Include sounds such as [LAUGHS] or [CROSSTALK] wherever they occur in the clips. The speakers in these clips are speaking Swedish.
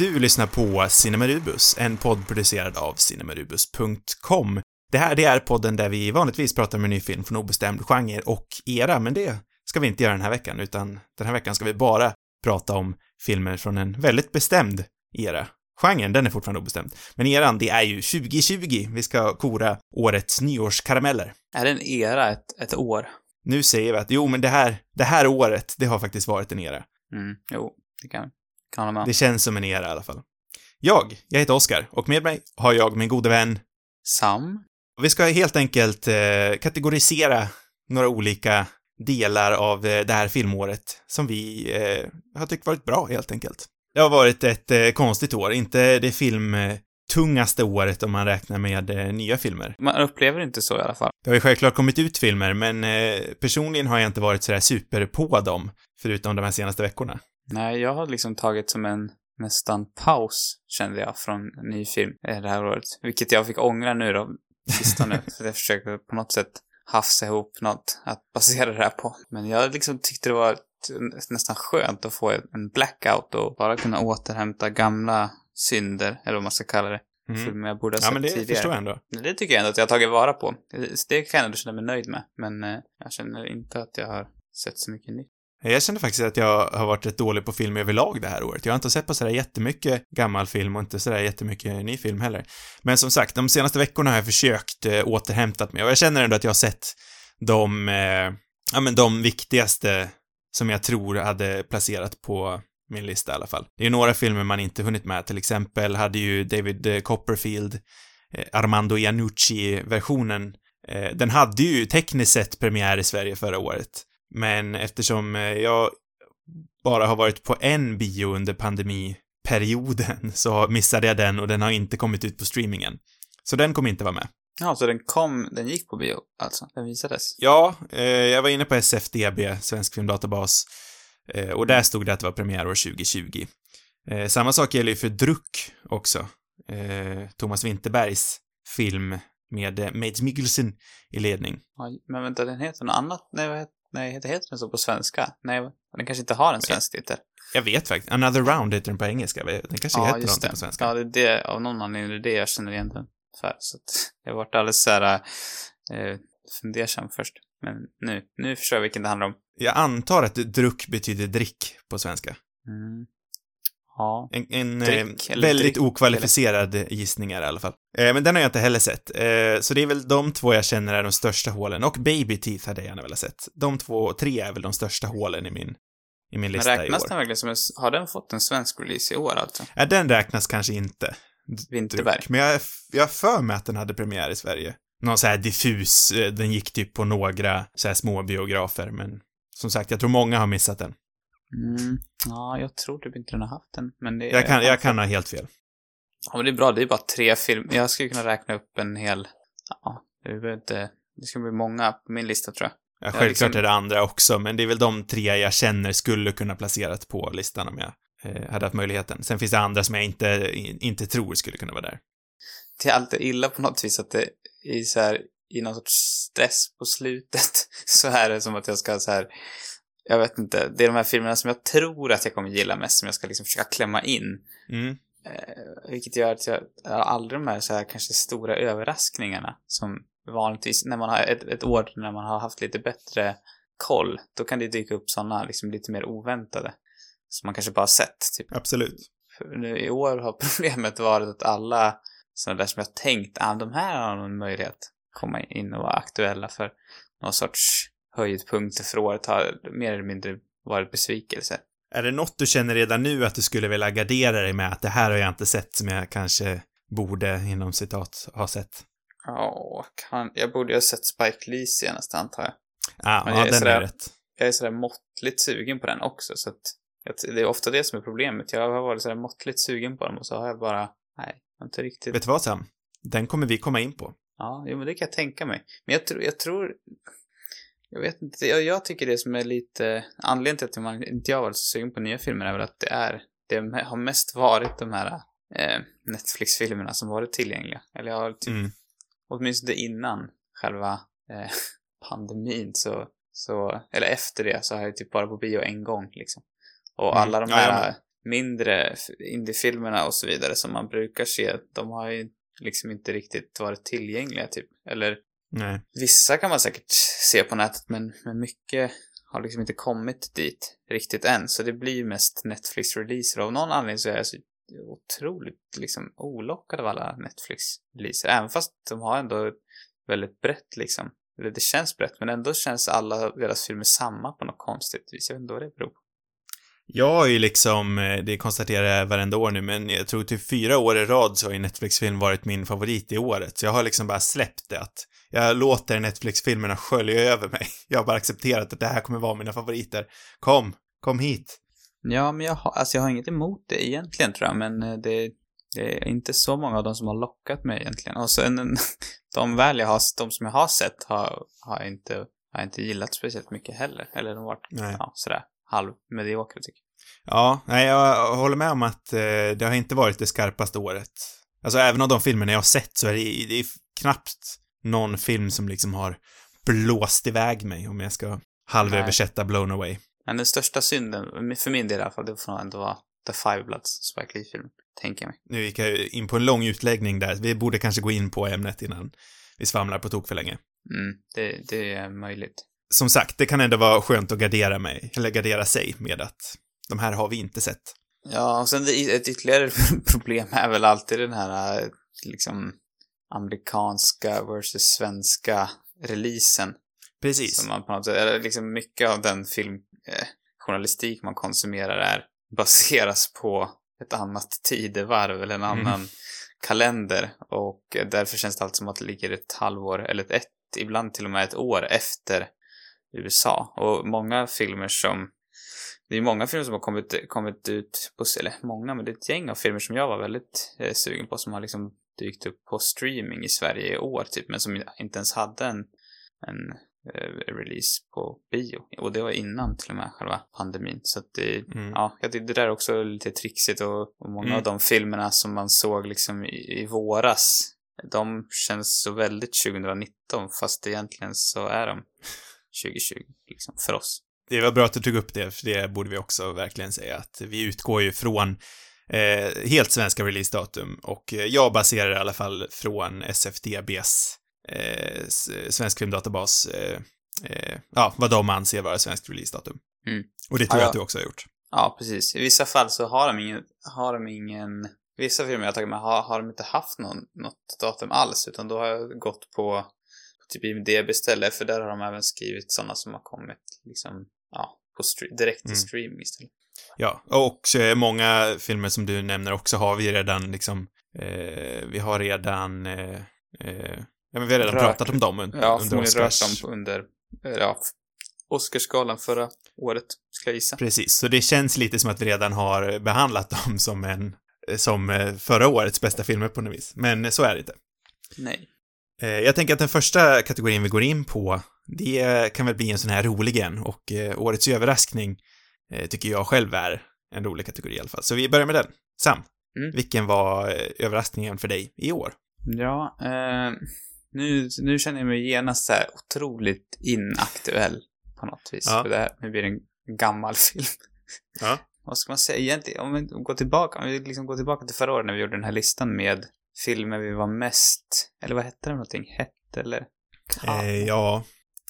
Du lyssnar på Cinemarubus, en podd producerad av cinemarubus.com. Det här, det är podden där vi vanligtvis pratar om en ny film från obestämd genre och era, men det ska vi inte göra den här veckan, utan den här veckan ska vi bara prata om filmer från en väldigt bestämd era. Genren, den är fortfarande obestämd. Men eran, det är ju 2020. Vi ska kora årets nyårskarameller. Är det en era ett, ett år? Nu säger vi att, jo, men det här, det här året, det har faktiskt varit en era. Mm, jo, det kan, kan med. Det känns som en era i alla fall. Jag, jag heter Oskar och med mig har jag min gode vän Sam? Vi ska helt enkelt eh, kategorisera några olika delar av eh, det här filmåret som vi eh, har tyckt varit bra, helt enkelt. Det har varit ett eh, konstigt år, inte det filmtungaste året om man räknar med eh, nya filmer. Man upplever inte så i alla fall. Det har ju självklart kommit ut filmer, men eh, personligen har jag inte varit sådär super på dem, förutom de här senaste veckorna. Nej, jag har liksom tagit som en nästan paus, kände jag, från ny film eh, det här året. Vilket jag fick ångra nu då, sistone, för jag försökte på något sätt hafsa ihop något att basera det här på. Men jag liksom tyckte det var nästan skönt att få en blackout och bara kunna återhämta gamla synder, eller vad man ska kalla det. Mm. Filmer jag borde ha Ja, sett men det tidigare. förstår jag ändå. Det tycker jag ändå att jag har tagit vara på. Det- Det kan jag ändå känna mig nöjd med. Men eh, jag känner inte att jag har sett så mycket nytt. Jag känner faktiskt att jag har varit rätt dålig på film överlag det här året. Jag har inte sett på sådär jättemycket gammal film och inte sådär jättemycket ny film heller. Men som sagt, de senaste veckorna har jag försökt eh, återhämtat mig och jag känner ändå att jag har sett de, eh, ja men de viktigaste som jag tror hade placerat på min lista i alla fall. Det är ju några filmer man inte hunnit med, till exempel hade ju David eh, Copperfield, eh, Armando Iannucci-versionen, eh, den hade ju tekniskt sett premiär i Sverige förra året. Men eftersom eh, jag bara har varit på en bio under pandemiperioden [LAUGHS] så missade jag den och den har inte kommit ut på streamingen. Så den kommer inte vara med. Ja, så den kom, den gick på bio alltså? Den visades? Ja, eh, jag var inne på SFDB, Svensk Filmdatabas, eh, och där stod det att det var premiärår 2020. Eh, samma sak gäller ju för Druck också. Eh, Thomas Winterbergs film med Mads Mikkelsen i ledning. Ja, men vänta, den heter något annat? Nej, vad heter, nej, heter heter den så på svenska? Nej, den kanske inte har en svensk titel. Jag vet faktiskt. Another Round heter den på engelska. Den kanske heter någonting på svenska. Ja, det är det, av någon anledning, det är det jag känner igen den för. Så att [LAUGHS] jag varit alldeles så här eh, fundersam först. Men nu, nu förstår jag vilken det handlar om. Jag antar att druck betyder drick på svenska. Mm. Ja. En, en Drick, eh, eller väldigt drick, okvalificerad gissning är det i alla fall. Eh, men den har jag inte heller sett. Eh, så det är väl de två jag känner är de största hålen. Och Baby Teeth hade jag gärna velat sett. De två, tre är väl de största hålen i min, i min Men lista i räknas år. den verkligen som en, har den fått en svensk release i år alltså? Ja, den räknas kanske inte. Vinterberg. Men jag, är- jag har för mig att den hade premiär i Sverige. Någon så här diffus, eh, den gick typ på några så här små biografer, men som sagt, jag tror många har missat den. Mm. Ja, jag tror typ inte den har haft den. Men det är... Jag kan, jag kan ha helt fel. Ja, men det är bra. Det är bara tre filmer. Jag skulle kunna räkna upp en hel... Ja, det behöver inte... Det ska bli många på min lista tror jag. Ja, självklart liksom- är det andra också, men det är väl de tre jag känner skulle kunna placerat på listan om jag eh, hade haft möjligheten. Sen finns det andra som jag inte, inte tror skulle kunna vara där. Det är alltid illa på något vis att det i så här, i någon sorts stress på slutet [LAUGHS] så är det som att jag ska så här, jag vet inte, det är de här filmerna som jag tror att jag kommer gilla mest som jag ska liksom försöka klämma in. Mm. Eh, vilket gör att jag, jag har aldrig de här så här kanske stora överraskningarna som vanligtvis när man har ett, ett år när man har haft lite bättre koll, då kan det dyka upp sådana liksom lite mer oväntade. Som man kanske bara har sett, typ. Absolut. För nu i år har [LAUGHS] problemet varit att alla sådana där som jag tänkt, ah, de här har någon möjlighet att komma in och vara aktuella för någon sorts höjdpunkter för året har mer eller mindre varit besvikelse. Är det något du känner redan nu att du skulle vilja gardera dig med att det här har jag inte sett som jag kanske borde, inom citat, ha sett? Ja, kan, jag borde ju ha sett Spike Lee senast antar jag. Ah, Men ja, jag är den sådär- är rätt. Jag är sådär måttligt sugen på den också så att det är ofta det som är problemet. Jag har varit sådär måttligt sugen på den och så har jag bara, nej, inte riktigt. Vet du vad Sam? Den kommer vi komma in på. Ja, jo, men det kan jag tänka mig. Men jag tror, jag tror, jag vet inte, jag, jag tycker det som är lite, anledningen till att man, inte jag har varit så sugen på nya filmer är väl att det är, det har mest varit de här eh, Netflix-filmerna som varit tillgängliga. Eller jag har typ, Mm. åtminstone innan själva eh, [LAUGHS] pandemin så, så, eller efter det så har jag typ bara på bio en gång liksom. Och Mm. alla de Ja, här jag med. mindre f- indiefilmerna och så vidare som man brukar se, de har ju liksom inte riktigt varit tillgängliga typ. Eller Nej. vissa kan man säkert se på nätet men, men mycket har liksom inte kommit dit riktigt än. Så det blir ju mest Netflix-releaser. Av någon anledning så är jag så otroligt liksom olockad av alla Netflix-releaser. Även fast de har ändå väldigt brett liksom. Eller det känns brett men ändå känns alla deras filmer samma på något konstigt vis. Jag vet inte vad det beror på. Jag har ju liksom, eh, det konstaterar jag varenda år nu, men jag tror typ fyra år i rad så har ju Netflix-film varit min favorit i året. Så jag har liksom bara släppt det att jag låter Netflix-filmerna skölja över mig. [LAUGHS] Jag har bara accepterat att det här kommer vara mina favoriter. Kom, kom hit. Ja, men jag har, alltså jag har inget emot det egentligen tror jag, men eh, det, det är inte så många av dem som har lockat mig egentligen. Och sen [LAUGHS] de väl jag har, de som jag har sett har, har jag inte, har jag inte gillat speciellt mycket heller. Eller de har varit, Nej. ja, sådär halvmediokra tycker Ja, nej, jag håller med om att eh, det har inte varit det skarpaste året. Alltså även av de filmerna jag har sett så är det, det är knappt någon film som liksom har blåst iväg mig, om jag ska halvöversätta Blown Away. Men den största synden, för min del i alla fall, det får nog ändå vara The Five Bloods, Spike Lee-filmen, tänker jag mig. Nu gick jag in på en lång utläggning där. Vi borde kanske gå in på ämnet innan vi svamlar på tok för länge. Mm, det, det är möjligt. Som sagt, det kan ändå vara skönt att gardera mig, eller gardera sig med att de här har vi inte sett. Ja, och sen det, ett ytterligare [LAUGHS] problem är väl alltid den här, eh, liksom, amerikanska versus svenska releasen. Precis. Som man på något sätt, eller liksom mycket av den filmjournalistik man konsumerar är [LAUGHS] baseras på ett annat tidevarv eller en Mm. annan kalender och eh, därför känns det alltid som att det ligger ett halvår eller ett, ett ibland till och med ett år efter USA. Och många filmer som det är många filmer som har kommit, kommit ut på, eller många, men det är ett gäng av filmer som jag var väldigt eh, sugen på som har liksom dykt upp på streaming i Sverige i år typ, men som inte ens hade en, en eh, release på bio. Och det var innan till och med själva pandemin. Så att det, Mm. ja, jag tyckte det där är också lite trixigt och, och många Mm. av de filmerna som man såg liksom i, i våras, de känns så väldigt 2019 fast egentligen så är de 2020 liksom för oss. Det var bra att du tog upp det, för det borde vi också verkligen säga att vi utgår ju från eh, helt svenska releasedatum och eh, jag baserar i alla fall från SFDBs eh, svensk filmdatabas, eh, eh, ja, vad de anser vara svenskt releasedatum. Mm. Och det tror Ja, jag ja. att du också har gjort. Ja, precis. I vissa fall så har de ingen, har de ingen, vissa filmer jag har tagit med har, har de inte haft någon, något datum alls, utan då har jag gått på, på typ IMDB istället, för där har de även skrivit sådana som har kommit liksom, ja, på direkt till Mm. streaming istället. Ja, och eh, många filmer som du nämner också har vi redan liksom, eh, vi har redan, eh, eh, ja men vi har redan Rört. pratat om dem un- Ja, under Oscars. dem under, eh, ja, Oscarsgalan förra året, skulle jag gissa. Precis, så det känns lite som att vi redan har behandlat dem som en, som eh, förra årets bästa filmer på något vis. Men så är det inte. Nej. Jag tänker att den första kategorin vi går in på, det kan väl bli en sån här rolig en och årets överraskning tycker jag själv är en rolig kategori i alla fall. Så vi börjar med den. Sam, Mm. vilken var eh, överraskningen för dig i år? Ja, eh, nu, nu känner jag mig genast så här otroligt inaktuell på något vis. Ja. För det här, nu blir det en gammal [LAUGHS] film. Ja. Vad ska man säga egentligen? Om vi går tillbaka, om vi liksom går tillbaka till förra året när vi gjorde den här listan med filmer vi var mest, eller vad hette det för någonting? Hett eller kallt? Eh, ja,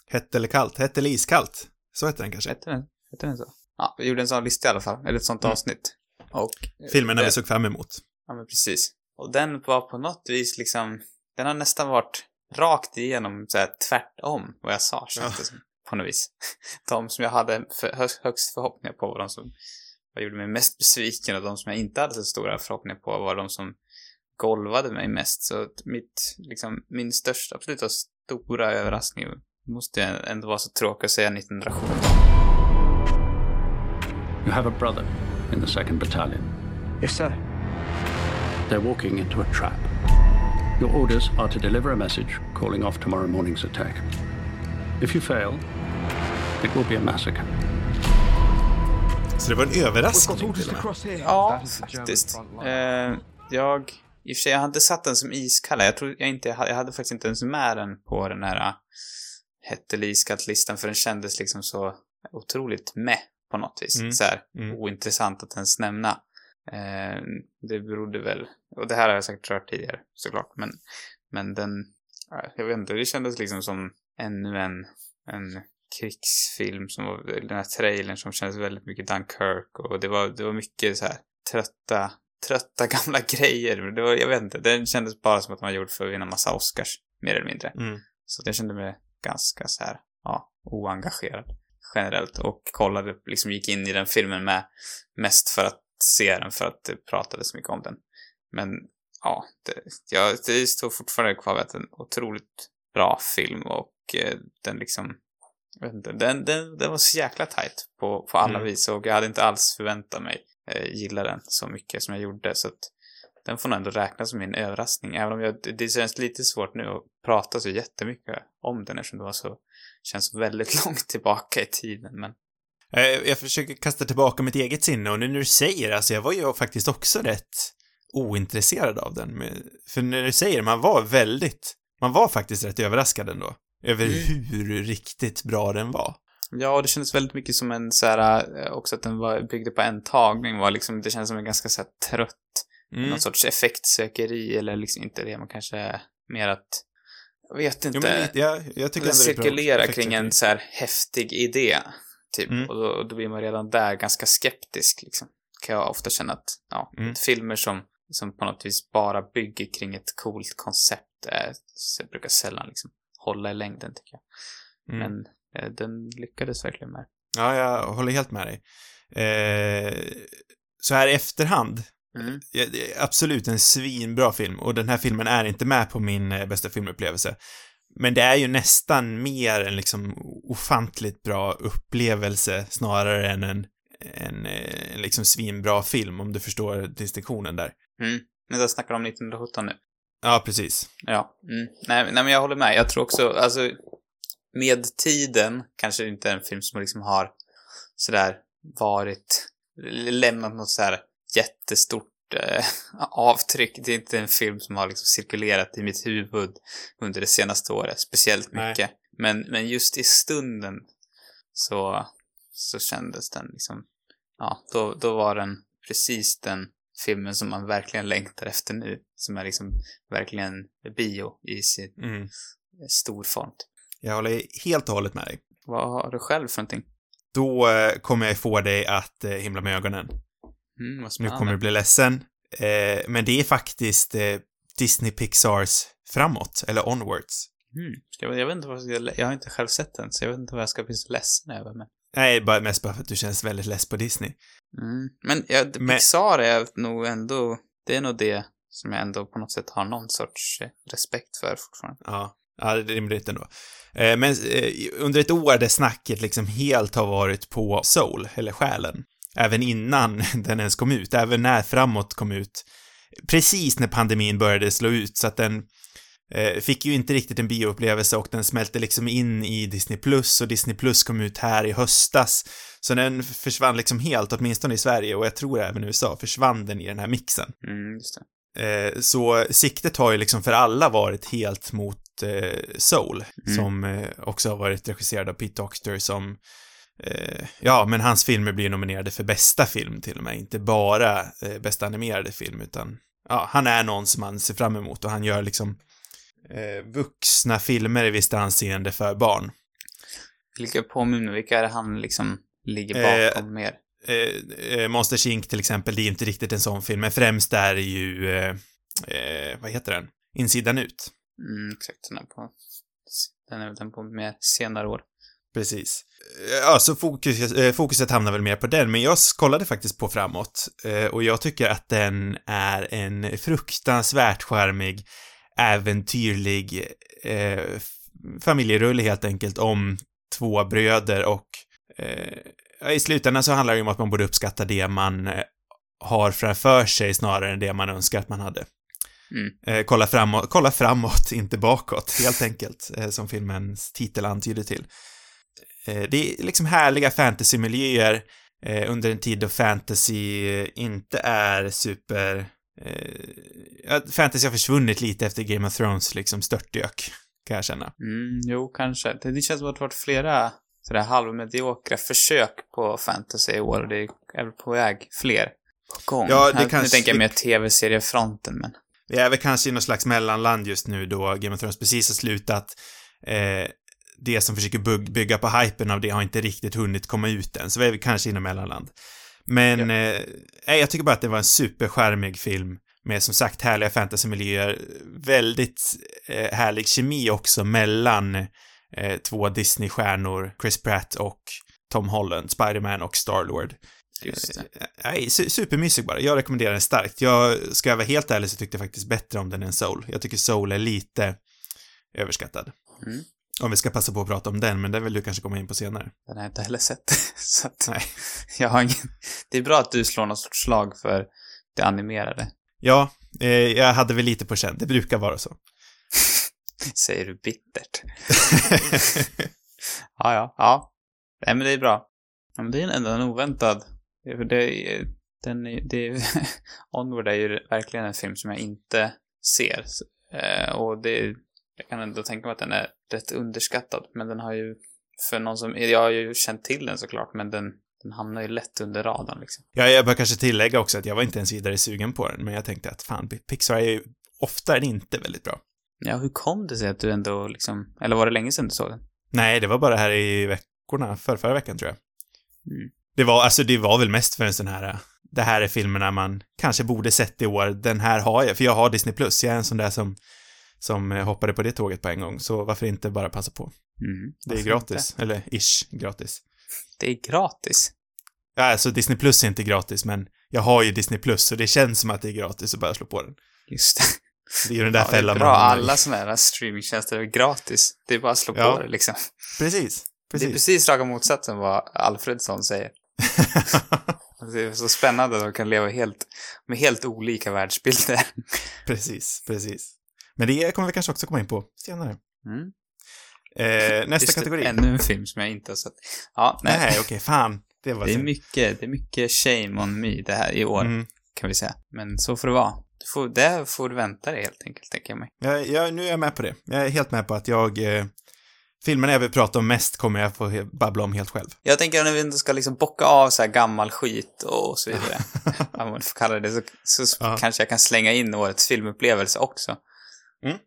hett eller kallt? Hett eller iskallt? Så heter den kanske. Hette den, hette den så? Ja, vi gjorde en sån lista i alla fall, eller ett sånt Mm. avsnitt. Och eh, Filmerna vi den- såg fram emot. Ja, men precis. Och den var på något vis liksom, den har nästan varit rakt igenom så här, tvärtom vad jag sa, känns det som. På något vis. [LAUGHS] De som jag hade för, hö, högst förhoppningar på var de som jag gjorde mig mest besviken och de som jag inte hade så stora förhoppningar på var de som golvade mig mest. Så mitt, liksom, min största, absoluta stora överraskning måste ändå vara så tråkigt att säga 1917. You have a brother in the 2nd Battalion. Yes, sir. They're walking into a trap. Your orders are to deliver a message calling off tomorrow morning's attack. If you fail, it will be a massacre. Så det var en överraskning till. Ja, faktiskt. Eh, jag, i och för sig, jag hade inte satt den som iskall. Jag tror jag inte, jag hade, jag hade faktiskt inte ens med den på den här uh, hett eller iskallt listan för den kändes liksom så otroligt med på något vis. Mm. Så här, Mm. ointressant att ens nämna. Eh, det berodde väl, och det här har jag säkert rört tidigare såklart, men, men den, ja, jag vet inte, det kändes liksom som ännu en, en krigsfilm som var, den här trailern som kändes väldigt mycket Dunkirk och det var, det var mycket så här trötta, trötta [LAUGHS] gamla grejer. Det var, jag vet inte, den kändes bara som att man gjorde för att vinna massa Oscars, mer eller mindre. Mm. Så jag kände mig ganska så här, ja, oengagerad generellt och kollade, liksom gick in i den filmen med mest för att se den för att det pratades så mycket om den. Men ja, det, ja, det står fortfarande kvar vid att en otroligt bra film och eh, den liksom, jag vet inte, den, den, den var så jäkla tight på, på alla Mm. vis och jag hade inte alls förväntat mig eh, gilla den så mycket som jag gjorde så att den får nog ändå räknas som min överraskning. Även om jag, det- det känns lite svårt nu att prata så jättemycket om den eftersom det var så, känns väldigt [LAUGHS] långt tillbaka i tiden. Men Eh, Jag försöker kasta tillbaka mitt eget sinne och nu när du säger, alltså jag var ju faktiskt också rätt ointresserad av den. För när du säger, man var väldigt, man var faktiskt rätt överraskad ändå. Över Mm. hur riktigt bra den var. ja, och det kändes väldigt mycket som en så här, eh, också att den var, byggde på en tagning var liksom, det känns som en ganska så här trött, Mm. någon sorts effektsökeri eller liksom inte det, men kanske mer att, jag vet inte. Jo, men jag, jag tycker det cirkulerar kring en så här häftig idé, typ. Mm. Och då, då blir man redan där ganska skeptisk, liksom. Kan jag ofta känna att, ja, Mm. filmer som, som på något vis bara bygger kring ett coolt koncept är, så brukar sällan liksom hålla i längden, tycker jag. Mm. Men eh, den lyckades verkligen med. Ja, jag håller helt med dig. Eh, så här i efterhand, Mm. absolut en svinbra film och den här filmen är inte med på min eh, bästa filmupplevelse. Men det är ju nästan mer en liksom ofantligt bra upplevelse snarare än en, en, eh, en liksom svinbra film om du förstår distinktionen där. Mm. Men jag snackar om 1917 nu. Ja, precis. Ja. Mm. Nej, nej, men jag håller med. Jag tror också, alltså, med tiden kanske det inte är en film som liksom har sådär varit, lämnat något sådär jättestort eh, [LAUGHS] avtryck. Det är inte en film som har liksom cirkulerat i mitt huvud under det senaste året speciellt Nej. mycket. Men, men just i stunden så, så kändes den liksom, ja, då, då var den precis den filmen som man verkligen längtar efter nu. Som är liksom verkligen bio i sin Mm. storform. Jag håller helt och hållet med dig. Vad har du själv för någonting? Då eh, kommer jag få dig att eh, himla med ögonen. Mm, Nu kommer du bli ledsen. Eh, men det är faktiskt eh, Disney Pixars framåt, eller onwards. Mm. Jag, jag vet inte vad jag jag har inte själv sett den, så jag vet inte vad jag ska bli så ledsen över. Men, Nej, bara mest bara för att du känns väldigt less på Disney. mm. men ja, Men- Pixar är nog ändå, det är nog det som jag ändå på något sätt har någon sorts eh, respekt för fortfarande. Ja, ja det är rimligt ändå. Eh, men eh, under ett år där snacket liksom helt har varit på Soul, eller Själen. Även innan [LAUGHS] den ens kom ut, även när Framåt kom ut. Precis när pandemin började slå ut, så att den eh, fick ju inte riktigt en bioupplevelse och den smälte liksom in i Disney Plus och Disney Plus kom ut här i höstas. Så den försvann liksom helt, åtminstone i Sverige och jag tror även i USA, försvann den i den här mixen. Mm, just det. Eh, så siktet har ju liksom för alla varit helt mot eh, Soul, Mm. som eh, också har varit regisserad av Pete Docter som Ja, men hans filmer blir nominerade för bästa film till och med, inte bara eh, bästa animerade film, utan ja, han är någon som man ser fram emot och han gör liksom eh, vuxna filmer i visst anseende för barn. Vilka påminner, vilka är det han liksom ligger Eh, bakom mer? Eh, eh, Monsters Inc till exempel, det är inte riktigt en sån film, men främst är det ju, eh, eh, vad heter den? Insidan ut. Mm, exakt, den är på, den är den på mer senare år. Precis. Ja, så fokus, eh, fokuset hamnar väl mer på den, men jag kollade faktiskt på framåt eh, och jag tycker att den är en fruktansvärt charmig, äventyrlig eh, familjerulle helt enkelt om två bröder och eh, i slutändan så handlar det om att man borde uppskatta det man eh, har framför sig snarare än det man önskar att man hade. Mm. Eh, kolla, framåt, kolla framåt, [LAUGHS] inte bakåt, helt enkelt, eh, som filmens titel antyder till. Eh, det är liksom härliga fantasymiljöer eh, under en tid då fantasy eh, inte är super... Fantasy har försvunnit lite efter Game of Thrones liksom störtdök, kan jag känna. Mm, jo, kanske. Det, känns som att det varit flera För det är halvmediokra försök på fantasy i år och det är på väg fler på gång. Ja, det Här- Nu kanske- tänker jag mer tv-seriefronten, men... Vi är väl kanske i något slags mellanland just nu då Game of Thrones precis har slutat. Eh, det som försöker bygg- bygga på hypen av det har inte riktigt hunnit komma ut än, så vi är kanske inom mellanland. Men, eh, nej, jag tycker bara att det var en superskärmig film med som sagt härliga fantasymiljöer, väldigt eh, härlig kemi också mellan eh, två Disney-stjärnor, Chris Pratt och Tom Holland, Spider-Man och Star-Lord. Just det. Eh, Nej, su- supermysig bara. Jag rekommenderar den starkt. Jag, ska jag vara helt ärlig så tyckte jag faktiskt bättre om den än Soul. Jag tycker Soul är lite överskattad. Mm. Om vi ska passa på att prata om den, men den vill du kanske komma in på senare. Den har jag inte heller sett. [LAUGHS] Så att Nej. [LAUGHS] jag har ingen... Det är bra att du slår något sorts slag för det animerade. Ja, eh, jag hade väl lite på känn. Det brukar vara så. [LAUGHS] Säger du bittert. Ja, ja, ja. Nej, men det är bra. Ja, men det är ändå en oväntad... Det, är- den, är- det, är- Onward är ju verkligen en film som jag inte ser. Eh, och det... Jag kan ändå tänka mig att den är rätt underskattad. Men den har ju... För någon som... Jag har ju känt till den såklart, men den, den hamnar ju lätt under radarn liksom. ja, jag bör kanske tillägga också att jag var inte ens vidare sugen på den, men jag tänkte att fan, Pixar är ju ofta än inte väldigt bra. Ja, hur kom det sig att du ändå liksom... Eller var det länge sedan du såg den? Nej, det var bara här i veckorna, för förra veckan tror jag. Mm. Det var, alltså det var väl mest för en sån här, det här är filmerna man kanske borde sett i år, den här har jag, för jag har Disney Plus, jag är en sån där som, som eh, hoppade på det tåget på en gång, så varför inte bara passa på? Mm. Det är gratis, inte? eller ish gratis. Det är gratis. Ja, alltså Disney Plus är inte gratis, men jag har ju Disney Plus, så det känns som att det är gratis att bara slå på den. Just det. Det är ju den där Ja, fällan man hamnar. Alla sådana här streamingtjänster är gratis. Det är bara att slå Ja. på det liksom. Precis, Det är precis. precis raka motsatsen vad Alfredsson säger. [LAUGHS] Det är så spännande att de kan leva helt, med helt olika världsbilder. precis, precis. Men det kommer vi kanske också komma in på senare. Mm. Eh, nästa Just kategori. Ännu en film som jag inte har sett. Ja, nej. Nej, okej, fan. Det var det är synd. mycket, det är mycket shame on me det här i år, Mm. kan vi säga. Men så får det vara. Du får, där får du vänta dig helt enkelt, tänker jag mig. Jag, jag, nu är jag med på det. Jag är helt med på att jag... Eh, filmerna jag vill prata om mest kommer jag få babbla om helt själv. Jag tänker när vi inte ska liksom bocka av så här gammal skit och så vidare. [LAUGHS] om man får kalla det så, så Ja. kanske jag kan slänga in årets filmupplevelse också. Mm.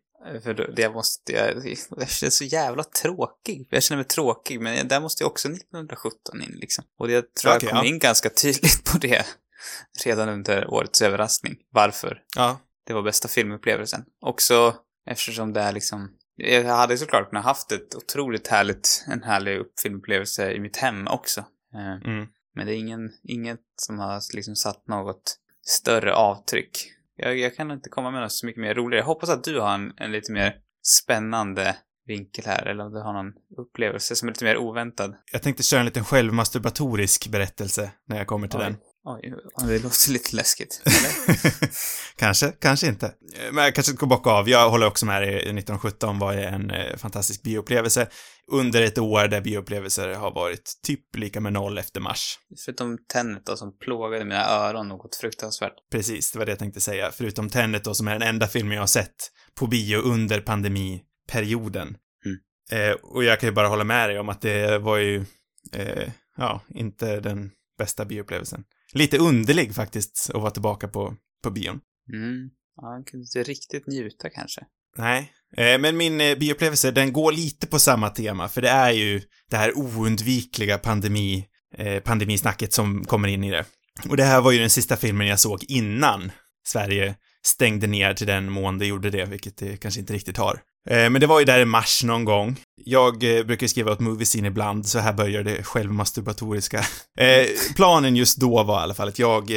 För då- det måste jag... Jag känner så jävla tråkig. Jag känner mig tråkig, men där måste jag också 1917 in liksom. Och jag tror Okej, jag kom ja. in ganska tydligt på det [LAUGHS] redan under årets överraskning. Varför Ja. det var bästa filmupplevelsen. Också eftersom det är liksom... Jag hade såklart kunnat haft ett otroligt härligt, en härlig upp- filmupplevelse i mitt hem också. Eh, Mm. Men det är ingen, inget som har liksom satt något större avtryck. Jag, jag kan inte komma med något så mycket mer roligare. Jag hoppas att du har en, en lite mer spännande vinkel här, eller om du har någon upplevelse som är lite mer oväntad. Jag tänkte köra en liten självmasturbatorisk berättelse när jag kommer till Oj. den. Oj, det låter lite läskigt. [LAUGHS] Kanske, kanske inte. Men jag kanske ska bocka av. Jag håller också med dig. 1917 var ju en eh, fantastisk bioupplevelse under ett år där bioupplevelser har varit typ lika med noll efter mars. Förutom Tenet då, som plågade mina öron något fruktansvärt. Precis, det var det jag tänkte säga. Förutom Tenet då, som är den enda filmen jag har sett på bio under pandemiperioden. Mm. Eh, och jag kan ju bara hålla med dig om att det var ju, eh, ja, inte den bästa bioupplevelsen. Lite underlig faktiskt att vara tillbaka på, på bion. Mm. Ja, jag kunde inte riktigt njuta kanske. Nej. Eh, men min eh, bioupplevelse, den går lite på samma tema, för det är ju det här oundvikliga pandemi, eh, pandemisnacket som kommer in i det. Och det här var ju den sista filmen jag såg innan Sverige stängde ner till den mån det gjorde det, vilket det kanske inte riktigt har. Eh, men det var ju där i mars någon gång. Jag eh, brukar skriva åt Moviescene ibland, så här börjar det självmasturbatoriska. [LAUGHS] Eh, planen just då var i alla fall att jag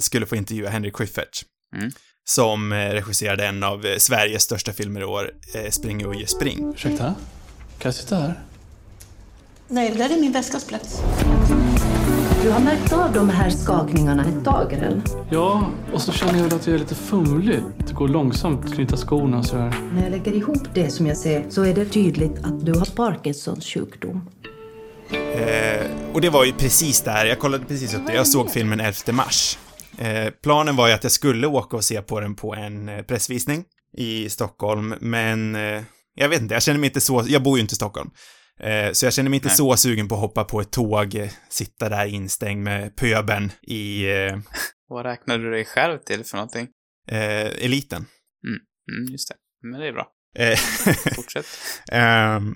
skulle få intervjua Henry Schyffert. Mm. Som regisserade en av Sveriges största filmer i år, Spring Uje Spring. Ursäkta? Kan jag sitta här? Nej, det där är min väskas plats. Du har märkt av de här skakningarna ett tag, eller? Ja, och så känner jag att jag är lite fumlig. Det går långsamt att knyta skorna och sådär. När jag lägger ihop det som jag ser så är det tydligt att du har Parkinsons sjukdom. Eh, och det var ju precis där, jag kollade precis upp det, jag såg filmen 11 mars. Eh, planen var ju att jag skulle åka och se på den på en eh, pressvisning i Stockholm, men eh, jag vet inte, jag känner mig inte så, jag bor ju inte i Stockholm. Eh, så jag känner mig inte Nej. så sugen på att hoppa på ett tåg, eh, sitta där instängd med pöben i eh, Vad räknar du dig själv till för någonting? eh, eliten. Mm, just det. Men det är bra. Fortsätt. [LAUGHS] Ehm,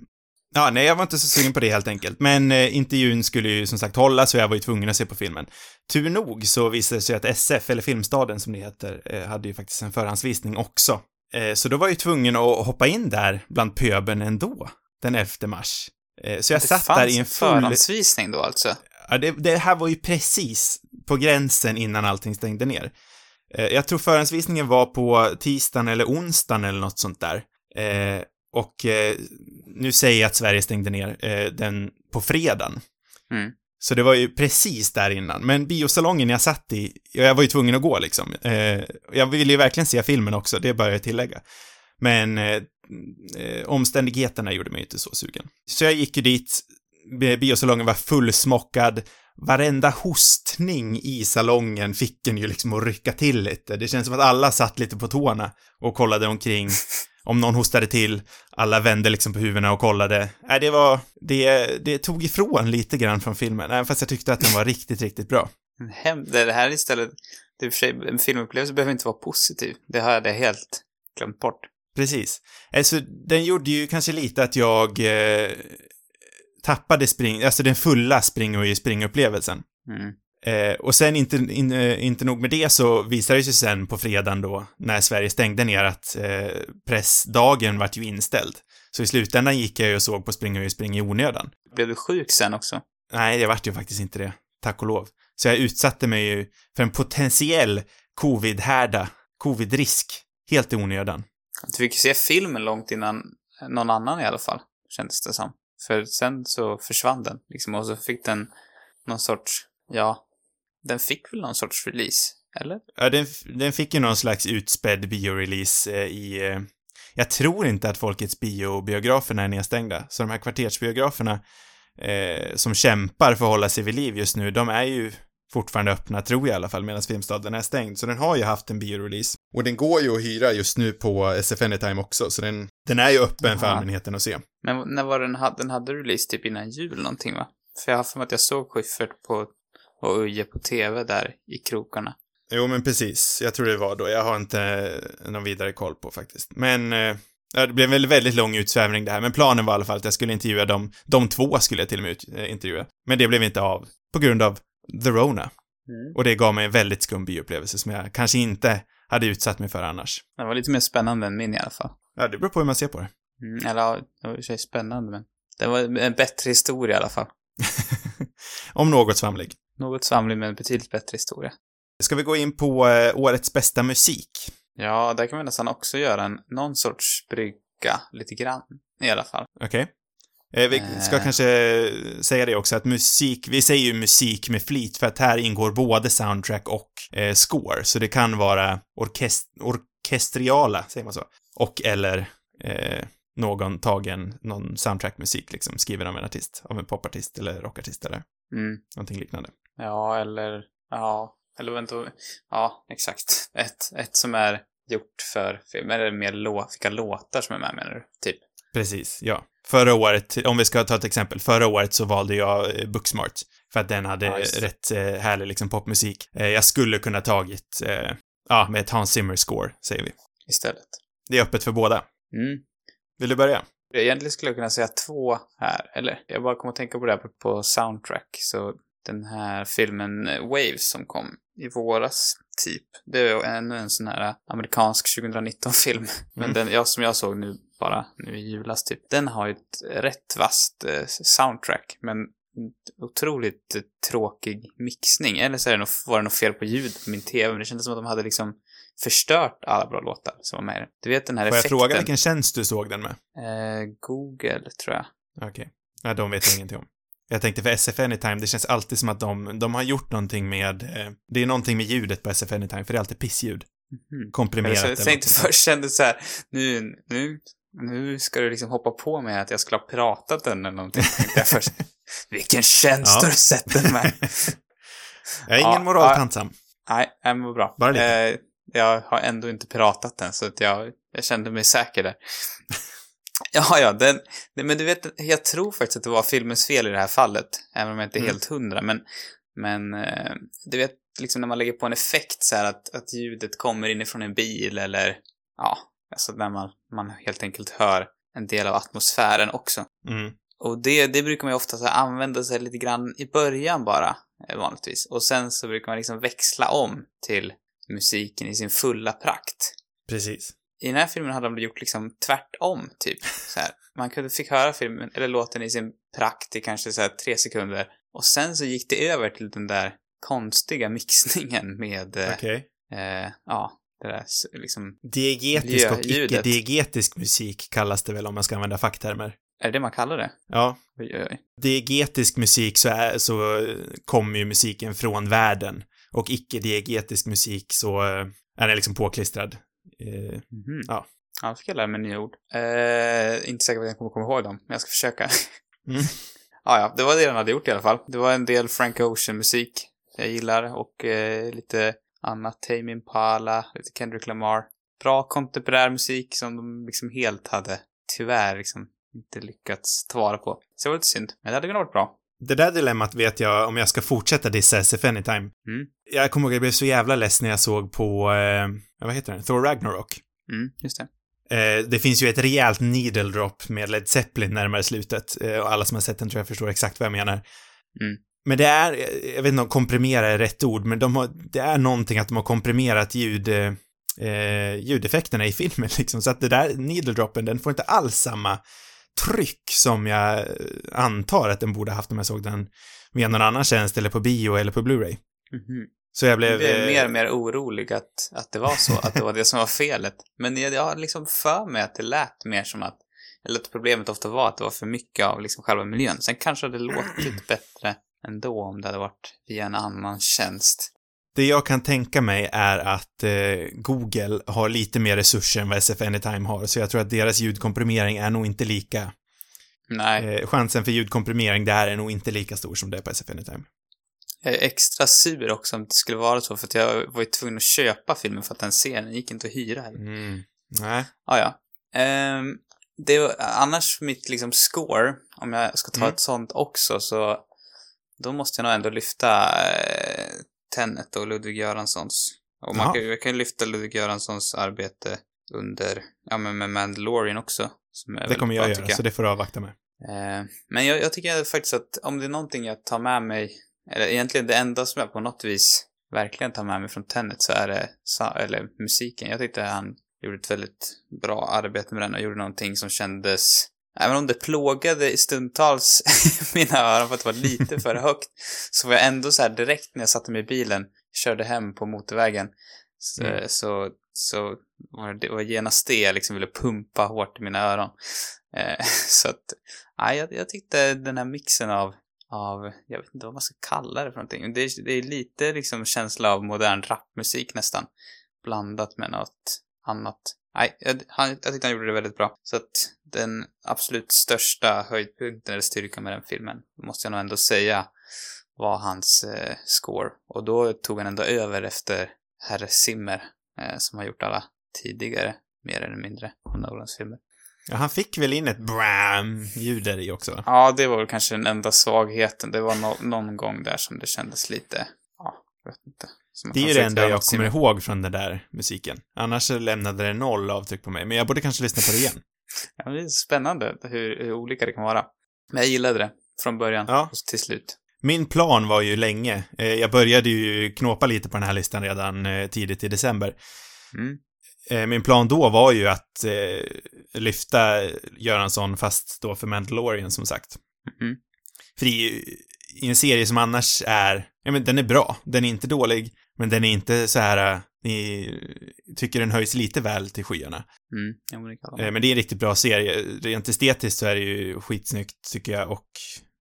ja, nej, jag var inte så sugen på det helt enkelt. Men eh, intervjun skulle ju som sagt hållas så jag var ju tvungen att se på filmen. Tur nog så visade det sig att SF, eller Filmstaden som det heter, eh, hade ju faktiskt en förhandsvisning också. Eh, så då var jag ju tvungen att hoppa in där bland pöbeln ändå, den 11 mars. Eh, så jag det satt där i en full... förhandsvisning då alltså? Ja, det, det här var ju precis på gränsen innan allting stängde ner. Eh, jag tror förhandsvisningen var på tisdagen eller onsdagen eller något sånt där. Eh, och nu säger jag att Sverige stängde ner den på fredagen. Mm. Så det var ju precis där innan. Men biosalongen jag satt i, jag var ju tvungen att gå liksom. Jag ville ju verkligen se filmen också, det bör jag tillägga. Men eh, eh, omständigheterna gjorde mig inte så sugen. Så jag gick ju dit, bi- biosalongen var fullsmockad, varenda hostning i salongen fick en ju liksom att rycka till lite. Det känns som att alla satt lite på tårna och kollade omkring. [LAUGHS] Om någon hostade till, alla vände liksom på huvudena och kollade. Nej, det var, det, det tog ifrån lite grann från filmen, även fast jag tyckte att den var riktigt, riktigt bra. Det här istället, det är för sig, en filmupplevelse behöver inte vara positiv. Det har jag helt glömt bort. Precis. Alltså, den gjorde ju kanske lite att jag eh, tappade spring, alltså den fulla spring och springupplevelsen. Mm. Eh, och sen inte, in, eh, inte nog med det så visade det sig sen på fredagen då, när Sverige stängde ner, att eh, pressdagen vart ju inställd. Så i slutändan gick jag ju och såg på Spring och spring i onödan. Blev du sjuk sen också? Nej, det vart ju faktiskt inte det. Tack och lov. Så jag utsatte mig ju för en potentiell covid-härda, covid-risk, helt i onödan. Du fick ju se filmen långt innan någon annan i alla fall, kändes det som. För sen så försvann den, liksom, och så fick den någon sorts, ja, den fick väl någon sorts release, eller? Ja, den, den fick ju någon slags utspädd biorelease eh, i... Eh, jag tror inte att Folkets biobiograferna är nedstängda, så de här kvartersbiograferna eh, som kämpar för att hålla sig vid liv just nu, de är ju fortfarande öppna, tror jag i alla fall, medan Filmstaden är stängd. Så den har ju haft en biorelease. Och den går ju att hyra just nu på SF Anytime också, så den, den är ju öppen för Aha. allmänheten att se. Men när var den, hade- den hade release typ innan jul någonting va? För jag har för mig att jag såg Schyffert på, och Uje på TV där i krokarna. Jo, men precis. Jag tror det var då. Jag har inte eh, någon vidare koll på faktiskt. Men eh, det blev en väldigt lång utsvävning det här, men planen var i alla fall att jag skulle intervjua dem. De två skulle jag till och med ut, eh, intervjua. Men det blev inte av på grund av The Rona. Mm. Och det gav mig en väldigt skum bioupplevelse som jag kanske inte hade utsatt mig för annars. Den var lite mer spännande än min i alla fall. Ja, det beror på hur man ser på det. Mm, eller ja, det var i och för sig spännande men det var en bättre historia i alla fall. [LAUGHS] Om något svamlig. Något svamlig men en betydligt bättre historia. Ska vi gå in på eh, årets bästa musik? Ja, där kan vi nästan också göra en, någon sorts brygga, lite grann. I alla fall. Okej. Eh, vi ska Eh. kanske säga det också att musik, vi säger ju musik med flit för att här ingår både soundtrack och eh, score, så det kan vara orkest orkestriala, säger man så, och eller eh, någon tagen, någon soundtrackmusik liksom, skriven av en artist, av en popartist eller rockartist eller Mm. någonting liknande. Ja, eller, ja, eller vänta, ja, exakt. Ett, ett som är gjort för film, eller mer lå, vilka låtar som är med menar du? Typ. Precis, ja. Förra året, om vi ska ta ett exempel, förra året så valde jag eh, Booksmart, för att den hade det. rätt eh, härlig liksom popmusik. Eh, jag skulle kunna tagit, eh, ja, med ett Hans Zimmer-score, säger vi. Istället. Det är öppet för båda. Mm. Vill du börja? Egentligen skulle jag kunna säga två här, eller jag bara kom att tänka på det här på, soundtrack, så den här filmen eh, Waves som kom i våras, typ. Det är ännu en sån här amerikansk 2019-film. Men Mm. den, ja, som jag såg nu bara nu i julas typ. Den har ju ett rätt vasst eh, soundtrack, men otroligt eh, tråkig mixning. Eller så är det nog, var det nog fel på ljud på min TV, men det kändes som att de hade liksom förstört alla bra låtar som var med i den. Du vet den här Får jag effekten? fråga vilken tjänst du såg den med? Eh, Google, tror jag. Okej. Ja, de vet jag ingenting om. Jag tänkte för SF Anytime, det känns alltid som att de, de har gjort någonting med, eh, det är någonting med ljudet på SF Anytime, för det är alltid pissljud. Mhm. Komprimerat jag tänkte något först kände så här, nu, nu, nu ska du liksom hoppa på mig att jag skulle ha pratat den eller någonting. Först. [LAUGHS] Vilken tjänst Ja. har du sett den med? Jag är ingen Ja, moraltantsam. Nej, nej, men bra. Bara lite. Eh, jag har ändå inte pratat den, så att jag, jag kände mig säker där. [LAUGHS] Ja, ja, den, men du vet, jag tror faktiskt att det var filmens fel i det här fallet, även om jag inte är Mm. helt hundra, men, men eh, du vet, liksom när man lägger på en effekt så här att, att ljudet kommer inifrån en bil eller, ja, alltså när man, man helt enkelt hör en del av atmosfären också. Mm. Och det, det brukar man ju ofta så använda sig lite grann i början bara, eh, vanligtvis. Och sen så brukar man liksom växla om till musiken i sin fulla prakt. Precis. I den här filmen hade de gjort liksom tvärtom, typ. Så här. Man kunde, fick höra filmen, eller låten i sin prakt i kanske så tre sekunder. Och sen så gick det över till den där konstiga mixningen med, eh, Okej. eh, ja, det där liksom, Diegetisk och icke-diegetisk musik kallas det väl om man ska använda facktermer. är det det man kallar det? Ja. Oj, oj, oj. Diegetisk musik så, är, så eh, kommer ju musiken från världen. Och icke-diegetisk musik så eh, är den liksom påklistrad. Eh, Mhm. Ja. Ja, då fick jag lära mig nya ord. Eh, inte säker på att jag kommer komma ihåg dem, men jag ska försöka. Mm. [LAUGHS] ja, ja, det var det den hade gjort i alla fall. Det var en del Frank Ocean-musik jag gillar och eh, lite annat. Tame Impala, lite Kendrick Lamar. Bra kontemporär musik som de liksom helt hade, tyvärr, liksom inte lyckats ta vara på. Så det var lite synd, men det hade kunnat varit bra. Det där dilemmat vet jag om jag ska fortsätta dissa SF Anytime. Mm. Jag kommer ihåg att jag blev så jävla less när jag såg på, eh, vad heter den? Thor Ragnarok. Mm, just det. Eh, det finns ju ett rejält needle drop med Led Zeppelin närmare slutet. Eh, och alla som har sett den tror jag förstår exakt vad jag menar. Mm. Men det är, jag vet inte om komprimera är rätt ord, men de har, det är någonting att de har komprimerat ljud, eh, ljudeffekterna i filmen [LAUGHS] liksom. Så att det där needle droppen, den får inte alls samma tryck som jag antar att den borde haft om jag såg den via någon annan tjänst eller på bio eller på Blu-ray. Mhm. Så jag Jag blev... blev eh, mer och mer orolig att, att det var så, att det var det som var felet. Men jag, jag har liksom för mig att det lät mer som att, eller att problemet ofta var att det var för mycket av liksom själva miljön. Sen kanske det låtit bättre ändå om det hade varit via en annan tjänst. Det jag kan tänka mig är att eh, Google har lite mer resurser än vad SF Anytime har, så jag tror att deras ljudkomprimering är nog inte lika... Nej, Eh, chansen för ljudkomprimering där är nog inte lika stor som det är på SF Anytime. jag är extra sur också om det skulle vara så, för att jag var ju tvungen att köpa filmen för att den ser den gick inte att hyra heller. Mm. Nej. Ah, ja. Ehm, det annars mitt liksom score, om jag ska ta Mm. ett sånt också, så då måste jag nog ändå lyfta eh, Tenet och Ludvig Göranssons. Och man Jaha. kan, jag kan lyfta Ludvig Göranssons arbete under, ja men med Mandalorian också. Det kommer jag bra, göra, tycker så det får du avvakta med. Eh, men jag, jag tycker faktiskt att om det är någonting jag tar med mig, eller egentligen det enda som jag på något vis verkligen tar med mig från Tenet så är det, eller musiken. Jag tyckte han gjorde ett väldigt bra arbete med den och gjorde någonting som kändes, även om det plågade i stundtals [LAUGHS] mina öron för att det var lite för [LAUGHS] högt, så var jag ändå så här direkt när jag satte mig i bilen, körde hem på motorvägen, så, Mm. så, så var det var genast det jag liksom ville pumpa hårt i mina öron. Eh, [LAUGHS] så att, ja, jag, jag tyckte den här mixen av, av, jag vet inte vad man ska kalla det för någonting. Det, är- det är lite liksom känsla av modern rapmusik nästan. Blandat med något annat. Nej, jag, han, jag tyckte han gjorde det väldigt bra. Så att den absolut största höjdpunkten eller styrkan med den filmen, måste jag nog ändå säga, var hans eh, score. Och då tog han ändå över efter Herr Zimmer, eh, som har gjort alla tidigare, mer eller mindre, Nolans filmer. Ja, han fick väl in ett bram-ljud där i också? Ja, det var väl kanske den enda svagheten. Det var no någon gång där som det kändes lite, ja, jag vet inte. Det är det enda jag kommer ihåg från den där musiken. Annars lämnade det noll avtryck på mig, men jag borde kanske lyssna på det igen. [LAUGHS] Ja, det är spännande hur, hur olika det kan vara. Men jag gillade det från början Ja. och till slut. Min plan var ju länge, eh, jag började ju knåpa lite på den här listan redan eh, tidigt i december. Mm. Eh, Min plan då var ju att eh, lyfta Göransson fast då för Mandalorian som sagt. Mhm. För ju, i en serie som annars är, ja men den är bra, den är inte dålig, men den är inte så här, eh, ni tycker den höjs lite väl till skyarna. Mm. Ja, men det kan Eh. Men det är en riktigt bra serie. Rent estetiskt så är det ju skitsnyggt tycker jag och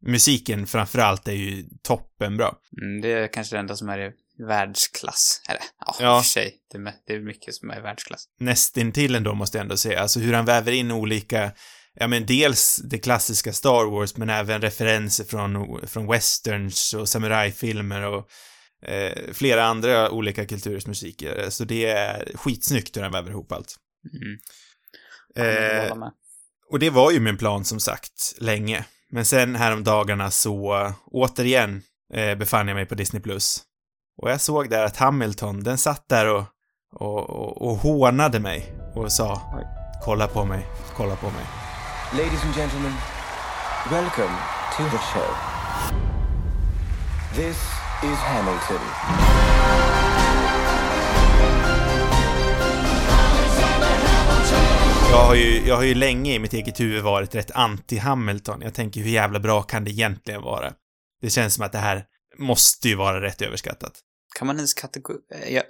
musiken framförallt är ju toppenbra. Mm, det är kanske det enda som är i världsklass. Eller, ja, Ja. i och för sig. Det är, det är mycket som är i världsklass. Nästintill ändå måste jag ändå säga. Alltså hur han väver in olika, ja men dels det klassiska Star Wars men även referenser från, från westerns och samurajfilmer och eh, flera andra olika kulturers musik. Så det är skitsnyggt hur han väver ihop allt. Mm. Eh. Och det var ju min plan som sagt, länge. Men sen häromdagarna så, återigen, eh, befann jag mig på Disney+. Plus. Och jag såg där att Hamilton, den satt där och, och, och, och hånade mig och sa Kolla på mig, kolla på mig. Ladies and gentlemen, welcome to the show. This is Hamilton. Jag har, ju, jag har ju länge i mitt eget huvud varit rätt anti-Hamilton. Jag tänker hur jävla bra kan det egentligen vara? Det känns som att det här måste ju vara rätt överskattat. Kan man ens kategorisera...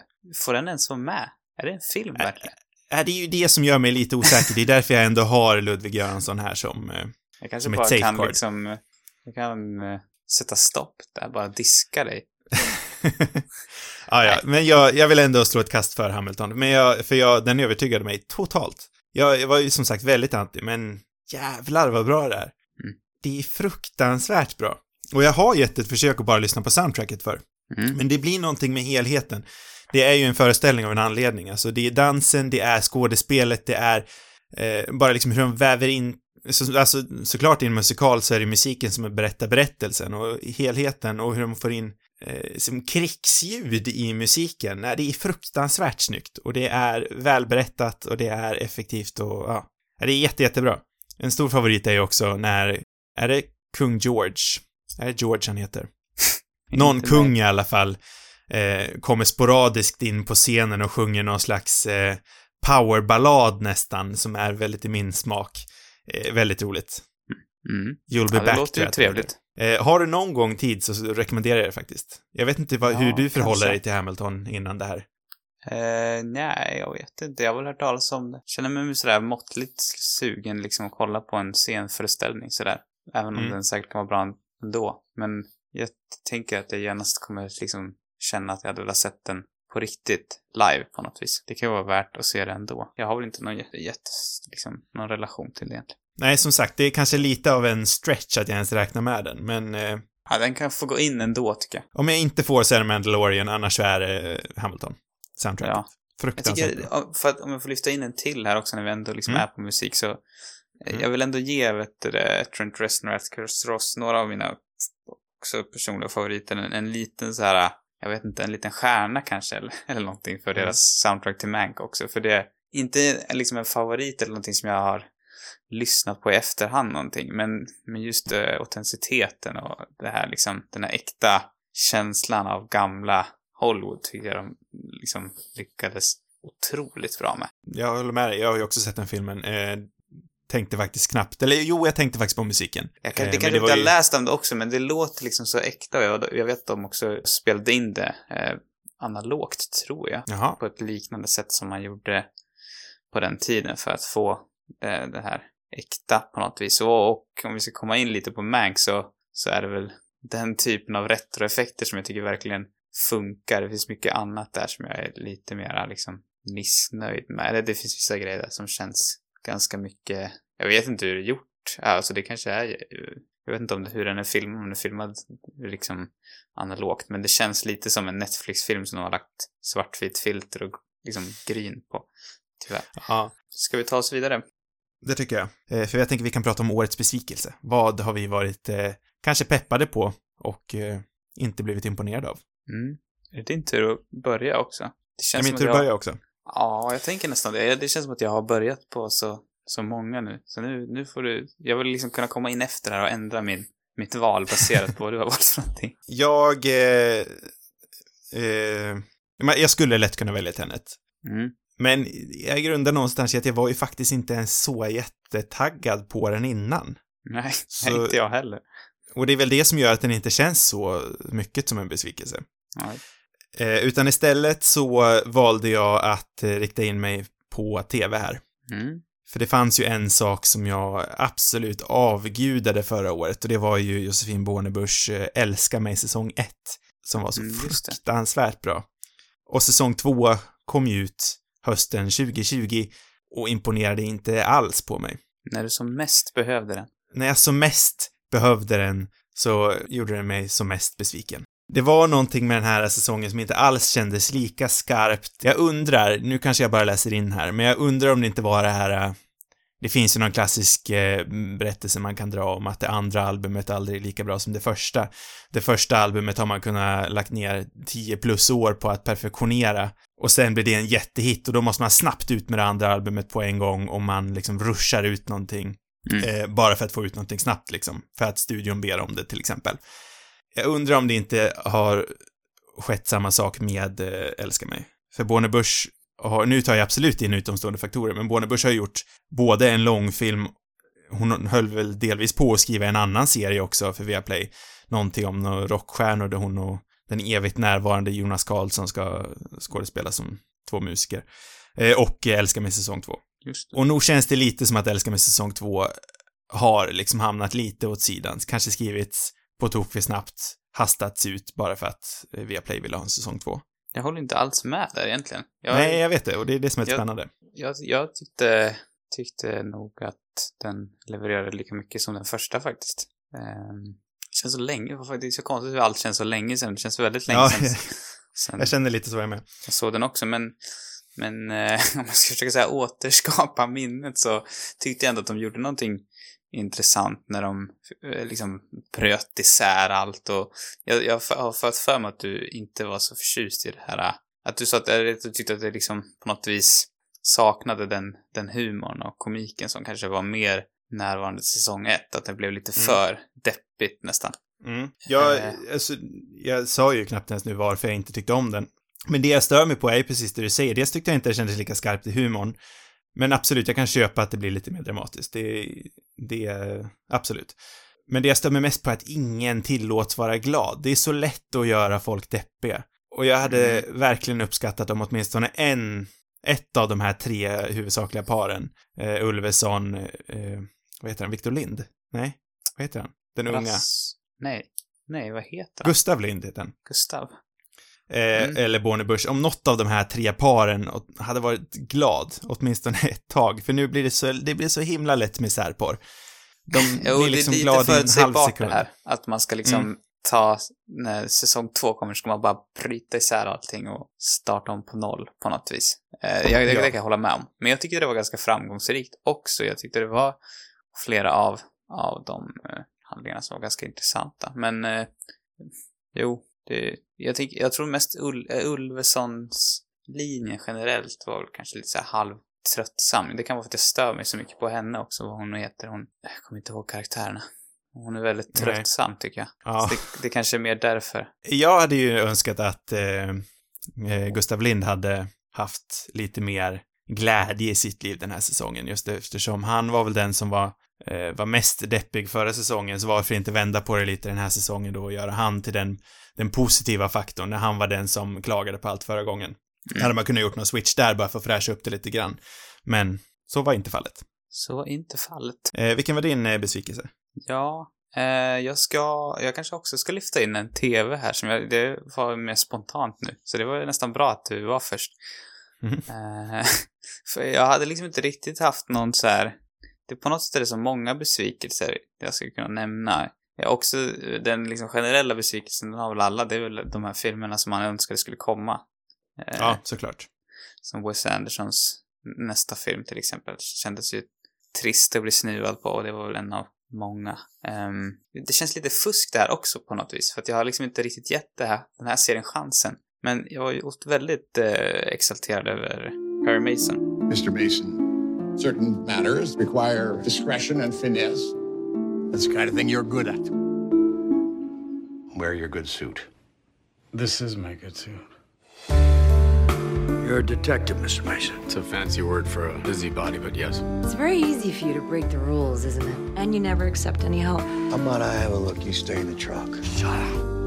Får den ens vara med? Är det en film verkligen? Äh, det är ju det som gör mig lite osäker. Det är därför jag ändå har Ludvig Göransson här som, eh, Jag kanske som ett bara kan safeguard. liksom... Jag kan eh, sätta stopp där, bara diska dig. [LAUGHS] ja, ja, men jag, jag vill ändå slå ett kast för Hamilton. Men jag, för jag, den övertygade mig totalt. Jag, jag var ju som sagt väldigt anti, men jävlar vad bra det är. Mm. Det är fruktansvärt bra. Och jag har gett ett försök att bara lyssna på soundtracket för. Mm. Men det blir någonting med helheten. Det är ju en föreställning av en anledning. Alltså det är dansen, det är skådespelet, det är eh, bara liksom hur de väver in så, alltså, såklart i en musikal så är det musiken som berättar berättelsen och helheten och hur de får in eh, som krigsljud i musiken. Nej, det är fruktansvärt snyggt och det är välberättat och det är effektivt och ja, det är jätte, jättebra. En stor favorit är ju också när, är det kung George? Är det George han heter? [LAUGHS] Någon kung i alla fall eh, kommer sporadiskt in på scenen och sjunger någon slags eh, powerballad nästan, som är väldigt i min smak. Eh, väldigt roligt. Mm. You'll be Ja, det back, låter tror ju det trevligt. Eh, har du någon gång tid så så rekommenderar jag det faktiskt. Jag vet inte vad, Ja, hur du förhåller kanske. dig till Hamilton innan det här. Eh, nej, jag vet inte. Jag har väl hört talas om det. Känner mig sådär måttligt sugen liksom att kolla på en scenföreställning sådär. Även om Mm. den säkert kan vara bra ändå. Men jag tänker att jag genast kommer liksom känna att jag hade velat sett den på riktigt live på något vis. Det kan ju vara värt att se det ändå. Jag har väl inte någon jätte, jätte liksom, någon relation till det egentligen. Nej, som sagt, det är kanske lite av en stretch att jag ens räknar med den, men eh, Ja, den kan få gå in ändå tycker jag. om jag inte får se Mandalorian, annars så är det eh, Hamilton. Soundtracket. Ja. Jag Fruktansvärt tycker, bra. ja, för att om jag får lyfta in en till här också när vi ändå liksom Mm. är på musik så eh, Mm. jag vill ändå ge vet du, det, Trent Reznor Atticus Ross, några av mina också personliga favoriter, en, en liten så här, jag vet inte, en liten stjärna kanske eller, [LAUGHS] eller någonting för Mm. deras soundtrack till Mank också. För det är inte liksom en favorit eller någonting som jag har lyssnat på i efterhand någonting, men, men just uh, autenticiteten och det här liksom, den här äkta känslan av gamla Hollywood tycker jag de liksom lyckades otroligt bra med. Jag håller med dig, jag har ju också sett den filmen. Eh, tänkte faktiskt knappt, eller jo, jag tänkte faktiskt på musiken. Jag kan, Eh, det men kanske inte ju- läst om det också, men det låter liksom så äkta. Och jag, jag vet att de också spelade in det eh, analogt, tror jag. Jaha. På ett liknande sätt som man gjorde på den tiden för att få eh, det här äkta på något vis. Och, och om vi ska komma in lite på Mank så, så är det väl den typen av retroeffekter som jag tycker verkligen funkar. Det finns mycket annat där som jag är lite mer liksom missnöjd med. Eller det finns vissa grejer där som känns ganska mycket, jag vet inte hur det är gjort. Alltså det kanske är, jag vet inte om det, hur den är filmad, om den är filmad liksom analogt, men det känns lite som en Netflix-film som de har lagt svartvitt filter och liksom gryn på. Tyvärr. Ja, Ska vi ta oss vidare? det tycker jag. Eh, för jag tänker vi kan prata om årets besvikelse. Vad har vi varit eh, kanske peppade på och eh, inte blivit imponerade av? Mm. Är det din tur att börja också? Det Är känns min som tur att börja också? Ja, jag tänker nästan det. Det känns som att jag har börjat på så, så många nu. Så nu, nu får du... Jag vill liksom kunna komma in efter här och ändra min, mitt val baserat på vad du har valt för någonting. [LAUGHS] Jag... Eh, eh, jag skulle lätt kunna välja Tenet. Mm. Men jag grundar någonstans i att jag var ju faktiskt inte ens så jättetaggad på den innan. Nej, Så- inte jag heller. Och det är väl det som gör att den inte känns så mycket som en besvikelse. Nej. Eh, utan istället så valde jag att eh, rikta in mig på TV här. Mm. För det fanns ju en sak som jag absolut avgudade förra året och det var ju Josefin Bornebusch eh, Älska mig säsong 1 som var så Mm, fruktansvärt bra. Och säsong 2 kom ju ut hösten 2020 och imponerade inte alls på mig. När du som mest behövde den. När jag som mest behövde den så gjorde den mig som mest besviken. Det var någonting med den här säsongen som inte alls kändes lika skarpt. Jag undrar, nu kanske jag bara läser in här, men jag undrar om det inte var det här, äh, det finns ju någon klassisk eh, berättelse man kan dra om att det andra albumet aldrig är lika bra som det första. Det första albumet har man kunnat lagt ner 10 plus år på att perfektionera och sen blir det en jättehit och då måste man snabbt ut med det andra albumet på en gång och man liksom ruschar ut någonting. Eh, bara för att få ut någonting snabbt liksom. För att studion ber om det till exempel. Jag undrar om det inte har skett samma sak med eh, Älska mig. För Borne Busch har, nu tar jag absolut in utomstående faktorer, men Borne Busch har gjort både en långfilm, hon höll väl delvis på att skriva en annan serie också för Viaplay, någonting om några rockstjärnor där hon och den evigt närvarande Jonas Karlsson ska skådespela som två musiker. Eh, och Älska mig säsong två. Och nog känns det lite som att Älska mig säsong två har liksom hamnat lite åt sidan, kanske skrivits på tok för snabbt, hastats ut bara för att eh, Viaplay ville ha en säsong två. Jag håller inte alls med där egentligen. Jag, Nej, jag vet det, och det är det som är jag- spännande. jag, jag tyckte, tyckte nog att den levererade lika mycket som den första faktiskt. Ehm, det känns så länge, det faktiskt så konstigt hur allt känns så länge sedan. Det känns väldigt länge Ja, sedan, [LAUGHS] sedan jag känner lite så jag med. jag såg den också, men, men eh, [LAUGHS] om man ska försöka säga återskapa minnet så tyckte jag ändå att de gjorde någonting intressant när de eh, liksom bröt isär allt och jag, jag har fått för mig att du inte var så förtjust i det här, eh, att du sa att du tyckte att det liksom på något vis saknade den, den humorn och komiken som kanske var mer närvarande säsong ett, att det blev lite Mm. för deppigt nästan. Mm. Jag, Eh. alltså, jag sa ju knappt ens nu varför jag inte tyckte om den. Men det jag stör mig på är precis det du säger. Dels tyckte jag inte det kändes lika skarpt i humorn. Men absolut, jag kan köpa att det blir lite mer dramatiskt. Det, det, absolut. Men det jag mig mest på är att ingen tillåts vara glad. Det är så lätt att göra folk deppiga. Och jag hade verkligen uppskattat om åtminstone en, ett av de här tre huvudsakliga paren, eh, Ulveson, eh, vad heter han, Victor Lind? Nej, vad heter han? Den unga. Rass- Nej. Nej, vad heter han? Gustav Lind heter han. Gustav. Eh, Mm. Eller Borne Busch. Om något av de här tre paren hade varit glad, åtminstone [LAUGHS] ett tag, för nu blir det så, det blir så himla lätt med särpar. De [LAUGHS] Jo, blir det liksom är lite glada i en halv förutsägbart det sekund. här. Att man ska liksom Mm. ta, när säsong två kommer ska man bara bryta isär allting och starta om på noll på något vis. Eh, jag, det, Ja. det kan jag hålla med om. Men jag tycker det var ganska framgångsrikt också. Jag tyckte det var flera av, av de eh, handlingarna som var ganska intressanta. Men eh, jo, det, jag, tycker, jag tror mest Ul, eh, Ulvesons linje generellt var kanske lite så här halvtröttsam. Det kan vara för att jag stör mig så mycket på henne också, vad hon heter. Hon, jag kommer inte ihåg karaktärerna. Hon är väldigt Nej. tröttsam tycker jag. Ja. Det, det kanske är mer därför. Jag hade ju önskat att eh, eh, Gustav Lind hade haft lite mer glädje i sitt liv den här säsongen, just eftersom han var väl den som var, eh, var mest deppig förra säsongen, så varför inte vända på det lite den här säsongen då och göra han till den, den positiva faktorn, när han var den som klagade på allt förra gången. Hade man kunnat gjort någon switch där bara för att fräscha upp det lite grann. Men så var inte fallet. Så var inte fallet. Eh, vilken var din eh, besvikelse? Ja, eh, jag ska, jag kanske också ska lyfta in en TV här som jag, det var mer spontant nu. Så det var nästan bra att du var först. Eh, [LAUGHS] för jag hade liksom inte riktigt haft någon så här, det på något sätt är det så många besvikelser jag skulle kunna nämna. Ja, också den liksom generella besvikelsen, den har väl alla, det är väl de här filmerna som man önskade skulle komma. Eh, Ja, såklart. Som Wes Andersons nästa film till exempel kändes ju trist att bli snuvad på och det var väl en av många. Ehm, det känns lite fusk där också på något vis för att jag har liksom inte riktigt gett det här, den här serien chansen. Men jag var ju väldigt eh, exalterad över Harry Mason. Mr. Mason, certain matters require discretion and finesse. That's the kind of thing you're good at. Wear your good suit. This is my good suit. You're a detective, Mr. Mason. It's a fancy word for a busybody, but yes. It's very easy for you to break the rules, isn't it? And you never accept any help. How about I have a look? You stay in the truck. Shut up.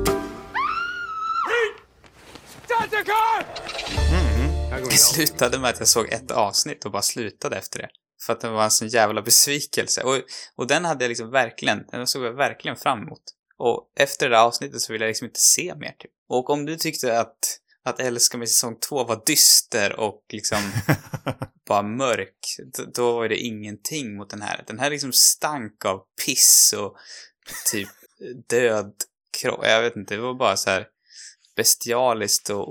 Det slutade med att jag såg ett avsnitt och bara slutade efter det. För att det var en sån jävla besvikelse. Och, och den hade jag liksom verkligen, den såg jag verkligen fram emot. Och efter det där avsnittet så ville jag liksom inte se mer typ. Och om du tyckte att, att Älska mig säsong två var dyster och liksom [LAUGHS] bara mörk, då, var det ingenting mot den här. Den här liksom stank av piss och typ död kropp. Jag vet inte, det var bara så här bestialiskt och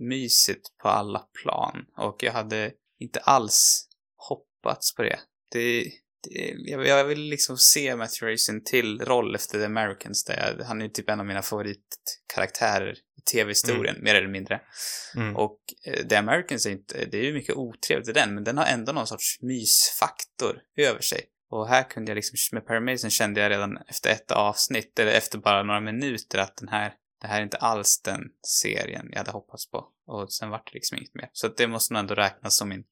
omysigt på alla plan. Och jag hade inte alls hoppats på det. det, det jag, jag vill liksom se Matthew Racing till roll efter The Americans där jag, han är typ en av mina favoritkaraktärer i tv-historien, mer eller mindre. Mm. Och eh, The Americans är inte, det är ju mycket otrevligt i den, men den har ändå någon sorts mysfaktor över sig. Och här kunde jag liksom, med Perry Mason kände jag redan efter ett avsnitt, eller efter bara några minuter, att den här, det här är inte alls den serien jag hade hoppats på. Och sen vart det liksom inget mer. Så det måste nog ändå räknas som min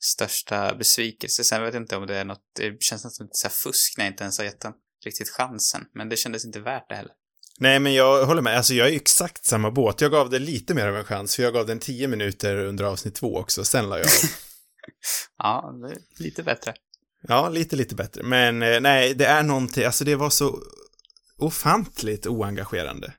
största besvikelse. Sen vet jag inte om det är något, det känns nästan lite så här fusk när jag inte ens har gett den riktigt chansen. Men det kändes inte värt det heller. Nej, men jag håller med. Alltså, jag är exakt samma båt. Jag gav det lite mer av en chans, för jag gav den tio minuter under avsnitt två också. Sen la jag [LAUGHS] ja, lite bättre. Ja, lite, lite bättre. Men eh, nej, det är någonting, alltså det var så ofantligt oengagerande.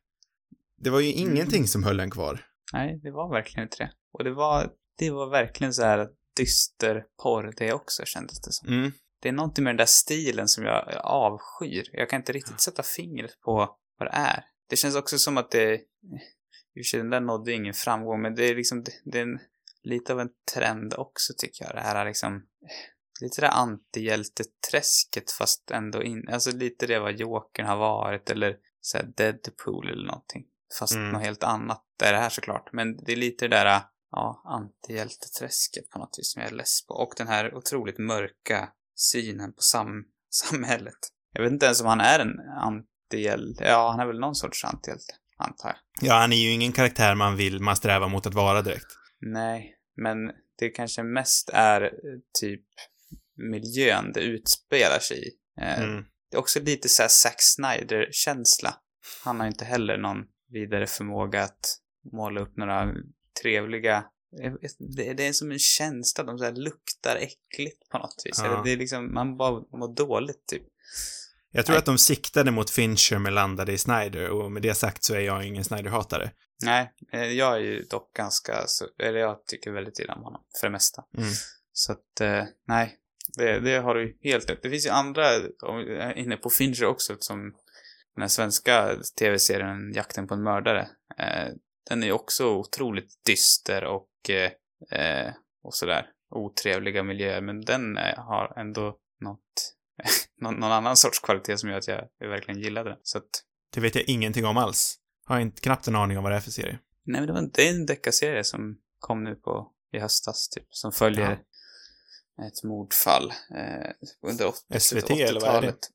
Det var ju ingenting som höll en kvar. Nej, det var verkligen inte det. Och det var, det var verkligen så här dyster porr det också, kändes det som. Mm. Det är någonting med den där stilen som jag avskyr. Jag kan inte riktigt sätta fingret på vad det är. Det känns också som att det... I och för sig, den där nådde ingen framgång, men det är liksom, det, det är en, lite av en trend också tycker jag. Det här är liksom, lite det där antihjälteträsket fast ändå in, alltså lite det vad Jokern har varit eller såhär Deadpool eller någonting. Fast Mm. något helt annat är det här såklart. Men det är lite det där, ja, antihjälteträsket på något vis som jag är less på. Och den här otroligt mörka synen på sam [LAUGHS] samhället. Jag vet inte ens om han är en antihjälte. Ja, han är väl någon sorts antihjälte, antar jag. Ja, han är ju ingen karaktär man vill, man strävar mot att vara direkt. Nej, men det kanske mest är eh, typ miljön det utspelar sig i. Eh, Mm. Det är också lite såhär Zack Snyder-känsla. Han har inte heller någon vidare förmåga att måla upp några trevliga... inte, Det det är som en känsla, de så luktar äckligt på något vis. Ja. Det är liksom, man bara mår dåligt typ. Jag tror Nej. att de siktade mot Fincher men landade i Snyder och med det sagt så är jag ingen Snyder-hatare. Nej, eh, jag är ju dock ganska, eller jag tycker väldigt illa om honom, för det mesta. Mm. Så att, eh, nej. Det, det har du helt rätt. Det finns ju andra, inne på Fincher också, som den här svenska tv-serien Jakten på en mördare. Eh, den är ju också otroligt dyster och, eh, eh, och sådär otrevliga miljöer, men den har ändå något, [LAUGHS] någon, någon annan sorts kvalitet som gör att jag, verkligen gillade den. Så att, Det vet jag ingenting om alls. Har inte knappt en aning om vad det är för serie. nej men det, var, en- det är en deckarserie som kom nu på, i höstas typ, som följer ett mordfall eh, under åt- SVT, slutet av eller vad är det? 80-talet.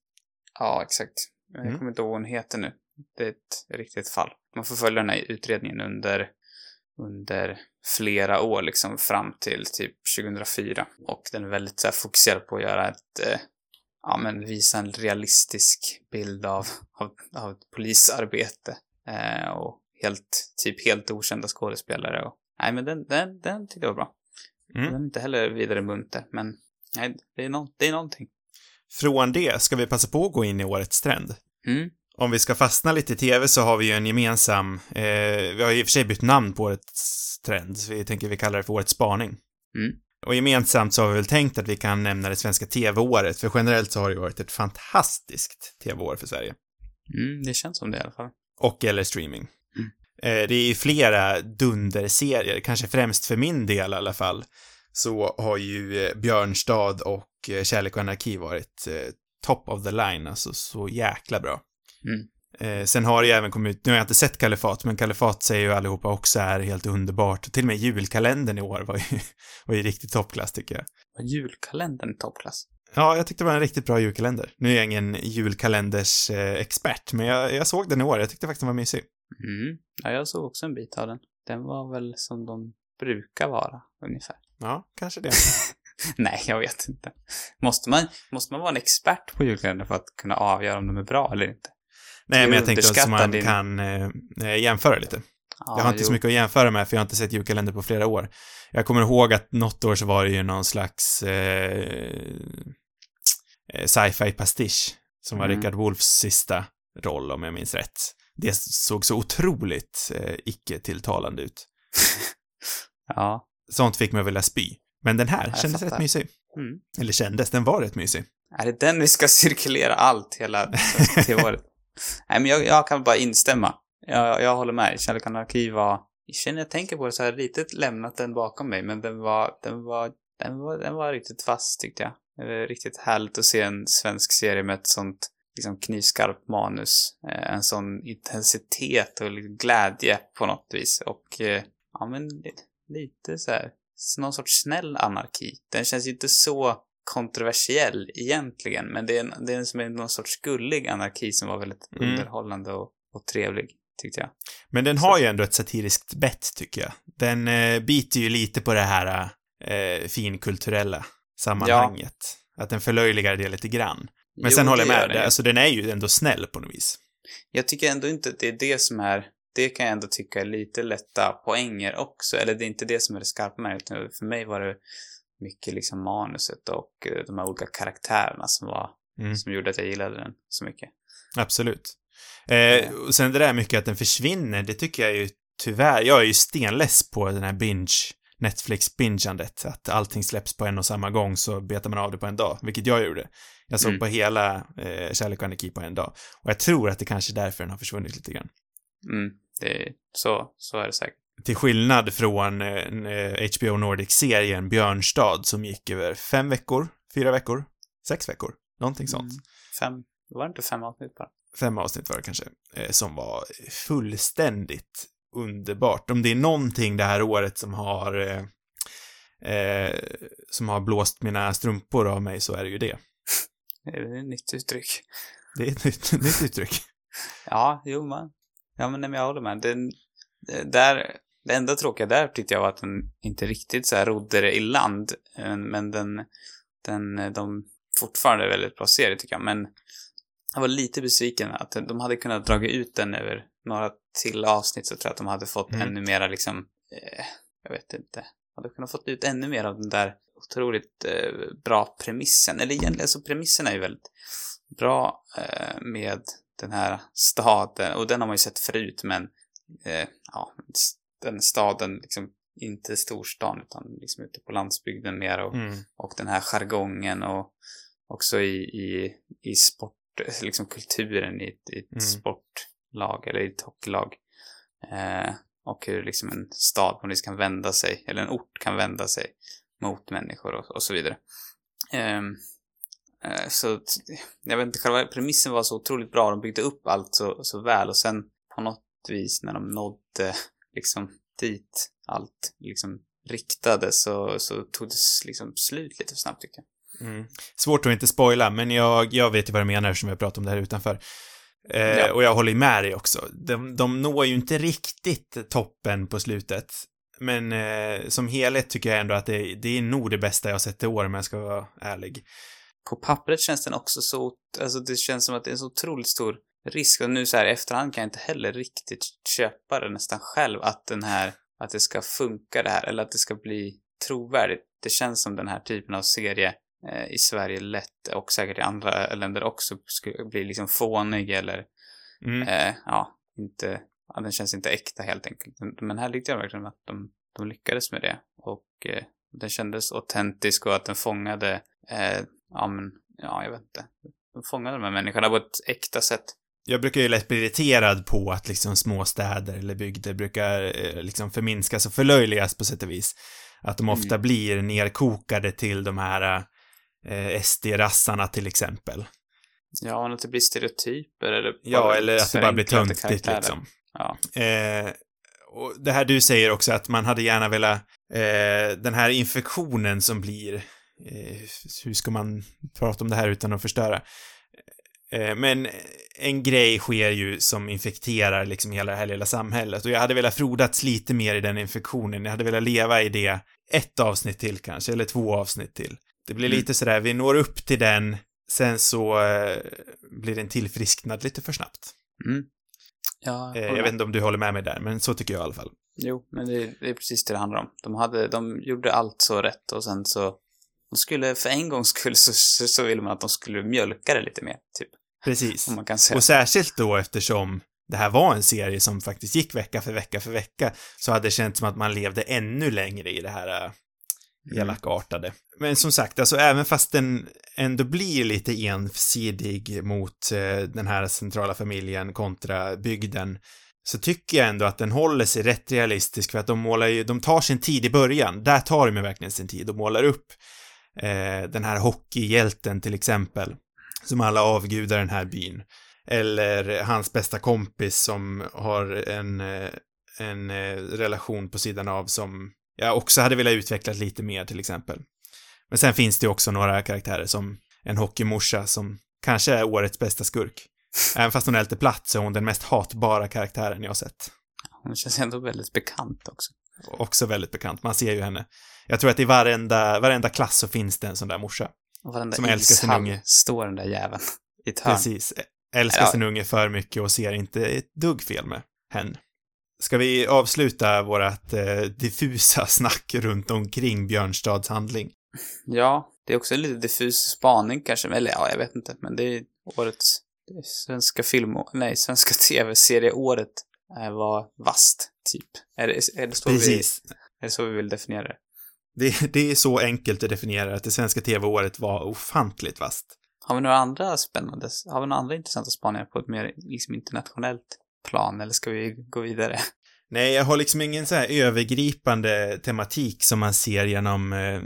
Ja, exakt. Jag Mm. kommer inte ihåg vad hon heter nu. Det är ett riktigt fall. Man får följa den här utredningen under, under flera år, liksom fram till typ 2004. Och den är väldigt så här, fokuserad på att göra ett, eh, ja men visa en realistisk bild av, av, av polisarbete. Eh, och helt, typ helt okända skådespelare och, nej men den, den, den tyckte jag var bra. Mm. Den är inte heller vidare munter, men nej, det är, no, det är någonting. Från det ska vi passa på att gå in i årets trend. Mm. Om vi ska fastna lite i tv så har vi ju en gemensam, eh, vi har i och för sig bytt namn på årets trend, så vi tänker vi kallar det för årets spaning. Mm. Och gemensamt så har vi väl tänkt att vi kan nämna det svenska tv-året, för generellt så har det ju varit ett fantastiskt tv-år för Sverige. Mm, det känns som det i alla fall. Och eller streaming. Mm. Eh, det är ju flera dunderserier, kanske främst för min del i alla fall, så har ju eh, Björnstad och eh, Kärlek och anarki varit eh, top of the line, alltså så jäkla bra. Mm. Eh, sen har det ju även kommit nu har jag inte sett Kalifat, men Kalifat säger ju allihopa också är helt underbart. Och till och med julkalendern i år var ju, [LAUGHS] var ju riktigt toppklass tycker jag. Var julkalendern toppklass? Ja, jag tyckte det var en riktigt bra julkalender. Nu är jag ingen julkalenders eh, expert, men jag, jag såg den i år, jag tyckte faktiskt den var mysig. Mm. Ja, jag såg också en bit av den. Den var väl som de brukar vara, ungefär. Ja, kanske det. [LAUGHS] [LAUGHS] Nej, jag vet inte. Måste man, måste man vara en expert på julkalender för att kunna avgöra om de är bra eller inte? Nej, men jag tänkte att man din- kan eh, eh, jämföra lite. Ja, jag har inte jo. så mycket att jämföra med, för jag har inte sett julkalender på flera år. Jag kommer ihåg att något år så var det ju någon slags eh, eh, sci-fi pastisch, som var Mm. Richard Wolffs sista roll, om jag minns rätt. Det såg så otroligt eh, icke-tilltalande ut. [LAUGHS] Ja. Sånt fick mig att vilja spy. Men den här Jag kändes fattar. rätt mysig. Mm. Eller kändes, den var rätt mysig. Är det den vi ska [LAUGHS] cirkulera allt hela TV-året? Nej, men jag, jag kan bara instämma. Jag, jag håller med. Kärlek och anarki var... Jag känner jag tänker på det så här lite lämnat den bakom mig, men den var, den var, den var, den var riktigt vass tyckte jag. Det är riktigt härligt att se en svensk serie med ett sånt liksom knivskarpt manus. Eh, en sån intensitet och glädje på något vis. Och eh, ja, men lite så här, någon sorts snäll anarki. Den känns ju inte så kontroversiell egentligen, men det är, en, det är som en, någon sorts gullig anarki som var väldigt Mm. underhållande och, och trevlig, tyckte jag. Men den har ju ändå ett satiriskt bett, tycker jag. Den eh, biter ju lite på det här eh, finkulturella sammanhanget. Att den förlöjligar det lite grann. Men Jo, sen håller jag med, det, alltså den är ju ändå snäll på något vis. Jag tycker ändå inte att det är det som är, det kan jag ändå tycka är lite lätta poänger också, eller det är inte det som är det skarpa med det, utan för mig var det mycket liksom manuset och eh, de här olika karaktärerna som var, Mm. som gjorde att jag gillade den så mycket. Absolut. Eh, och sen det där mycket att den försvinner, det tycker jag ju tyvärr, jag är ju stenless på den här binge, Netflix-bingeandet, att allting släpps på en och samma gång så betar man av det på en dag, vilket jag gjorde. Jag såg Mm. på hela eh, Kärlek och anarki på en dag. Och jag tror att det kanske är därför den har försvunnit lite grann. Mm, det är, så, så är det säkert. Till skillnad från eh, HBO Nordic-serien Björnstad som gick över fem veckor, fyra veckor, sex veckor, någonting sånt. Mm, fem, var det inte fem avsnitt bara? fem avsnitt var det kanske, eh, som var fullständigt underbart. Om det är någonting det här året som har eh, eh, som har blåst mina strumpor av mig så är det ju det. [LAUGHS] Det är ett nytt uttryck. Det är ett nytt, nytt uttryck. [LAUGHS] Ja, jo man. Ja men nej, men jag håller med. Den, där, det enda tråkiga där tyckte jag var att den inte riktigt så här rodde det i land. Eh, Men den, den, de fortfarande är väldigt bra serie tycker jag. Men jag var lite besviken att de hade kunnat dra ut den över några till avsnitt så tror jag att de hade fått Mm. ännu mera liksom, eh, jag vet inte, hade kunnat fått ut ännu mer av den där otroligt eh, bra premissen. Eller egentligen, alltså premissen är ju väldigt bra eh, med den här staden, och den har man ju sett förut, men eh, ja, den staden, liksom inte storstan, utan liksom ute på landsbygden mer och, Mm. och den här jargongen och också i, i, i sport, liksom kulturen i ett, i ett Mm. sportlag eller i ett hockeylag. Eh, och hur liksom en stad på något vis kan vända sig, eller en ort kan vända sig mot människor och, och så vidare. Eh, så t- jag vet inte, själva premissen var så otroligt bra, de byggde upp allt så, så väl och sen på något vis när de nådde [LAUGHS] liksom dit allt liksom riktade så, så tog det liksom slut lite för snabbt tycker jag. Mm. Svårt att inte spoila, men jag, jag vet ju vad du menar som har pratat om det här utanför. Eh, Ja. Och jag håller med dig också. De, de når ju inte riktigt toppen på slutet. Men eh, som helhet tycker jag ändå att det, det är nog det bästa jag har sett i år om jag ska vara ärlig. På pappret känns den också så, alltså det känns som att det är en så otroligt stor risk och nu så här i efterhand kan jag inte heller riktigt köpa det nästan själv att den här, att det ska funka det här eller att det ska bli trovärdigt. Det känns som den här typen av serie eh, i Sverige lätt och säkert i andra länder också skulle bli liksom fånig eller Mm. eh, ja, inte, ja, den känns inte äkta helt enkelt. Men här tyckte jag verkligen att de, de lyckades med det och eh, den kändes autentisk och att den fångade, eh, ja men, ja jag vet inte, de fångade de här människorna på ett äkta sätt. Jag brukar ju lätt bli irriterad på att liksom småstäder eller bygder brukar eh, liksom förminskas och förlöjligas på sätt och vis. Att de ofta Mm. blir nerkokade till de här eh, SD-rassarna till exempel. Ja, men att det blir stereotyper eller Ja, eller att det bara blir töntigt liksom. Ja. Eh, och det här du säger också att man hade gärna velat, eh, den här infektionen som blir, hur ska man prata om det här utan att förstöra? Eh, men en grej sker ju som infekterar liksom hela det här lilla samhället och jag hade velat frodats lite mer i den infektionen. Jag hade velat leva i det ett avsnitt till kanske, eller två avsnitt till. Det blir Mm. lite sådär, vi når upp till den, sen så eh, blir den tillfrisknad lite för snabbt. Mm. Ja, Eh, håller jag vet inte om du håller med mig där, men så tycker jag i alla fall. Jo, men det, det är precis det det handlar om. De, hade, de gjorde allt så rätt och sen så... De skulle, för en gångs skull så, så, så ville man att de skulle mjölka det lite mer, typ. Precis. Om man kan säga. Och särskilt då eftersom det här var en serie som faktiskt gick vecka för vecka för vecka, så hade det känts som att man levde ännu längre i det här äh, elakartade. Men som sagt, alltså även fast den ändå blir lite ensidig mot eh, den här centrala familjen kontra bygden, så tycker jag ändå att den håller sig rätt realistisk för att de målar ju, de tar sin tid i början. Där tar de ju verkligen sin tid och målar upp eh, den här hockeyhjälten till exempel, som alla avgudar den här byn. Eller hans bästa kompis som har en, eh, en eh, relation på sidan av som jag också hade velat utveckla lite mer till exempel. Men sen finns det också några karaktärer som en hockeymorsa som kanske är årets bästa skurk. [LAUGHS] Även fast hon är lite platt så är hon den mest hatbara karaktären jag har sett. Hon känns ändå väldigt bekant också. Också väldigt bekant, man ser ju henne. Jag tror att i varenda, varenda klass så finns det en sån där morsa. Och varenda Som älskar sin unge. står den där jäveln [LAUGHS] i ett hörn. Precis. Älskar sin unge för mycket och ser inte ett dugg fel med henne. Ska vi avsluta vårat eh, diffusa [LAUGHS] snack runt omkring Björnstads handling? Ja, det är också en lite diffus spaning kanske, eller ja, jag vet inte, men det är årets det är svenska film, nej, svenska [LAUGHS] tv-serieåret var vast, typ. Är det, är det så Precis. vi, är det så vi vill definiera det? Det, det är så enkelt att definiera att det svenska tv-året var ofantligt vast. Har vi några andra spännande, har vi några andra intressanta spaningar på ett mer liksom internationellt plan, eller ska vi gå vidare? Nej, jag har liksom ingen så här övergripande tematik som man ser genom eh,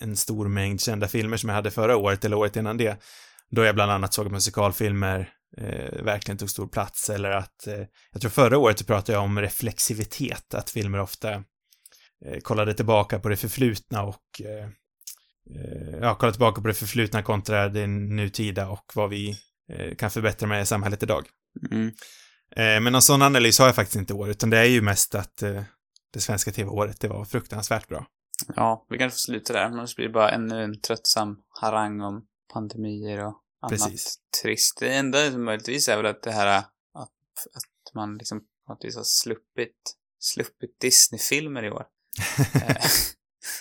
en stor mängd kända filmer som jag hade förra året eller året innan det. Då jag bland annat såg att musikalfilmer eh, verkligen tog stor plats eller att, eh, jag tror förra året pratade jag om reflexivitet, att filmer ofta kollade tillbaka på det förflutna och eh, eh, ja, kollade tillbaka på det förflutna kontra det nutida och vad vi eh, kan förbättra med samhället idag. Mm. Eh, men någon sån analys har jag faktiskt inte i år, utan det är ju mest att eh, det svenska tv-året, det var fruktansvärt bra. Ja, vi kanske får sluta där, annars blir det bara ännu en tröttsam harang om pandemier och annat Precis. trist. Det enda som möjligtvis är väl att det här att, att man liksom på något vis har sluppit, sluppit Disney-filmer i år. Eh,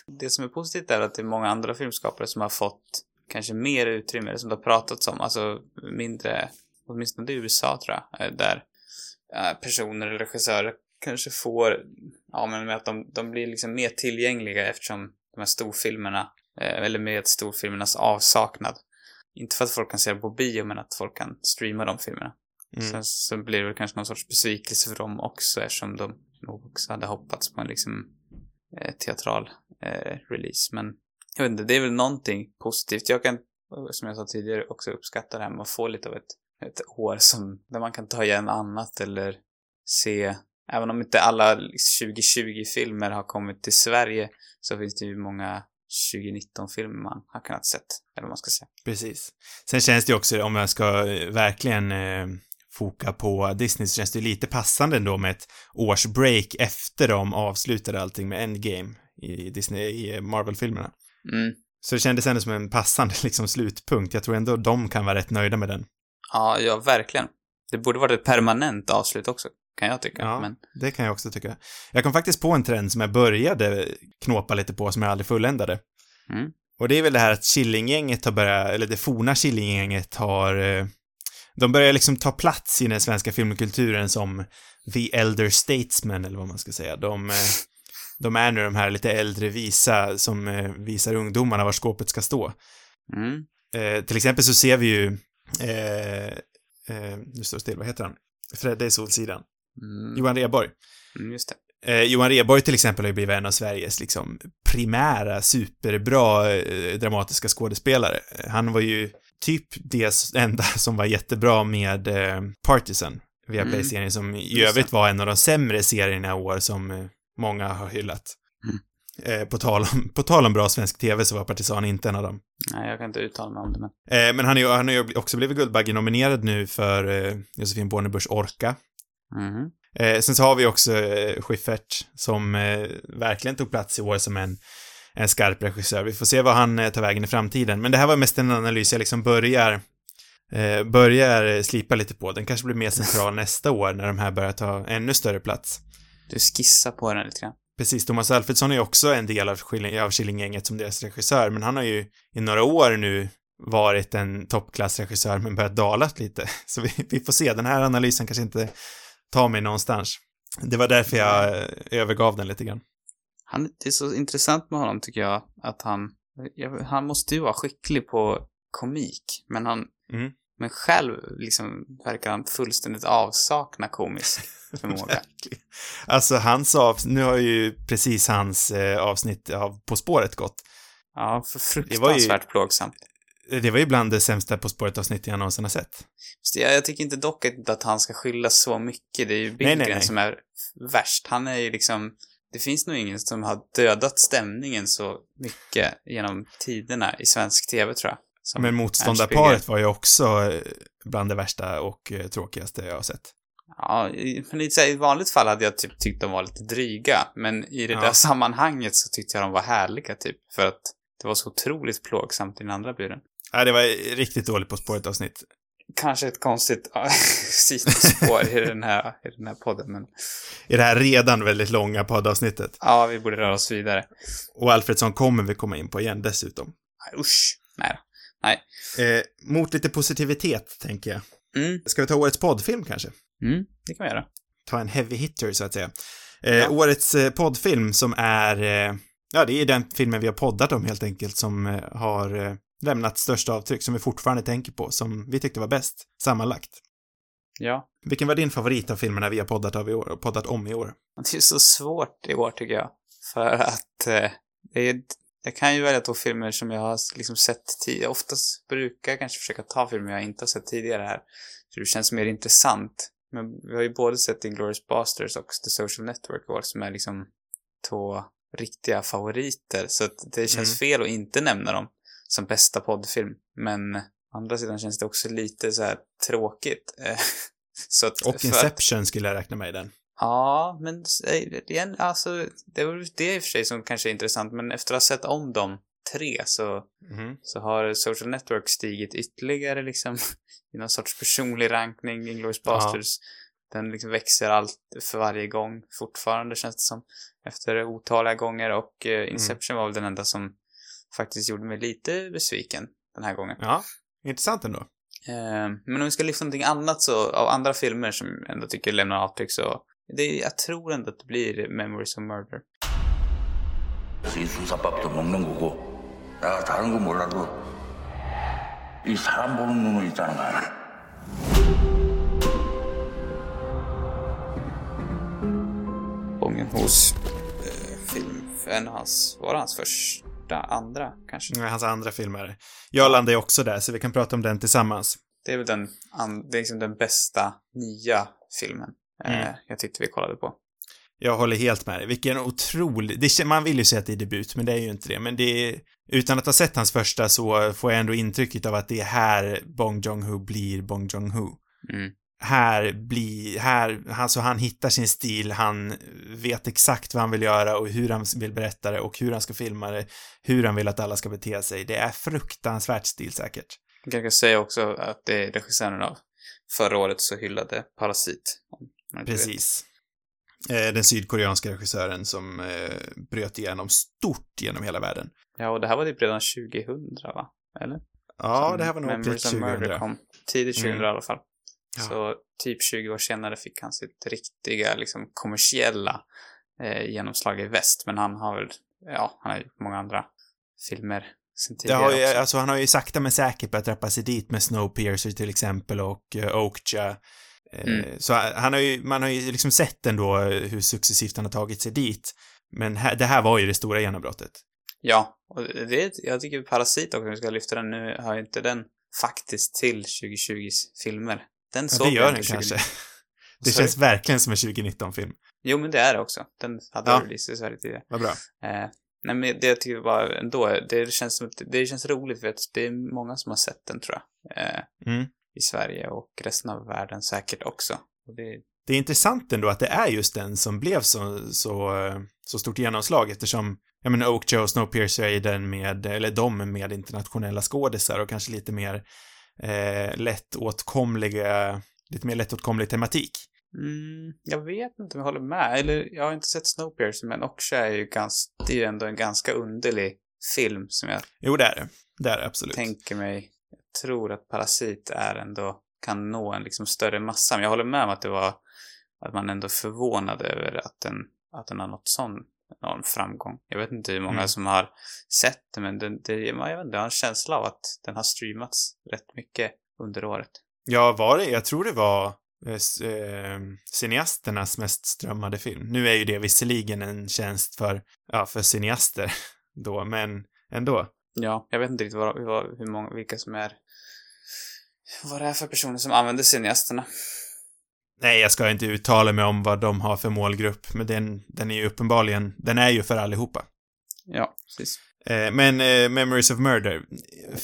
det som är positivt är att det är många andra filmskapare som har fått kanske mer utrymme, som det har pratats om, alltså mindre, åtminstone i USA tror jag, eh, där eh, personer eller regissörer kanske får, ja men med att de, de blir liksom mer tillgängliga eftersom de här storfilmerna, eller med storfilmernas avsaknad. Inte för att folk kan se dem på bio, men att folk kan streama de filmerna. Mm. Sen så blir det kanske någon sorts besvikelse för dem också eftersom de nog också hade hoppats på en liksom Eh, teatral eh, release. Men jag vet inte, det är väl någonting positivt. Jag kan, som jag sa tidigare, också uppskatta det här med att få lite av ett, ett år som, där man kan ta igen annat eller se, även om inte alla 2020-filmer har kommit till Sverige så finns det ju många 2019-filmer man har kunnat sett, eller vad man ska säga. Precis. Sen känns det ju också, om jag ska eh, verkligen eh, foka på Disney, så känns det lite passande ändå med ett års break efter de avslutade allting med Endgame i Disney, i Marvel-filmerna. Mm. Så det kändes ändå som en passande [LAUGHS] liksom slutpunkt. Jag tror ändå de kan vara rätt nöjda med den. Ja, ja, verkligen. Det borde varit ett permanent avslut också, kan jag tycka. Ja, Men, det kan jag också tycka. Jag kom faktiskt på en trend som jag började knåpa lite på, som jag aldrig fulländade. mm. Och det är väl det här att Killinggänget har börjat, eller det forna Killinggänget har, eh, de börjar liksom ta plats i den svenska filmkulturen som the elder statesmen, eller vad man ska säga. De, eh, de är nu de här lite äldre visa som eh, visar ungdomarna var skåpet ska stå. Mm. Eh, till exempel så ser vi ju, eh, eh, nu står det still, vad heter han? Fredde i Solsidan. Mm. Johan Rheborg. Mm, just det. Eh, Johan Rheborg till exempel har ju blivit en av Sveriges liksom primära, superbra eh, dramatiska skådespelare. Han var ju typ det enda [LAUGHS] som var jättebra med eh, Partisan, via Mm. Som i övrigt var en av de sämre serierna i år som eh, många har hyllat. Mm. Eh, på, tal om, [LAUGHS] på tal om bra svensk TV så var Partisan inte en av dem. Nej, jag kan inte uttala mig om det, men... Eh, men han, är ju, han har ju också blivit Guldbagge-nominerad nu för eh, Josefin Bornebuschs Orka. Mhm. Eh, sen så har vi också eh, Schyffert som eh, verkligen tog plats i år som en, en skarp regissör. Vi får se vad han eh, tar vägen i framtiden. Men det här var mest en analys jag liksom börjar, eh, börjar slipa lite på. Den kanske blir mer central nästa år när de här börjar ta ännu större plats. Du skissar på den lite grann. Precis, Thomas Alfredsson är ju också en del av Killinggänget som deras regissör, men han har ju i några år nu varit en toppklassregissör men börjat dalat lite. [LAUGHS] Så vi, vi får se, den här analysen kanske inte tar mig någonstans. Det var därför jag eh, övergav den lite grann. Han, det är så intressant med honom, tycker jag, att han... Han måste ju vara skicklig på komik, men han... Mm. Men själv, liksom, verkar han fullständigt avsakna komisk [LAUGHS] förmåga. Alltså hans avsnitt, nu har ju precis hans eh, avsnitt av På spåret gått. Ja, för Det var ju- fruktansvärt plågsamt. Det var ju bland det sämsta På spåret-avsnitt jag någonsin har sett. Jag, jag tycker inte dock att han ska skylla så mycket. Det är ju Billgren som är värst. Han är ju liksom... Det finns nog ingen som har dödat stämningen så mycket genom tiderna i svensk TV, tror jag. Men motståndarparet var ju också eh, bland det värsta och eh, tråkigaste jag har sett. Ja, men i, vanligt fall hade jag typ tyckt de var lite dryga, men i det Ja. där sammanhanget så tyckte jag de var härliga typ, för att det var så otroligt plågsamt i den andra buren. Nej, det var riktigt dåligt På spåret-avsnitt. Kanske ett konstigt ja, [LAUGHS] sidospår i den här, i den här podden, men I det här redan väldigt långa poddavsnittet. ja, vi borde röra oss vidare. Och Alfredsson kommer vi komma in på igen dessutom. Nej, Usch, nej. Nej. Eh, mot lite positivitet, tänker jag. Mm, Ska vi ta årets poddfilm kanske? mm, det kan vi göra. Ta en heavy hitter, så att säga. Eh, Årets eh, poddfilm som är, eh, ja, det är den filmen vi har poddat om helt enkelt, som eh, har eh, lämnat störst avtryck, som vi fortfarande tänker på, som vi tyckte var bäst, sammanlagt. Ja. Vilken var din favorit av filmerna vi har poddat av i år, och poddat om i år? Det är så svårt i år tycker jag. För att eh, det är, jag kan ju välja två filmer som jag har liksom sett tidigare. Oftast brukar jag kanske försöka ta filmer jag inte har sett tidigare här. Så det känns mer intressant. Men vi har ju både sett Inglourious Basterds och The Social Network i år som är liksom två riktiga favoriter. Så det känns Mm. fel att inte nämna dem som bästa poddfilm. Men å andra sidan känns det också lite så här tråkigt. Eh, [LAUGHS] så att, Och för att- Inception skulle jag räkna med i den. Ja, men s- eh, igen, alltså, det är väl det i och för sig som kanske är intressant, men efter att ha sett om de tre så, Mhm. så har Social Network stigit ytterligare liksom [LAUGHS] i någon sorts personlig rankning, Inglourious Ja. Basterds. Den liksom växer allt för varje gång fortfarande känns det som. Efter otaliga gånger och eh, Inception var väl den enda som faktiskt gjorde mig lite besviken den här gången. Ja, intressant ändå. Eh, men om vi ska lyfta någonting annat så, av andra filmer som jag ändå tycker lämnar avtryck så, det, jag tror ändå att det blir Memories of Murder. 그래서 이 수사밥도 먹는 거고 내가 다른 거 몰라도 이 사람 보는 눈은 있다는 거 알아? Gången hos eh, film, en av hans, var det hans första, andra kanske? Hans andra filmer. Jag landar ju också där, så vi kan prata om den tillsammans. Det är väl den, det är liksom den bästa nya filmen eh, Mm. jag tyckte vi kollade på. Jag håller helt med dig. Vilken otrolig... Det, man vill ju säga att det är debut, men det är ju inte det. Men det är... Utan att ha sett hans första så får jag ändå intrycket av att det är här Bong Joon-Ho blir Bong Joon-Ho. Mm. Här blir... Här... Alltså han hittar sin stil, han vet exakt vad han vill göra och hur han vill berätta det och hur han ska filma det, hur han vill att alla ska bete sig. Det är fruktansvärt stilsäkert. Jag kan säga också att det är regissören av förra året så hyllade Parasit. inte vet. Precis. Eh, den sydkoreanska regissören som eh, bröt igenom stort genom hela världen. Ja, och det här var typ redan 2000, va? Eller? Ja, Som det här var nog precis of Murder 2000. kom. Tidigt 2000 Mm. i alla fall. Ja. Så typ 20 år senare fick han sitt riktiga, liksom kommersiella eh, genomslag i väst. Men han har väl, ja, han har gjort många andra filmer sen tidigare har ju, också. alltså han har ju sakta men säkert börjat rappa sig dit med Snowpiercer till exempel och uh, Okja. Eh, Mm. Så han har ju, man har ju liksom sett ändå hur successivt han har tagit sig dit. Men här, det här var ju det stora genombrottet. Ja, och det, jag tycker Parasit också, om vi ska lyfta den nu, har ju inte den faktiskt till 2020s filmer. Den Ja, såg [LAUGHS] det gör den inte 20 kanske. Det Sorry. känns verkligen som en 2019-film. Jo, men det är det också. Den hade Ja. release i Sverige tidigare. Vad bra. Eh, nej, men det jag tycker var ändå, det känns som det känns roligt för att det är många som har sett den tror jag. Eh, Mm. I Sverige och resten av världen säkert också. Det, Det är intressant ändå att det är just den som blev så, så, så stort genomslag eftersom, jag menar, Oakja och Snowpiercer är den med, eller de med internationella skådisar och kanske lite mer eh, lättåtkomliga, lite mer lättåtkomlig tematik. mm, jag vet inte om jag håller med. Eller, jag har inte sett Snowpiercer, men Oksha är ju ganska, det är ju ändå en ganska underlig film som jag Jo, det är det. Det är det absolut. tänker mig. Jag tror att Parasit är ändå, kan nå en liksom större massa. Men jag håller med om att det var, att man ändå förvånad över att den, att den har nått sån enorm framgång. Jag vet inte hur många Mm. som har sett det, men det, det, jag vet inte, jag har en känsla av att den har streamats rätt mycket under året. Ja, var det? Jag tror det var eh, eh, cineasternas mest strömmade film. Nu är ju det visserligen en tjänst för, ja, för cineaster [LAUGHS] då, men ändå. Ja, jag vet inte riktigt vad, vad, hur många, vilka som är... Vad det är för personer som använder cineasterna. Nej, jag ska inte uttala mig om vad de har för målgrupp, men den, den är ju uppenbarligen, den är ju för allihopa. Ja, precis. Eh, men eh, Memories of Murder,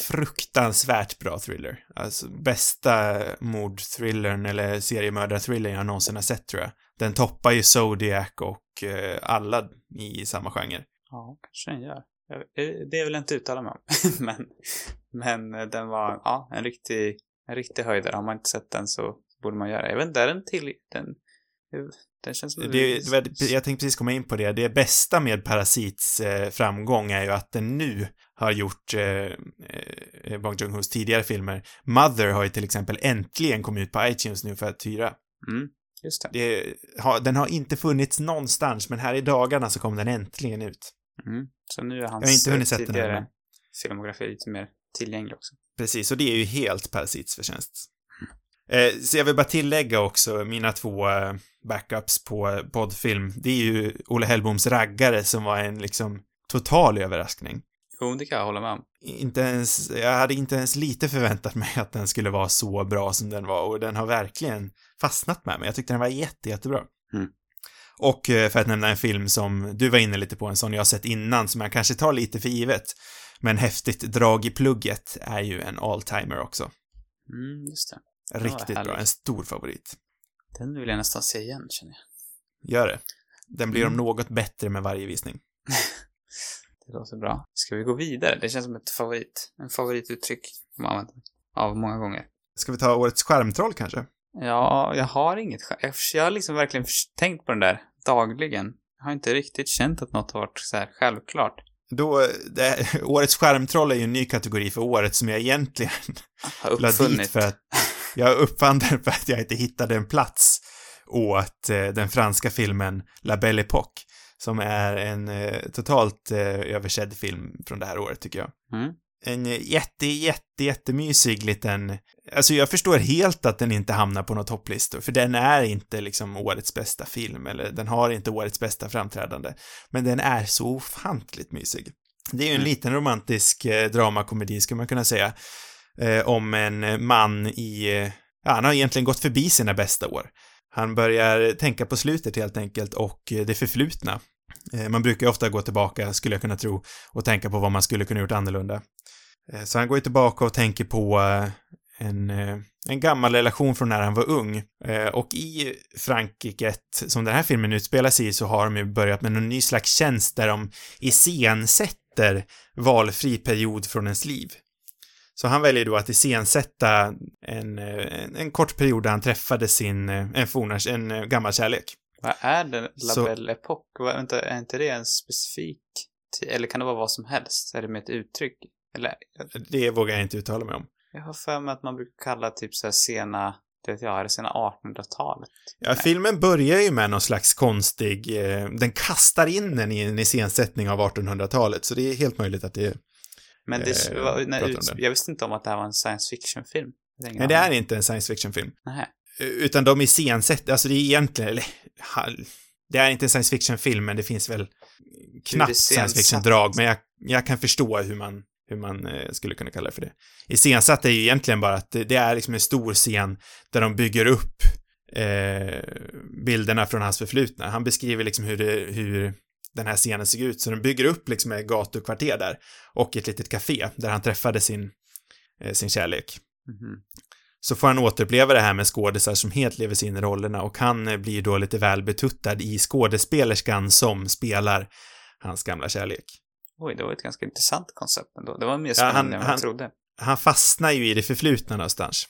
fruktansvärt bra thriller. Alltså bästa mordthrillern eller seriemördarthrillern jag någonsin har sett tror jag. Den toppar ju Zodiac och eh, alla i samma genre. Ja, kanske den gör. Jag- Det vill jag inte uttala mig om. [LAUGHS] men, men den var, ja, en riktig, en riktig höjdare. Har man inte sett den så borde man göra. Jag vet inte, är den till, den, den känns Det, det, jag tänkte precis komma in på det. Det bästa med Parasits eh, framgång är ju att den nu har gjort eh, eh, Bong Joon-Hos tidigare filmer. Mother har ju till exempel äntligen kommit ut på iTunes nu för att hyra. Mm, just det. Det har, den har inte funnits någonstans, men här i dagarna så kom den äntligen ut. Mm. Så nu är hans Jag har inte hunnit eh, sett den filmografi lite mer tillgänglig också. Precis, och det är ju helt Parasits förtjänst. Eh, så jag vill bara tillägga också mina två eh, backups på poddfilm. Det är ju Olle Hellboms Raggare som var en liksom total överraskning. Jo, det kan jag hålla med om. Inte ens, jag hade inte ens lite förväntat mig att den skulle vara så bra som den var och den har verkligen fastnat med mig. Jag tyckte den var jätte, jättebra. Mm. Och eh, för att nämna en film som du var inne lite på, en sån jag har sett innan som jag kanske tar lite för givet, men häftigt drag i plugget är ju en all-timer också. Mm, just det. Riktigt bra, en stor favorit. Den vill jag nästan se igen, känner jag. Gör det. Den blir om Mm. något bättre med varje visning. [LAUGHS] Det låter bra. Ska vi gå vidare? Det känns som ett favorit, en favorituttryck som man använder av många gånger. Ska vi ta årets skärmtroll kanske? Ja, jag har inget skäl. Jag, har liksom verkligen tänkt på den där dagligen. Jag har inte riktigt känt att något har varit så här självklart. Då, det, [LAUGHS] årets skärmtroll är ju en ny kategori för året som jag egentligen Har [LAUGHS] la dit uppfunnit. för att jag uppfann den för att jag inte hittade en plats åt eh, den franska filmen La Belle Époque, som är en eh, totalt eh, översedd film från det här året tycker jag. Mm. En jätte, jätte, jättemysig liten, alltså jag förstår helt att den inte hamnar på några topplistor, för den är inte liksom årets bästa film, eller den har inte årets bästa framträdande, men den är så ofantligt mysig. Det är ju en Mm. liten romantisk eh, dramakomedi, skulle man kunna säga, eh, om en man i, ja, han har egentligen gått förbi sina bästa år. Han börjar tänka på slutet helt enkelt och det förflutna. Eh, man brukar ju ofta gå tillbaka, skulle jag kunna tro, och tänka på vad man skulle kunna gjort annorlunda. Eh, så han går ju tillbaka och tänker på eh, en, eh, en gammal relation från när han var ung. Eh, och i Frankrike, som den här filmen utspelar sig i, så har de ju börjat med någon ny slags tjänst där de iscensätter valfri period från ens liv. Så han väljer då att iscensätta en, eh, en, en kort period där han träffade sin, eh, en forna, en eh, gammal kärlek. Vad är det? La Så- Belle Époque? Vad- Vänta, är inte det en specifik? Eller kan det vara vad som helst? Är det med ett uttryck? Eller, Det vågar jag inte uttala mig om. jag har för mig att man brukar kalla typ så här sena, det vet jag, är det sena 1800-talet? Ja, filmen börjar ju med någon slags konstig, eh, den kastar in en i en iscensättning av 1800-talet, så det är helt möjligt att det är Men det, Eh, var, om ut, jag visste inte om att det här var en science fiction-film. Nej, det är inte en science fiction-film. Nej. Utan de iscensätter, alltså det är egentligen, eller, det är inte en science fiction-film, men det finns väl knappt science fiction-drag, men jag, jag kan förstå hur man, hur man eh, skulle kunna kalla det för det. Iscensatt är ju egentligen bara att det, det är liksom en stor scen där de bygger upp eh, bilderna från hans förflutna. Han beskriver liksom hur, det, hur den här scenen ser ut, så de bygger upp liksom ett gatukvarter där och ett litet café där han träffade sin, eh, sin kärlek Mhm. så får han återuppleva det här med skådisar som helt lever sig in i rollerna och han eh, blir då lite väl betuttad i skådespelerskan som spelar hans gamla kärlek. Oj, det var ett ganska intressant koncept ändå. Det var mer Ja, spännande han- än vad han- jag trodde. Han fastnar ju i det förflutna någonstans.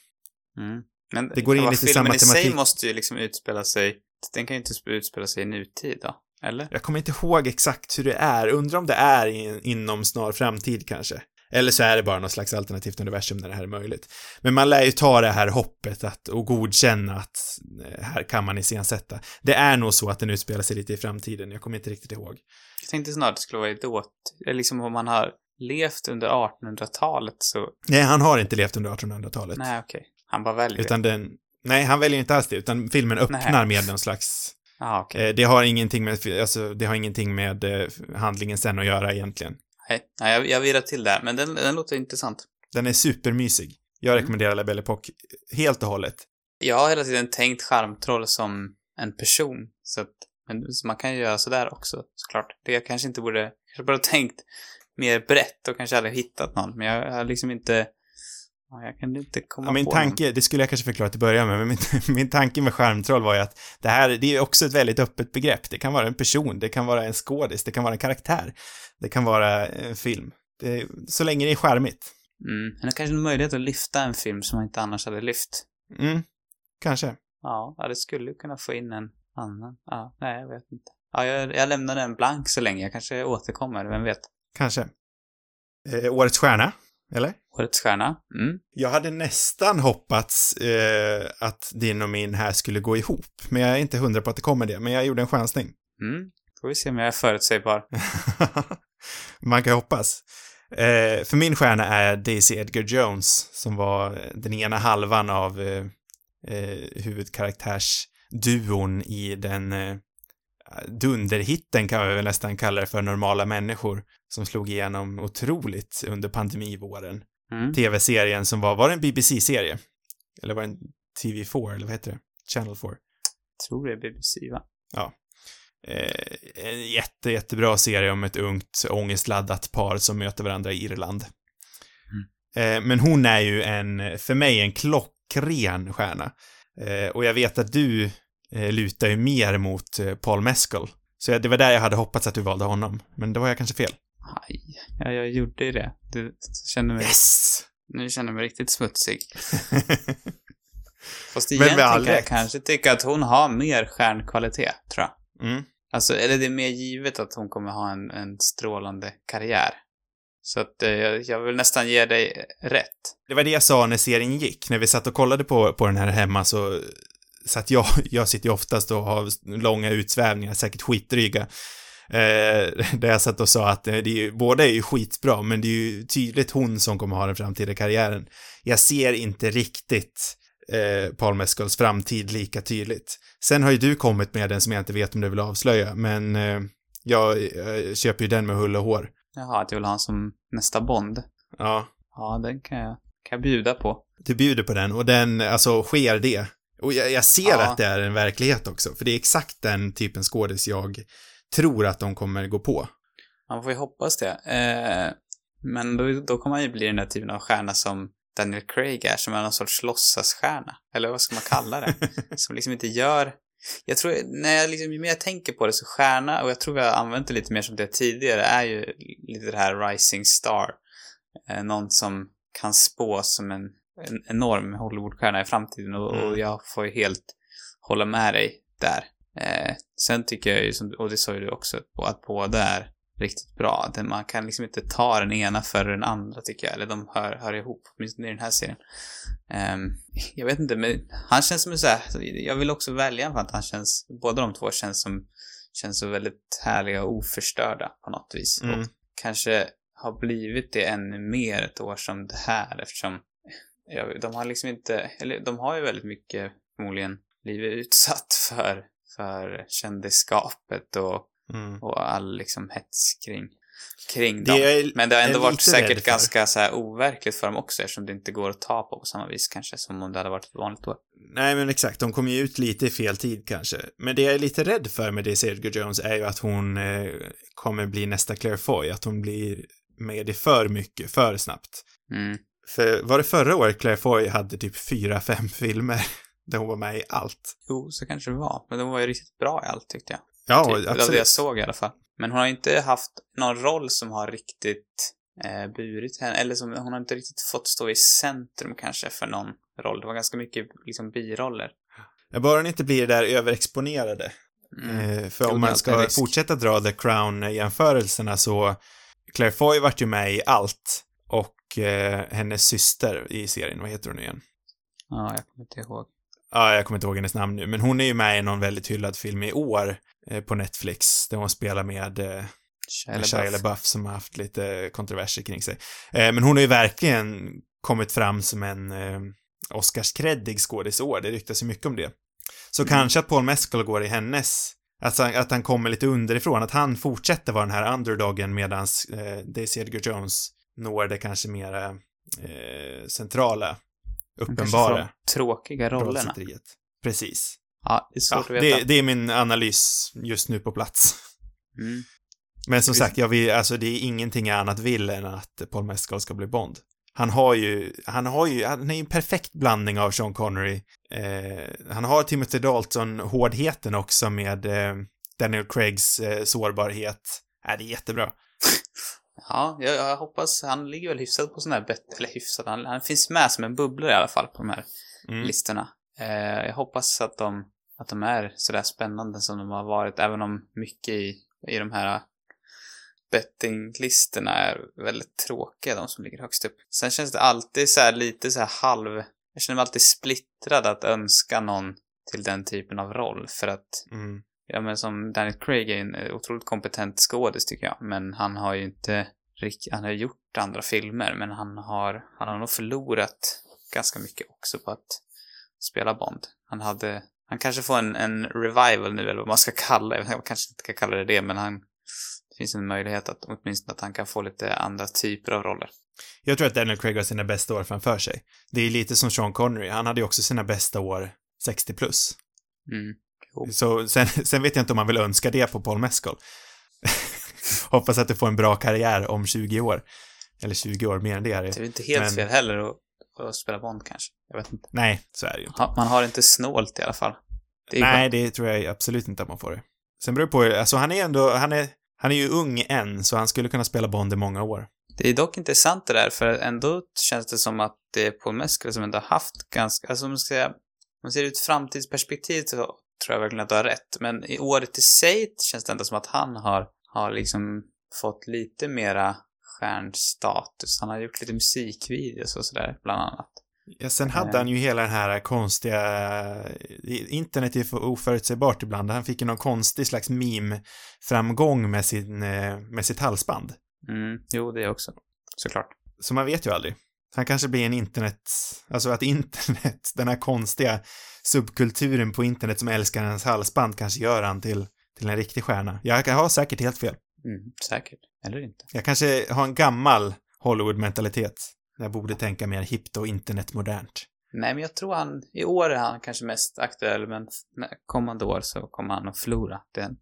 Mm. Men Det går in lite i samma filmen i sig tematik. måste ju liksom utspela sig, den kan ju inte utspela sig i nutid då. Eller? Jag kommer inte ihåg exakt hur det är, undrar om det är in, inom snar framtid kanske. Eller så är det bara något slags alternativt universum där det här är möjligt. Men man lär ju ta det här hoppet att, och godkänna att eh, här kan man iscensätta. Det är nog så att den utspelar sig lite i framtiden, jag kommer inte riktigt ihåg. Jag tänkte snarare att det skulle vara i dåt, eller liksom om man har levt under 1800-talet så, Nej, han har inte levt under 1800-talet. nej okej. Han bara väljer. Utan den, nej, han väljer inte alls det, utan filmen öppnar Nej. med någon slags, Ja, okej. eh, det har ingenting med, alltså, det har ingenting med eh, handlingen sen att göra egentligen. Nej, nej jag, jag virrar till där, men den, den låter intressant. Den är supermysig. Jag rekommenderar La Belle Époque helt och hållet. Jag har hela tiden tänkt charmtroll som en person, så att men så man kan ju göra sådär också, såklart. Det jag kanske inte borde, kanske borde tänkt mer brett och kanske aldrig hittat någon, men jag har liksom inte, jag kan inte komma Ja, min på tanke, det skulle jag kanske förklara till att börja med, men min, [LAUGHS] min tanke med skärmtroll var ju att det här, det är också ett väldigt öppet begrepp. Det kan vara en person, det kan vara en skådis, det kan vara en karaktär, det kan vara en film. Det, så länge det är skärmigt. Mm, men det är kanske en möjlighet att lyfta en film som man inte annars hade lyft. Mm, kanske. Ja, det skulle kunna få in en annan. Ja, nej, jag vet inte. Ja, jag, jag lämnar den blank så länge. Jag kanske återkommer, vem vet? Kanske. Eh, årets stjärna, eller? Årets stjärna? Mm. Jag hade nästan hoppats eh, att din och min här skulle gå ihop, men jag är inte hundra på att det kommer det, men jag gjorde en chansning. Mm. Får vi se om jag är förutsägbar. [LAUGHS] Man kan hoppas. Eh, för min stjärna är Daisy Edgar Jones, som var den ena halvan av eh, eh, huvudkaraktärsduon i den eh, dunderhitten kan vi väl nästan kalla det för, Normala människor, som slog igenom otroligt under pandemivåren. Mm. TV-serien som var, var det en BBC-serie? Eller var det en TV4, eller vad heter det? Channel 4? Tror det är BBC, va? Ja. Eh, en jätte, jättebra serie om ett ungt ångestladdat par som möter varandra i Irland. Eh, men hon är ju en, för mig, en klockren stjärna. Eh, och jag vet att du eh, lutar ju mer mot Paul Mescal. Så jag, det var där jag hade hoppats att du valde honom. Men då var jag kanske fel. Aj, ja, jag gjorde ju det. Du känner mig... Yes! Nu känner jag mig riktigt smutsig. [LAUGHS] Fast egentligen kan jag kanske tycka att hon har mer stjärnkvalitet, tror jag. Mm. Alltså, eller det är mer givet att hon kommer ha en, en strålande karriär. Så att eh, jag, jag vill nästan ge dig rätt. Det var det jag sa när serien gick. När vi satt och kollade på, på den här hemma så satt jag, [LAUGHS] jag sitter ju oftast och har långa utsvävningar, säkert skitdryga. Eh, [LAUGHS] där jag satt och sa att eh, det är ju, båda är ju skitbra, men det är ju tydligt hon som kommer ha den framtida karriären. Jag ser inte riktigt eh, Paul Mescals framtid lika tydligt. Sen har ju du kommit med den som jag inte vet om du vill avslöja, men eh, jag eh, köper ju den med hull och hår. Jaha, att jag vill ha en som nästa Bond. Ja, Ja, den kan jag, kan jag bjuda på. du bjuder på den och den, alltså sker det. Och jag, jag ser Ja. att det är en verklighet också, för det är exakt den typen skådis jag tror att de kommer gå på. Man får ju hoppas det. Eh, men då, då kommer han ju bli den där typen av stjärna som Daniel Craig är, som är någon sorts låtsasstjärna. Eller vad ska man kalla det? [LAUGHS] som liksom inte gör... Jag tror, när jag liksom, ju mer jag tänker på det så stjärna, och jag tror vi har använt det lite mer som det tidigare, är ju lite det här rising star. Eh, någon som kan spås som en, en enorm Hollywoodstjärna i framtiden och, och jag får ju helt hålla med dig där. Eh, sen tycker jag ju, och det sa ju du också, att båda är riktigt bra. Man kan liksom inte ta den ena före den andra tycker jag, eller de hör, hör ihop, åtminstone i den här serien. Ehm, [LAUGHS] jag vet inte, men han känns som en så här, jag vill också välja för att han känns, båda de två känns som, känns så väldigt härliga och oförstörda på något vis. Mm. Och kanske har blivit det ännu mer ett år som det här eftersom ja, de har liksom inte, eller de har ju väldigt mycket förmodligen blivit utsatt för, för kändisskapet och, Mm. och all liksom hets kring, kring Det dem. Men det har ändå varit säkert ganska så här overkligt för dem också eftersom det inte går att ta på på samma vis kanske som om det hade varit ett vanligt år. Nej, men exakt, de kom ju ut lite i fel tid kanske. Men det jag är lite rädd för med Daisy Edgar Jones är ju att hon eh, kommer bli nästa Claire Foy, att hon blir med i för mycket, för snabbt. Mm. För var det förra året Claire Foy hade typ fyra, fem filmer där hon var med i allt? Jo, så kanske det var. Men de var ju riktigt bra i allt tyckte jag. Ja, typ, Av det absolut. jag såg i alla fall. Men hon har inte haft någon roll som har riktigt eh, burit henne, eller som, hon har inte riktigt fått stå i centrum kanske för någon roll. Det var ganska mycket liksom biroller. Ja, Bara hon inte blir det där överexponerade. Mm. Eh, för om man ska fortsätta dra The Crown-jämförelserna så Claire Foy vart ju med i allt och eh, hennes syster i serien, vad heter hon nu igen? Ja, jag kommer inte ihåg. Ja, jag kommer inte ihåg hennes namn nu, men hon är ju med i någon väldigt hyllad film i år eh, på Netflix, där hon spelar med eh, Shia LaBeouf. LaBeouf som har haft lite kontroverser kring sig. Eh, men hon har ju verkligen kommit fram som en eh, Oscarskreddig skådis i år, det ryktas ju mycket om det. Så Mm. kanske att Paul Mescal går i hennes Att han, att han kommer lite underifrån, att han fortsätter vara den här underdogen medan eh, Daisy Edgar Jones når det kanske mera eh, centrala, uppenbara. tråkiga rollerna. Precis. Ja, det är svårt Ja, att veta. det, det är min analys just nu på plats. Mm. Men som sagt, jag vill, alltså det är ingenting jag annat vill än att Paul Mescal ska bli Bond. Han har ju, han har ju, han är ju en perfekt blandning av Sean Connery. Eh, han har Timothy Dalton-hårdheten också med eh, Daniel Craigs eh, sårbarhet. Äh, det är jättebra. Ja, jag, jag hoppas, han ligger väl hyfsat på sån här bett, eller hyfsat, han, han finns med som en bubblare i alla fall på de här Mm. listorna. Eh, jag hoppas att de, att de är sådär spännande som de har varit, även om mycket i, i de här bettinglistorna är väldigt tråkiga, de som ligger högst upp. Sen känns det alltid så lite så halv, jag känner mig alltid splittrad att önska någon till den typen av roll, för att Mm. Ja, men som Daniel Craig är en eh, otroligt kompetent skådis tycker jag, men han har ju inte rikt- han har gjort andra filmer, men han har, han har nog förlorat ganska mycket också på att spela Bond. Han hade, han kanske får en, en revival nu, eller vad man ska kalla det, jag kanske inte ska kalla det det, men han, det finns en möjlighet att åtminstone att han kan få lite andra typer av roller. Jag tror att Daniel Craig har sina bästa år framför sig. Det är lite som Sean Connery, han hade ju också sina bästa år 60 plus. Mm. Jo. Så sen, [LAUGHS] sen vet jag inte om man vill önska det på Paul Mescal. [LAUGHS] Hoppas att du får en bra karriär om 20 år. Eller 20 år, mer än det är Det är ju inte helt Men- fel heller att, att spela Bond kanske. Jag vet inte. Nej, så är det ju inte. Man har inte snålt i alla fall. Det är Nej, det tror jag absolut inte att man får det. Sen beror det på, alltså han är ändå, han är, han är ju ung än, så han skulle kunna spela Bond i många år. Det är dock intressant det där, för ändå känns det som att det är Paul Mescal som ändå har haft ganska, alltså om man ska säga, om man ser det ur ett framtidsperspektiv så tror jag verkligen att du har rätt. Men i året i sig känns det ändå som att han har, har liksom fått lite mera stjärnstatus. Han har gjort lite musikvideos och sådär, bland annat. Ja, sen hade Eh. han ju hela den här konstiga, internet är ju för oförutsägbart ibland. Han fick ju någon konstig slags meme-framgång med sin, eh, med sitt halsband. Mm, jo, det också. Såklart. Så man vet ju aldrig. Han kanske blir en internet, alltså att internet, [LAUGHS] den här konstiga subkulturen på internet som älskar hans halsband kanske gör han till, till en riktig stjärna. Jag har säkert helt fel. Mm, säkert. Eller inte. Jag kanske har en gammal Hollywood-mentalitet. Jag borde tänka mer hippt och internetmodernt. Nej, men jag tror han, i år är han kanske mest aktuell, men kommande år så kommer han att förlora den,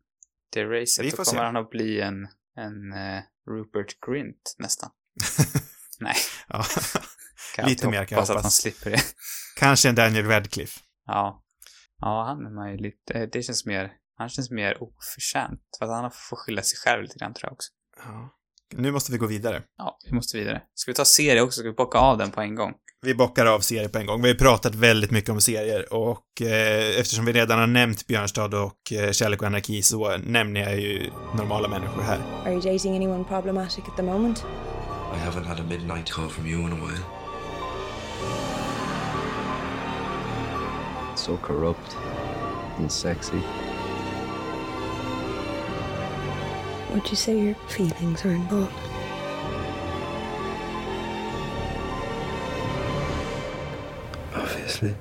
det Vi racet. får Då se. kommer han att bli en, en eh, Rupert Grint nästan. [LAUGHS] Nej, Ja. [LAUGHS] kan Lite mer kan jag hoppas att han slipper det. [LAUGHS] Kanske en Daniel Radcliffe. Ja. Ja, han är man ju lite, det känns mer, han känns mer oförtjänt. För att han får skylla sig själv lite grann tror jag också. Ja. Nu måste vi gå vidare. Ja, vi måste vidare. Ska vi ta serie också? Ska vi bocka av den på en gång? Vi bockar av serier på en gång. Vi har pratat väldigt mycket om serier och eh, eftersom vi redan har nämnt Björnstad och eh, Kärlek och anarki så nämner jag ju normala människor här. Are you dating anyone problematic at the moment? I haven't had a midnight call from you in a while. So corrupt and sexy. Would you say your feelings are involved? Obviously.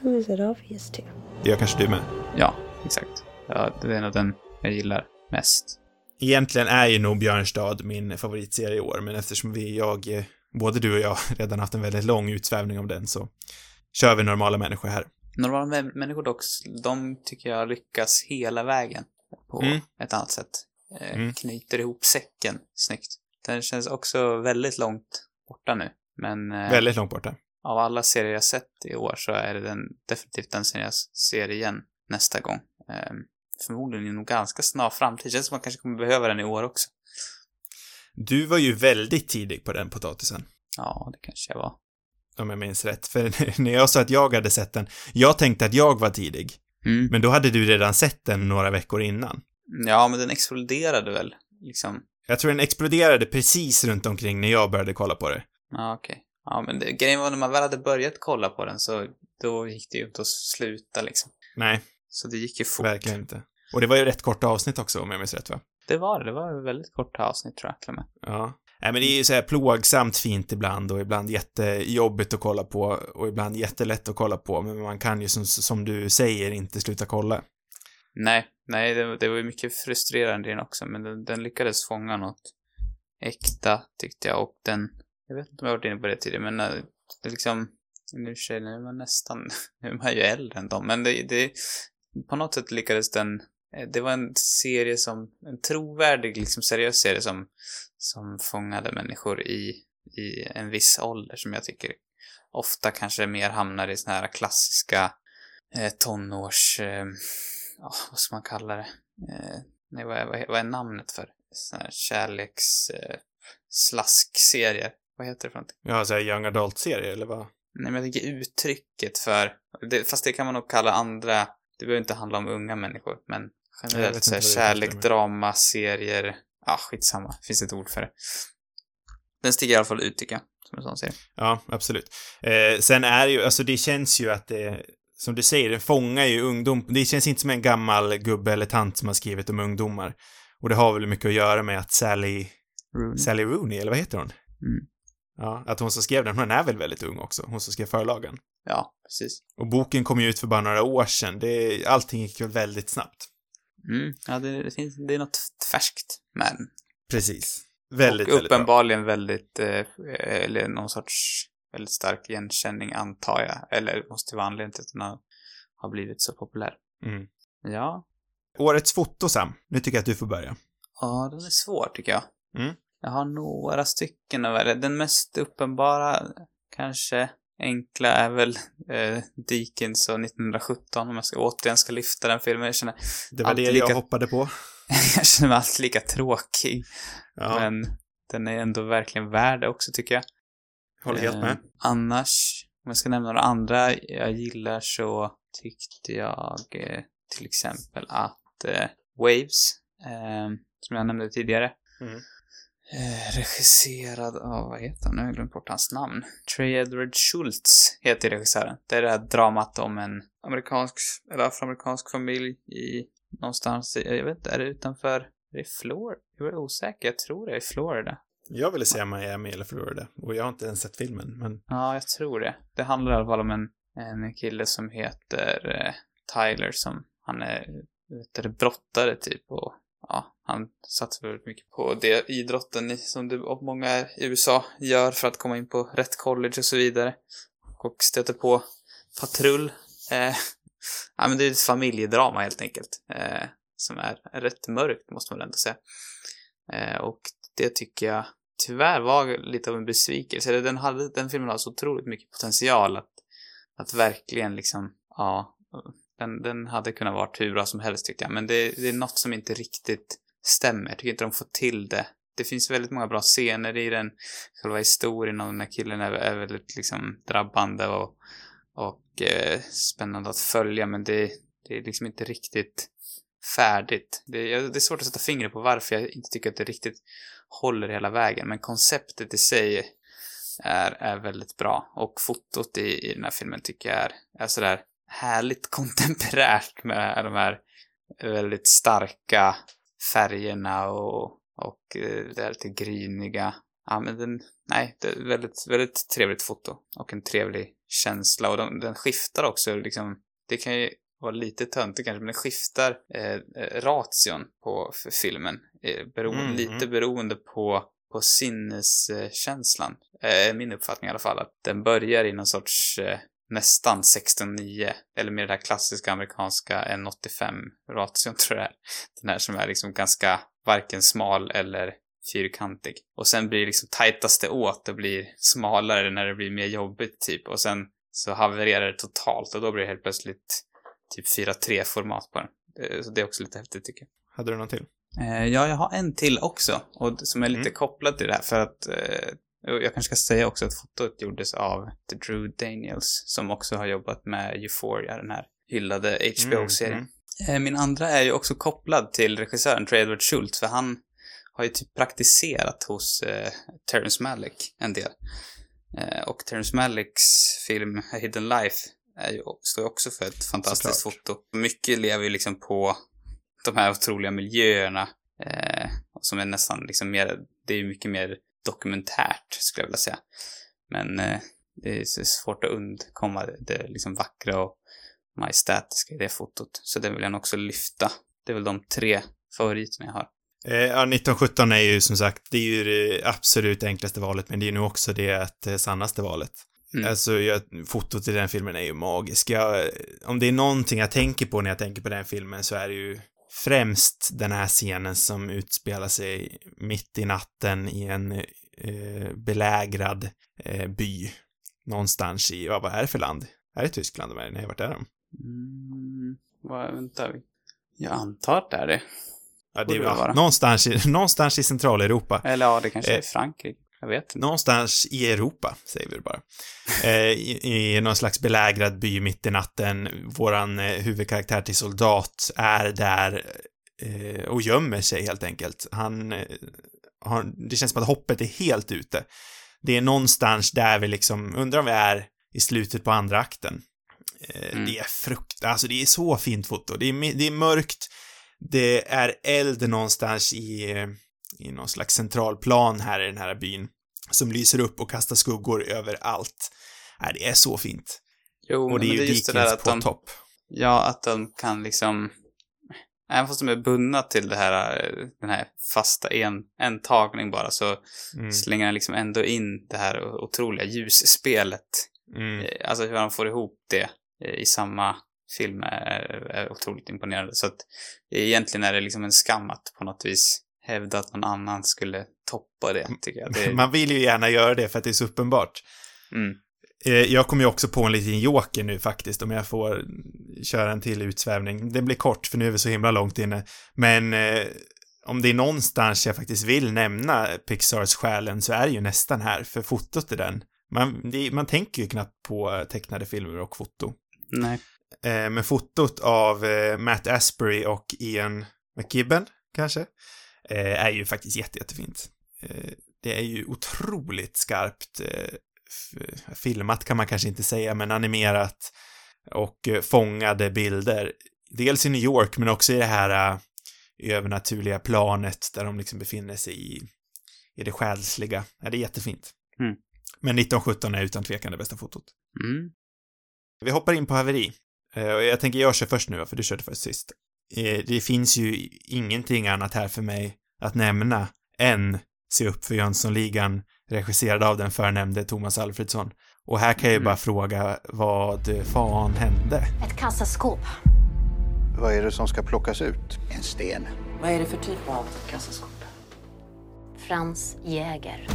Who is it obvious to? Det gör kanske du med. Ja, exakt. Ja, det är nog den jag gillar mest. Egentligen är ju nog Björnstad min favoritserie i år, men eftersom vi, jag, både du och jag, [LAUGHS] redan haft en väldigt lång utsvävning om den så kör vi normala människor här. Normala mä- människor dock, de tycker jag lyckas hela vägen på Mm. ett annat sätt. Eh, Mm. Knyter ihop säcken snyggt. Den känns också väldigt långt borta nu. Men eh, Väldigt långt borta. av alla serier jag sett i år så är det den, definitivt den serien jag ser igen nästa gång. Eh, förmodligen inom ganska snar framtid. Det känns som man kanske kommer behöva den i år också. Du var ju väldigt tidig på den potatisen. Ja, det kanske jag var. Om jag minns rätt. För [LAUGHS] när jag sa att jag hade sett den, jag tänkte att jag var tidig. Mm. Men då hade du redan sett den några veckor innan. Ja, men den exploderade väl, liksom. Jag tror den exploderade precis runt omkring när jag började kolla på det. Ja, okej. Ja, men det, grejen var när man väl hade börjat kolla på den så då gick det ju inte att sluta liksom. Nej, Så det gick ju fort. verkligen inte. Och det var ju rätt korta avsnitt också om jag minns rätt va? Det var det. Det var väldigt korta avsnitt tror jag till och med. Ja. Nej men det är ju så här plågsamt fint ibland och ibland jättejobbigt att kolla på och ibland jättelätt att kolla på men man kan ju som, som du säger inte sluta kolla. Nej, nej, det, det var ju mycket frustrerande i den också, men den, den lyckades fånga något äkta, tyckte jag, och den, jag vet inte om jag har varit inne på det tidigare, men äh, det liksom, nu sig, nu är man nästan, [LAUGHS] nu är man ju äldre än dem, men det, det, på något sätt lyckades den, eh, det var en serie som, en trovärdig, liksom seriös serie som, som fångade människor i, i en viss ålder som jag tycker ofta kanske mer hamnar i såna här klassiska eh, tonårs, eh, oh, vad ska man kalla det? Eh, nej, vad är, vad, är, vad är namnet för? Såna här kärleks, eh, slaskserier. Vad heter det för någonting? Ja, såhär young adult-serie, eller vad? Nej, men jag tänker uttrycket för, det, fast det kan man nog kalla andra, det behöver inte handla om unga människor, men generellt såhär kärlek, drama, serier, ja, skitsamma, finns ett ord för det. Den sticker i alla fall ut, tycker jag, som en sån serie. Ja, absolut. Eh, sen är det ju, alltså det känns ju att det, som du säger, den fångar ju ungdom. Det känns inte som en gammal gubbe eller tant som har skrivit om ungdomar. Och det har väl mycket att göra med att Sally Rooney, Sally Rooney eller vad heter hon? Mm. Ja, att hon som skrev den, hon är väl väldigt ung också, hon som skrev förlagen. Ja, precis. Och boken kom ju ut för bara några år sedan. Det, allting gick väl väldigt snabbt. Mm, ja, det, det, finns, det är något färskt med den. Precis. Väldigt, och väldigt uppenbarligen väldigt, eh, eller någon sorts väldigt stark igenkänning antar jag. Eller måste vara anledningen till att den har, har blivit så populär. Mm. Ja. Årets foto, Sam. Nu tycker jag att du får börja. Ja, den är svår tycker jag. Mm. Jag har några stycken av det. Den mest uppenbara, kanske enkla, är väl eh, Dickens och 1917, om jag ska, återigen ska lyfta den filmen. Jag känner Det var det jag lika, hoppade på. [LAUGHS] jag känner mig alltid lika tråkig. Ja. Men den är ändå verkligen värd det också, tycker jag. Håller helt med. Eh, annars, om jag ska nämna några andra jag gillar så tyckte jag eh, till exempel att eh, Waves, eh, som jag nämnde tidigare, Mm. Eh, regisserad av, vad heter han nu? Jag har glömt bort hans namn. Trey Edward Schultz heter regissören. Det är det här dramat om en amerikansk, eller afroamerikansk familj i någonstans, i- jag vet inte, är det utanför, är det Florida? Jag är osäker, jag tror det är Florida. Jag ville säga Miami eller Florida. Och jag har inte ens sett filmen, men... Ja, jag tror det. Det handlar i alla fall om en, en kille som heter eh, Tyler som, han är, vet du, brottare typ och ja, han satsar väldigt mycket på det idrotten som det, och många i USA gör för att komma in på rätt college och så vidare. Och stöter på patrull. Eh, [LAUGHS] ja, men det är ett familjedrama helt enkelt. Eh, som är rätt mörkt, måste man ändå säga. Eh, och det tycker jag tyvärr var lite av en besvikelse. Den, hade, den filmen har så otroligt mycket potential att, att verkligen liksom, ja, den, den hade kunnat vara hur bra som helst tyckte jag. Men det, det är något som inte riktigt stämmer. Jag tycker inte de får till det. Det finns väldigt många bra scener i den. Själva historien om den här killen är, är väldigt liksom drabbande och, och eh, spännande att följa. Men det, det är liksom inte riktigt färdigt. Det, det är svårt att sätta fingret på varför jag inte tycker att det riktigt håller hela vägen. Men konceptet i sig är, är väldigt bra. Och fotot i, i den här filmen tycker jag är, är sådär härligt kontemporärt med de här väldigt starka färgerna och, och eh, det här lite gryniga. Ja, men den, nej, det är väldigt, väldigt trevligt foto och en trevlig känsla och de, den skiftar också liksom, det kan ju vara lite töntigt kanske, men den skiftar eh, eh, ration på för filmen, eh, beroende, Mm, lite mm. beroende på, på sinneskänslan. Eh, min uppfattning i alla fall, att den börjar i någon sorts eh, nästan 16-9, eller med det här klassiska amerikanska 1,85 ration [LAUGHS] tror jag det är. Den här som är liksom ganska varken smal eller fyrkantig. Och sen blir det liksom tajtas det åt och blir smalare när det blir mer jobbigt typ. Och sen så havererar det totalt och då blir det helt plötsligt typ 4-3-format på den. Eh, Så det är också lite häftigt tycker jag. Hade du någon till? Eh, ja, jag har en till också. Och som är lite Mm. kopplad till det här för att eh, jag kanske ska säga också att fotot gjordes av The Drew Daniels som också har jobbat med Euphoria, den här hyllade HBO-serien. Mm, Eh, Min andra är ju också kopplad till regissören Trey Edward Schultz för han har ju typ praktiserat hos eh, Terrence Malick en del. Eh, och Terrence Malicks film A Hidden Life är ju, står ju också för ett fantastiskt Såklart. foto. Mycket lever ju liksom på de här otroliga miljöerna eh, som är nästan liksom mer, det är ju mycket mer dokumentärt skulle jag vilja säga. Men eh, det är svårt att undkomma det, det liksom vackra och, majestätiska i det fotot. Så det vill jag nog också lyfta. Det är väl de tre favoriterna jag har. Eh, ja, 1917 är ju som sagt, det är ju det absolut enklaste valet, men det är ju nu också det eh, sannaste valet. Mm. Alltså, jag, fotot i den filmen är ju magisk. Jag, om det är någonting jag tänker på när jag tänker på den filmen så är det ju främst den här scenen som utspelar sig mitt i natten i en eh, belägrad eh, by. Någonstans i, ja, vad är det för land? Är det Tyskland de är? Nej, vart är de? Mm, vad, vänta. Jag antar att det är det. Ja, det är, det ja, någonstans, i, [LAUGHS] någonstans i Centraleuropa. Eller ja, det kanske är Eh, Frankrike. Jag vet. Någonstans i Europa, säger vi bara. [LAUGHS] Eh, i, I någon slags belägrad by mitt i natten. Våran eh, huvudkaraktär till soldat är där eh, och gömmer sig helt enkelt. Han eh, har, det känns som att hoppet är helt ute. Det är någonstans där vi liksom, undrar om vi är i slutet på andra akten. Eh, Mm. Det är frukt, alltså det är så fint foto. Det är, det är mörkt, det är eld någonstans i, eh, i någon slags centralplan här i den här byn som lyser upp och kastar skuggor över allt. Nej, det är så fint. Jo, och det är men ju just det där att de, topp. Ja, att de kan liksom... Även fast de är bundna till det här, den här fasta en, en tagning bara, så Mm. slänger han liksom ändå in det här otroliga ljusspelet. Mm. Eh, Alltså hur han får ihop det eh, i samma film är, är otroligt imponerande. Så att egentligen är det liksom en skam att på något vis hävda att någon annan skulle toppa det, tycker jag. Det, [LAUGHS] Man vill ju gärna göra det för att det är så uppenbart. mm, Eh, Jag kommer ju också på en liten joker nu faktiskt, om jag får köra en till utsvävning. Det blir kort, för nu är vi så himla långt inne. Men eh, om det är någonstans jag faktiskt vill nämna Pixars själen så är det ju nästan här, för fotot är den. Man, det, man tänker ju knappt på tecknade filmer och foto. nej. Eh, men fotot av eh, Matt Asbury och Ian McKibben, kanske, är ju faktiskt jätte, jättefint. Eh, det är ju otroligt skarpt eh, filmat kan man kanske inte säga, men animerat och eh, fångade bilder. Dels i New York, men också i det här eh, övernaturliga planet där de liksom befinner sig i, i det själsliga. Ja, det är jättefint. Mm. Men 1917 är utan tvekan det bästa fotot. Mm. Vi hoppar in på haveri. Eh, jag tänker jag kör först nu, för du körde först sist. Eh, det finns ju ingenting annat här för mig att nämna än Se upp för Jönssonligan, regisserad av den förnämnde Thomas Alfredsson. Och här kan jag ju bara fråga, vad fan hände? Ett kassaskåp. Vad är det som ska plockas ut? En sten. Vad är det för typ av kassaskåp? Frans Jäger.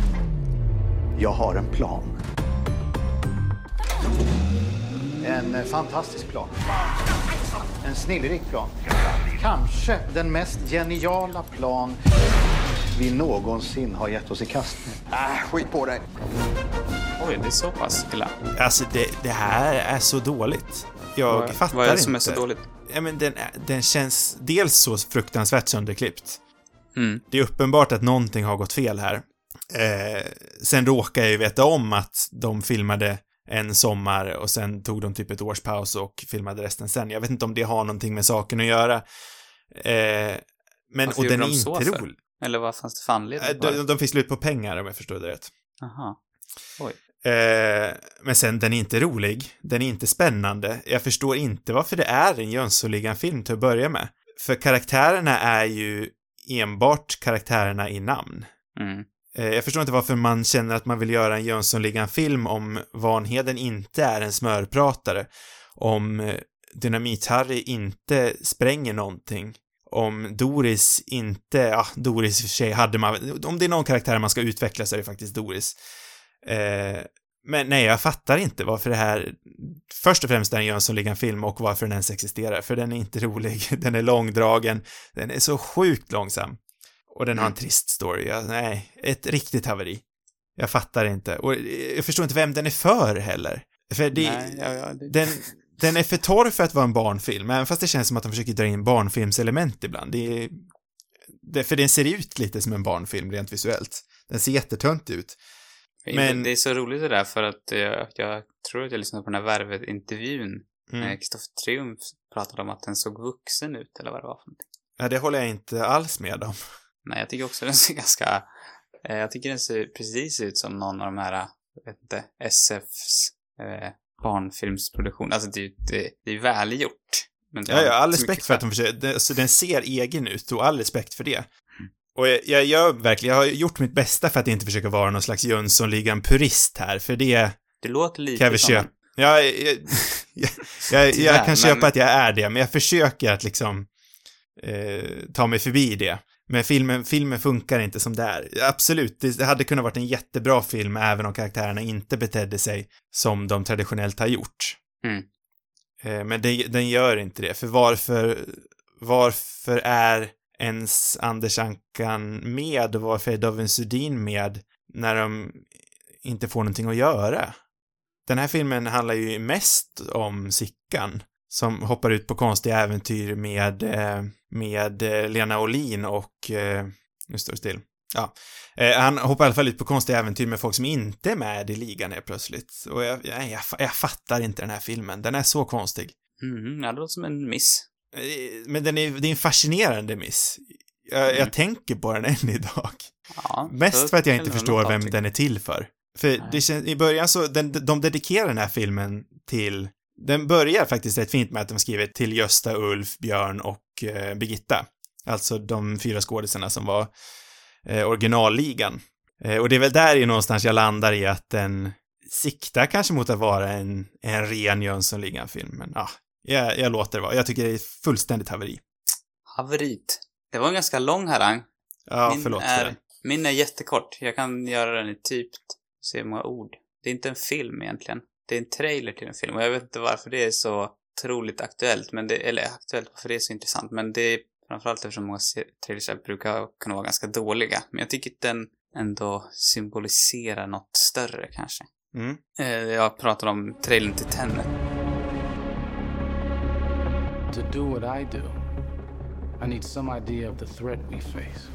Jag har en plan. En eh, fantastisk plan. En snillrik plan. Kanske den mest geniala plan vi någonsin har gett oss i kast med. Äh, skit på dig. Oj, det är så pass illa. Alltså, det, det här är så dåligt. Jag Vad- fattar vad är det som är inte. så dåligt? Ja, men den, är- den känns dels så fruktansvärt sönderklippt. Mm. Det är uppenbart att någonting har gått fel här. Eh, sen råkar jag ju veta om att de filmade en sommar och sen tog de typ ett års paus och filmade resten sen. Jag vet inte om det har någonting med saken att göra. Eh, men, Varför och den är de inte rolig. Eller vad fanns det för anledning? Eh, De, de fick slut på pengar om jag förstod det rätt. Aha. Oj. Eh, men sen, den är inte rolig. Den är inte spännande. Jag förstår inte varför det är en Jönssonligan-film till att börja med. För karaktärerna är ju enbart karaktärerna i namn. Mm. Eh, jag förstår inte varför man känner att man vill göra en Jönssonligan-film om Vanheden inte är en smörpratare. Om eh, Dynamit-Harry inte spränger någonting. Om Doris inte, ja, Doris i och för sig hade man, om det är någon karaktär man ska utveckla så är det faktiskt Doris. Eh, men nej, jag fattar inte varför det här, först och främst är en Jönssonligan-film och varför den ens existerar, för den är inte rolig, [LAUGHS] den är långdragen, den är så sjukt långsam. Och den har en trist story, ja, nej, ett riktigt haveri. Jag fattar inte, och jag förstår inte vem den är för heller. För det, Nej, ja, ja, det- den, den är för torr för att vara en barnfilm, även fast det känns som att de försöker dra in barnfilmselement ibland. Det är, det, för den ser ut lite som en barnfilm rent visuellt. Den ser jättetönt ut. Men... Men- Det är så roligt det där för att jag, jag tror att jag lyssnade på den här Värvet-intervjun Mm. när Kristoffer Triumf pratade om att den såg vuxen ut, eller vad det var för någonting. Ja, det håller jag inte alls med om. Nej, jag tycker också [LAUGHS] den ser ganska... Eh, jag tycker den ser precis ut som någon av de här, jag vet inte, SFs eh, barnfilmsproduktion. Alltså det, det, det är välgjort. Men Ja, ja, all så respekt för att de försöker, det- alltså, den ser egen ut och all respekt för det. Och jag, jag gör verkligen, jag har gjort mitt bästa för att inte försöka vara någon slags Jönssonligan-purist här, för det Det låter lite kan jag som... köpa. Ja, jag, jag, [LAUGHS] jag, jag kan men- köpa att jag är det, men jag försöker att liksom eh, ta mig förbi det. Men filmen, filmen funkar inte som det är. Absolut, det hade kunnat varit en jättebra film även om karaktärerna inte betedde sig som de traditionellt har gjort. Mm. Eh, Men det, den gör inte det, för varför, varför är ens Anders Ankan med och varför är David Sundin med när de inte får någonting att göra? Den här filmen handlar ju mest om Sickan som hoppar ut på konstiga äventyr med, eh, med eh, Lena Olin och, eh, nu står det still. Ja, eh, han hoppar i alla fall ut på konstiga äventyr med folk som inte är med i ligan helt plötsligt. Och jag, jag, jag, jag fattar inte den här filmen. Den är så konstig. Mm, ja, det låter som en miss. Eh, Men den är, det är en fascinerande miss. Jag, jag tänker på den än idag. Ja, Mest för att jag inte förstår vem den är till för. För det känns, i början så, den, de dedikerar den här filmen till, den börjar faktiskt rätt fint med att de skriver till Gösta, Ulf, Björn och eh, Birgitta. Alltså de fyra skådisarna som var eh, originalligan. Eh, och det är väl där i någonstans jag landar i att den siktar kanske mot att vara en, en ren Jönssonligan-film, men ja, jag, jag låter det vara. Jag tycker det är fullständigt haveri. Haverit. Det var en ganska lång harang. Ja, Min förlåt för är, det. Min är jättekort. Jag kan göra den i typ, se många ord. Det är inte en film egentligen. Det är en trailer till en film och jag vet inte varför det är så otroligt aktuellt, men det, eller aktuellt, varför det är så intressant, men det är framförallt eftersom många trailers brukar kunna vara ganska dåliga. Men jag tycker att den ändå symboliserar något större kanske. Mm. Eh, Jag pratar om trailern till Tenet. To do what I do, I need some idea of the threat we face.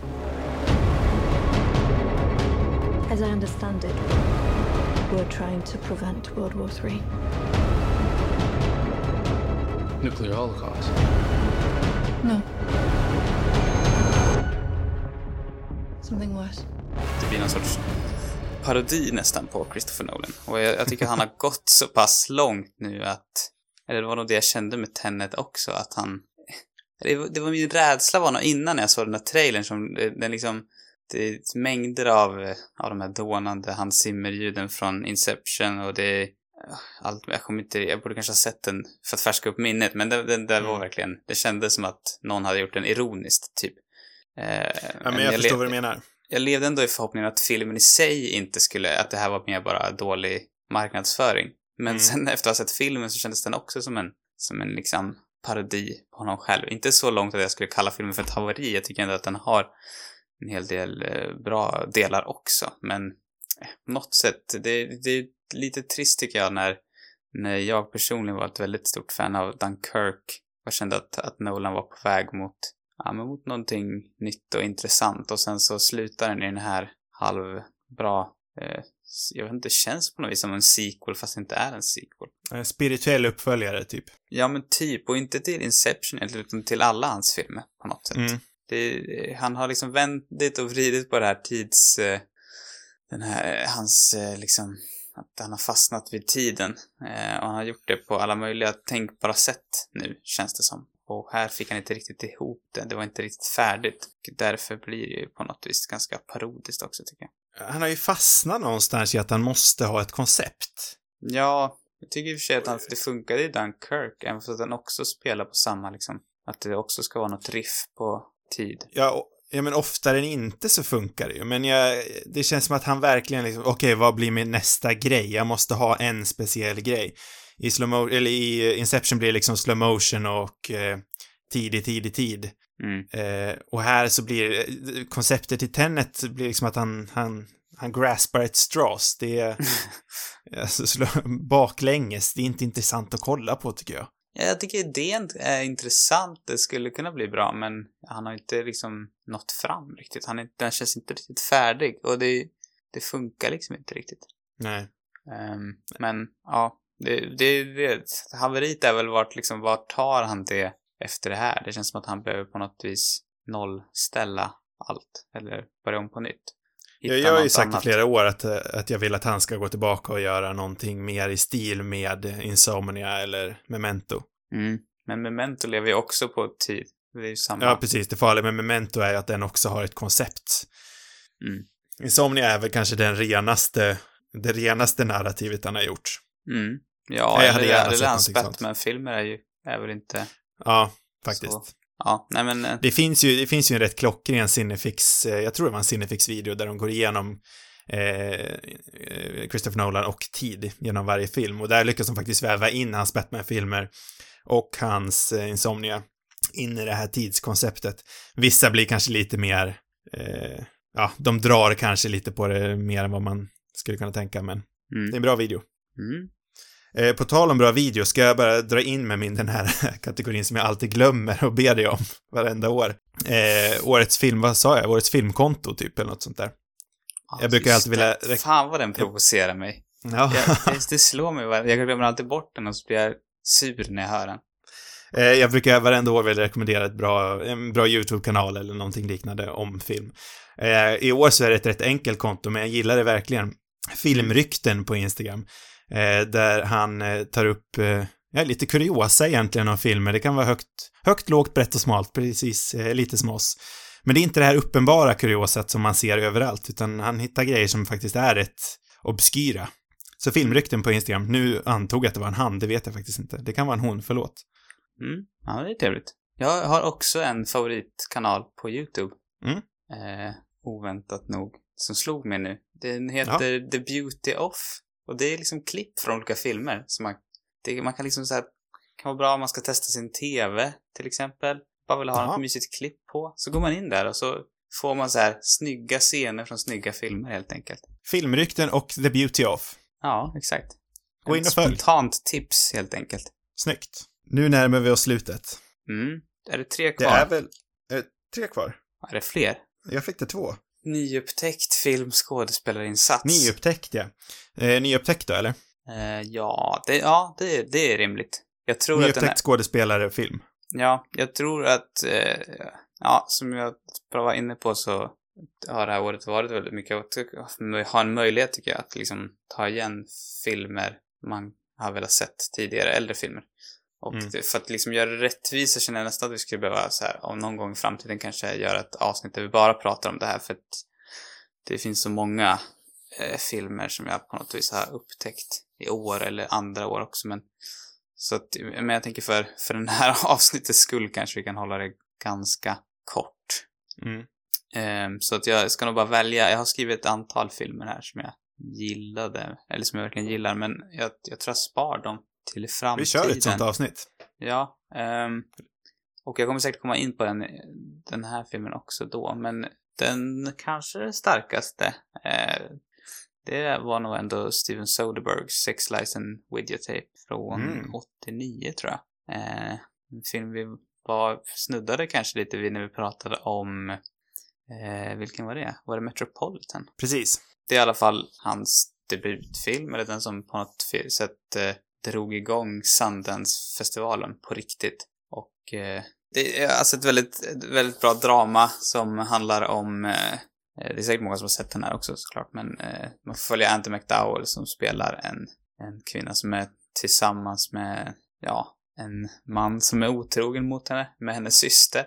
As I understand it, we're trying to prevent World War III. Nuclear holocaust. No. Something worse. Det blir någon sorts parodi nästan på Christopher Nolan. Och jag, jag tycker han har gått så pass långt nu att, eller det var nog det jag kände med Tenet också, att han, det, var- det var min rädsla var nog innan jag såg den där trailern som, det- den liksom, det är mängder av, eh, av de här dånande Hans Zimmer-ljuden från Inception och det är allt, jag kommer inte, jag borde kanske ha sett den för att färska upp minnet, men den, den där var verkligen, det kändes som att någon hade gjort den ironiskt, typ. Eh, Ja, men jag förstår le- vad du menar. jag levde ändå i förhoppningen att filmen i sig inte skulle, att det här var mer bara dålig marknadsföring. Men Mm. sen [LAUGHS] efter att ha sett filmen så kändes den också som en, som en liksom parodi på honom själv. Inte så långt att jag skulle kalla filmen för ett haveri. Jag tycker ändå att den har en hel del eh, bra delar också. Men eh, på något sätt, det, det lite trist tycker jag när, när jag personligen var ett väldigt stort fan av Dunkirk och kände att, att Nolan var på väg mot ja, men mot någonting nytt och intressant och sen så slutar den i den här halvbra, eh, jag vet inte, det känns på något vis som en sequel fast det inte är en sequel. En spirituell uppföljare, typ. Ja men typ, och inte till Inception egentligen, utan till alla hans filmer på något sätt. Mm. Det, han har liksom vändit och vridit på det här tids... Eh, den här, hans eh, liksom, att han har fastnat vid tiden. Eh, och han har gjort det på alla möjliga tänkbara sätt nu, känns det som. Och här fick han inte riktigt ihop det, det var inte riktigt färdigt. Och därför blir det ju på något vis ganska parodiskt också, tycker jag. Han har ju fastnat någonstans i att han måste ha ett koncept. Ja, jag tycker i och för sig att han, det funkade i Dunkirk, även fast att den också spelar på samma liksom, att det också ska vara något riff på tid. Ja, ja men oftare än inte så funkar det ju. Men jag, det känns som att han verkligen liksom, okej, vad blir min nästa grej? Jag måste ha en speciell grej. I slow mo- eller i Inception blir det liksom slow motion och eh, tid i tid. Mm. Eh, och här så blir det- konceptet i Tenet blir liksom att han, han, han graspar ett straws. Det är [LAUGHS] alltså, slå- baklänges. Det är inte intressant att kolla på tycker jag. Ja, jag tycker idén är intressant, det skulle kunna bli bra, men han har inte liksom nått fram riktigt. Han är, den känns inte riktigt färdig och det, det funkar liksom inte riktigt. Nej. Ehm, men ja, det, det, det, haveriet är väl vart liksom, vart tar han det efter det här? Det känns som att han behöver på något vis nollställa allt, eller börja om på nytt. Hitta Jag, har ju sagt annat. i flera år att, eh, att jag vill att han ska gå tillbaka och göra någonting mer i stil med Insomnia eller Memento. Mm. Men Memento lever ju också på tid. Det är ju samma. Ja, precis. Det farliga med Memento är ju att den också har ett koncept. Mm. Insomnia är väl kanske den renaste, det renaste narrativet han har gjort. Mm. Ja, Jag eller, eller hans. Batman-filmer är ju, är väl inte Ja, faktiskt. så... Ja, nej men... eh, Det finns ju, det finns ju en rätt klockren Cinefix, eh, jag tror det var en Cinefix-video där de går igenom eh, eh, Christopher Nolan och tid genom varje film och där lyckas de faktiskt väva in hans Batman-filmer och hans eh, Insomnia in i det här tidskonceptet. Vissa blir kanske lite mer, eh, ja, de drar kanske lite på det mer än vad man skulle kunna tänka, men Mm. det är en bra video. Mm. Eh, på tal om bra video ska jag bara dra in med min den här [LAUGHS] kategorin som jag alltid glömmer och ber dig om varenda år. Eh, årets film, vad sa jag? Årets filmkonto typ eller något sånt där. Ja, jag brukar alltid vilja... det. Fan vad den provocerar mig. Ja. Jag, [LAUGHS] det, slår mig. var- Jag glömmer alltid bort den och så blir jag sur när jag hör den. Eh, jag brukar varenda år vilja rekommendera ett bra, en bra YouTube-kanal eller någonting liknande om film. Eh, I år så är det ett rätt enkelt konto, men jag gillar det verkligen. Filmrykten på Instagram. Eh, där han eh, tar upp, eh, ja, lite kuriosa egentligen om filmer. Det kan vara högt, högt, lågt, brett och smalt, precis, lite som oss. Men det är inte det här uppenbara kuriosat som man ser överallt, utan han hittar grejer som faktiskt är rätt obskyra. Så filmrykten på Instagram, nu antog jag att det var en han, det vet jag faktiskt inte. Det kan vara en hon, förlåt. Mm. Ja, det är trevligt. Jag har också en favoritkanal på YouTube. Mm. Eh, oväntat nog. Som slog mig nu. Den heter The Beauty Of. Och det är liksom klipp från olika filmer. Så man, det, man kan liksom så här, kan vara bra om man ska testa sin TV, till exempel. Bara vill ha något mysigt klipp på. Så går man in där och så får man så här snygga scener från snygga filmer helt enkelt. Filmrykten och The Beauty of. Ja, exakt. Gå in och följ. spontant tips helt enkelt. Snyggt. Nu närmar vi oss slutet. Mm. Är det tre Det kvar? är väl eh, tre kvar? Är det fler? Jag fick det två. Nyupptäckt film skådespelarinsats. Nyupptäckt, ja. Eh, nyupptäckt då, eller? Eh, ja, det, ja det, det är rimligt. Jag tror att den Nyupptäckt är, skådespelare, film. Ja, jag tror att, eh, ja, som jag bara var inne på så har det här året varit väldigt mycket att ha en möjlighet tycker jag att liksom ta igen filmer man har velat sett tidigare, äldre filmer. Och Mm. det, för att liksom göra det rättvisa känner jag nästan att vi skulle behöva så här, om någon gång i framtiden kanske göra ett avsnitt där vi bara pratar om det här för att det finns så många eh, filmer som jag på något vis har upptäckt i år eller andra år också men så att, men jag tänker för, för den här [LAUGHS] avsnittets skull kanske vi kan hålla det ganska kort. Mm. Ehm, så att jag ska nog bara välja, jag har skrivit ett antal filmer här som jag gillade, eller som jag verkligen gillar, men jag, jag tror jag spar dem till framtiden. Vi kör ett sånt avsnitt. Ja. ehm, och jag kommer säkert komma in på den, den här filmen också då, men den kanske starkaste, eh, det var nog ändå Steven Soderberghs Sex Lies and Videotape från Mm. 89 tror jag. Eh, en film vi var, snuddade kanske lite vid när vi pratade om, eh, vilken var det? Var det Metropolitan? Precis. Det är i alla fall hans debutfilm, eller den som på något sätt eh, drog igång Sundance-festivalen på riktigt. Och eh, det är alltså ett väldigt, väldigt bra drama som handlar om, eh, eh, det är säkert många som har sett den här också såklart, men eh, man får följa Andy McDowell som spelar en, en kvinna som är tillsammans med, ja, en man som är otrogen mot henne, med hennes syster.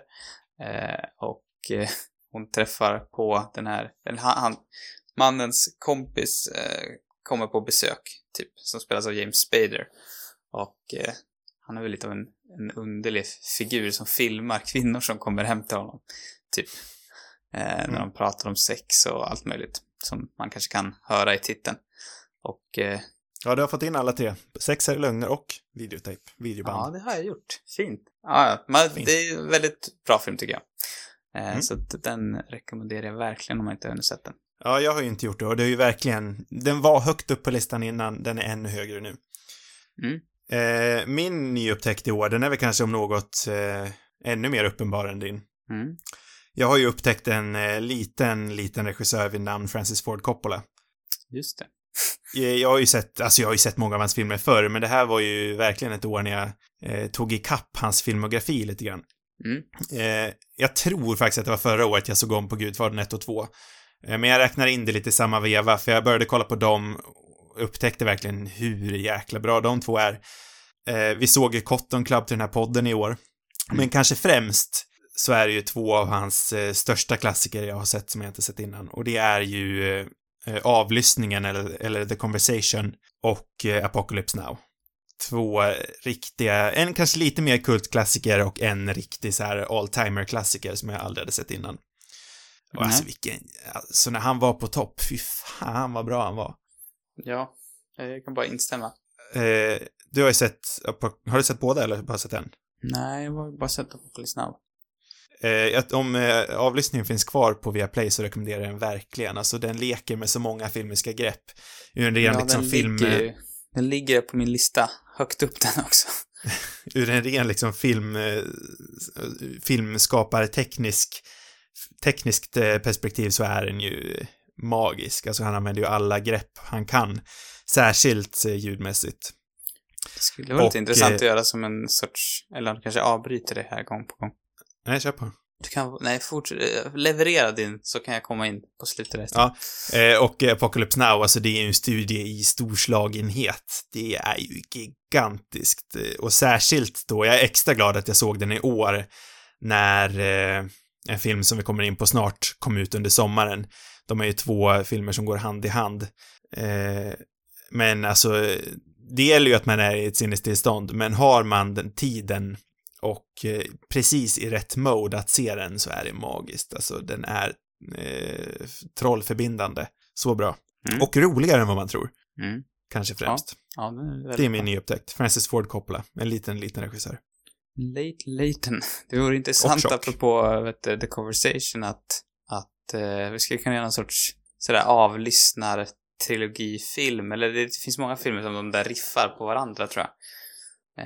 Eh, och eh, hon träffar på den här, eller han, han mannens kompis eh, kommer på besök, typ, som spelas av James Spader. Och eh, han är väl lite av en, en underlig figur som filmar [LAUGHS] kvinnor som kommer hem till honom. Typ. Eh, När Mm. de pratar om sex och allt möjligt. Som man kanske kan höra i titeln. Och eh, Ja, du har fått in alla tre. Sex är lögner och videotape. Videoband. ja, det har jag gjort. Fint. Ja. Men Fint. det är en väldigt bra film tycker jag. Eh, Mm. Så den rekommenderar jag verkligen om man inte har hunnit sett den. Ja, jag har ju inte gjort det och det är ju verkligen, den var högt upp på listan innan, den är ännu högre nu. Mm. Eh, min nyupptäckt i år, den är väl kanske om något eh, ännu mer uppenbar än din. Mm. Jag har ju upptäckt en eh, liten, liten regissör vid namn Francis Ford Coppola. Just det. Eh, Jag har ju sett, alltså jag har ju sett många av hans filmer förr, men det här var ju verkligen ett år när jag eh, tog ikapp hans filmografi lite grann. Mm. Eh, jag tror faktiskt att det var förra året jag såg om på Gudfadern 1 och 2. Eh, Men jag räknar in det lite i samma veva, för jag började kolla på dem och upptäckte verkligen hur jäkla bra de två är. Eh, vi såg ju Cotton Club till den här podden i år. Men kanske främst så är det ju två av hans eh, största klassiker jag har sett som jag inte sett innan. Och det är ju Avlyssningen eller, eller The Conversation och Apocalypse Now. Två riktiga, en kanske lite mer kultklassiker och en riktig så här all-timer-klassiker som jag aldrig hade sett innan. Och alltså vilken, alltså när han var på topp, fy fan vad bra han var. Ja, jag kan bara instämma. Eh, du har ju sett, har du sett båda eller bara sett en? Nej, jag har bara sett Apocalypse Now. Eh, att om eh, avlyssningen finns kvar på Viaplay så rekommenderar jag den verkligen. Alltså den leker med så många filmiska grepp. Ur en ren Ja, liksom den film... ligger Den ligger på min lista. Högt upp den också. [LAUGHS] ur en ren liksom film... Eh, filmskapare teknisk... Tekniskt eh, perspektiv så är den ju magisk. Alltså han använder ju alla grepp han kan. Särskilt eh, ljudmässigt. Det skulle vara lite Och, intressant eh, att göra som en sorts, eller kanske avbryter det här gång på gång. Nej, kör på. Du kan, nej, fortsätt, eh, leverera din så kan jag komma in på slutet. Ja, eh, och Apocalypse Now, alltså det är ju en studie i storslagenhet. Det är ju gigantiskt. Eh, Och särskilt då, jag är extra glad att jag såg den i år när eh, en film som vi kommer in på snart kom ut under sommaren. De är ju två filmer som går hand i hand. Eh, men alltså, det gäller ju att man är i ett sinnestillstånd, men har man den tiden och eh, precis i rätt mode att se den så är det magiskt. Alltså den är eh, trollförbindande. Så bra. Mm. Och roligare än vad man tror. Mm. Kanske främst. Ja, det är, det är min nyupptäckt. Francis Ford Coppola. En liten, liten regissör. Late Layton. Det vore intressant apropå vet du, The Conversation att, att eh, vi skulle kunna göra någon sorts sådär avlyssnar-trilogifilm. Eller det finns många filmer som de där riffar på varandra tror jag.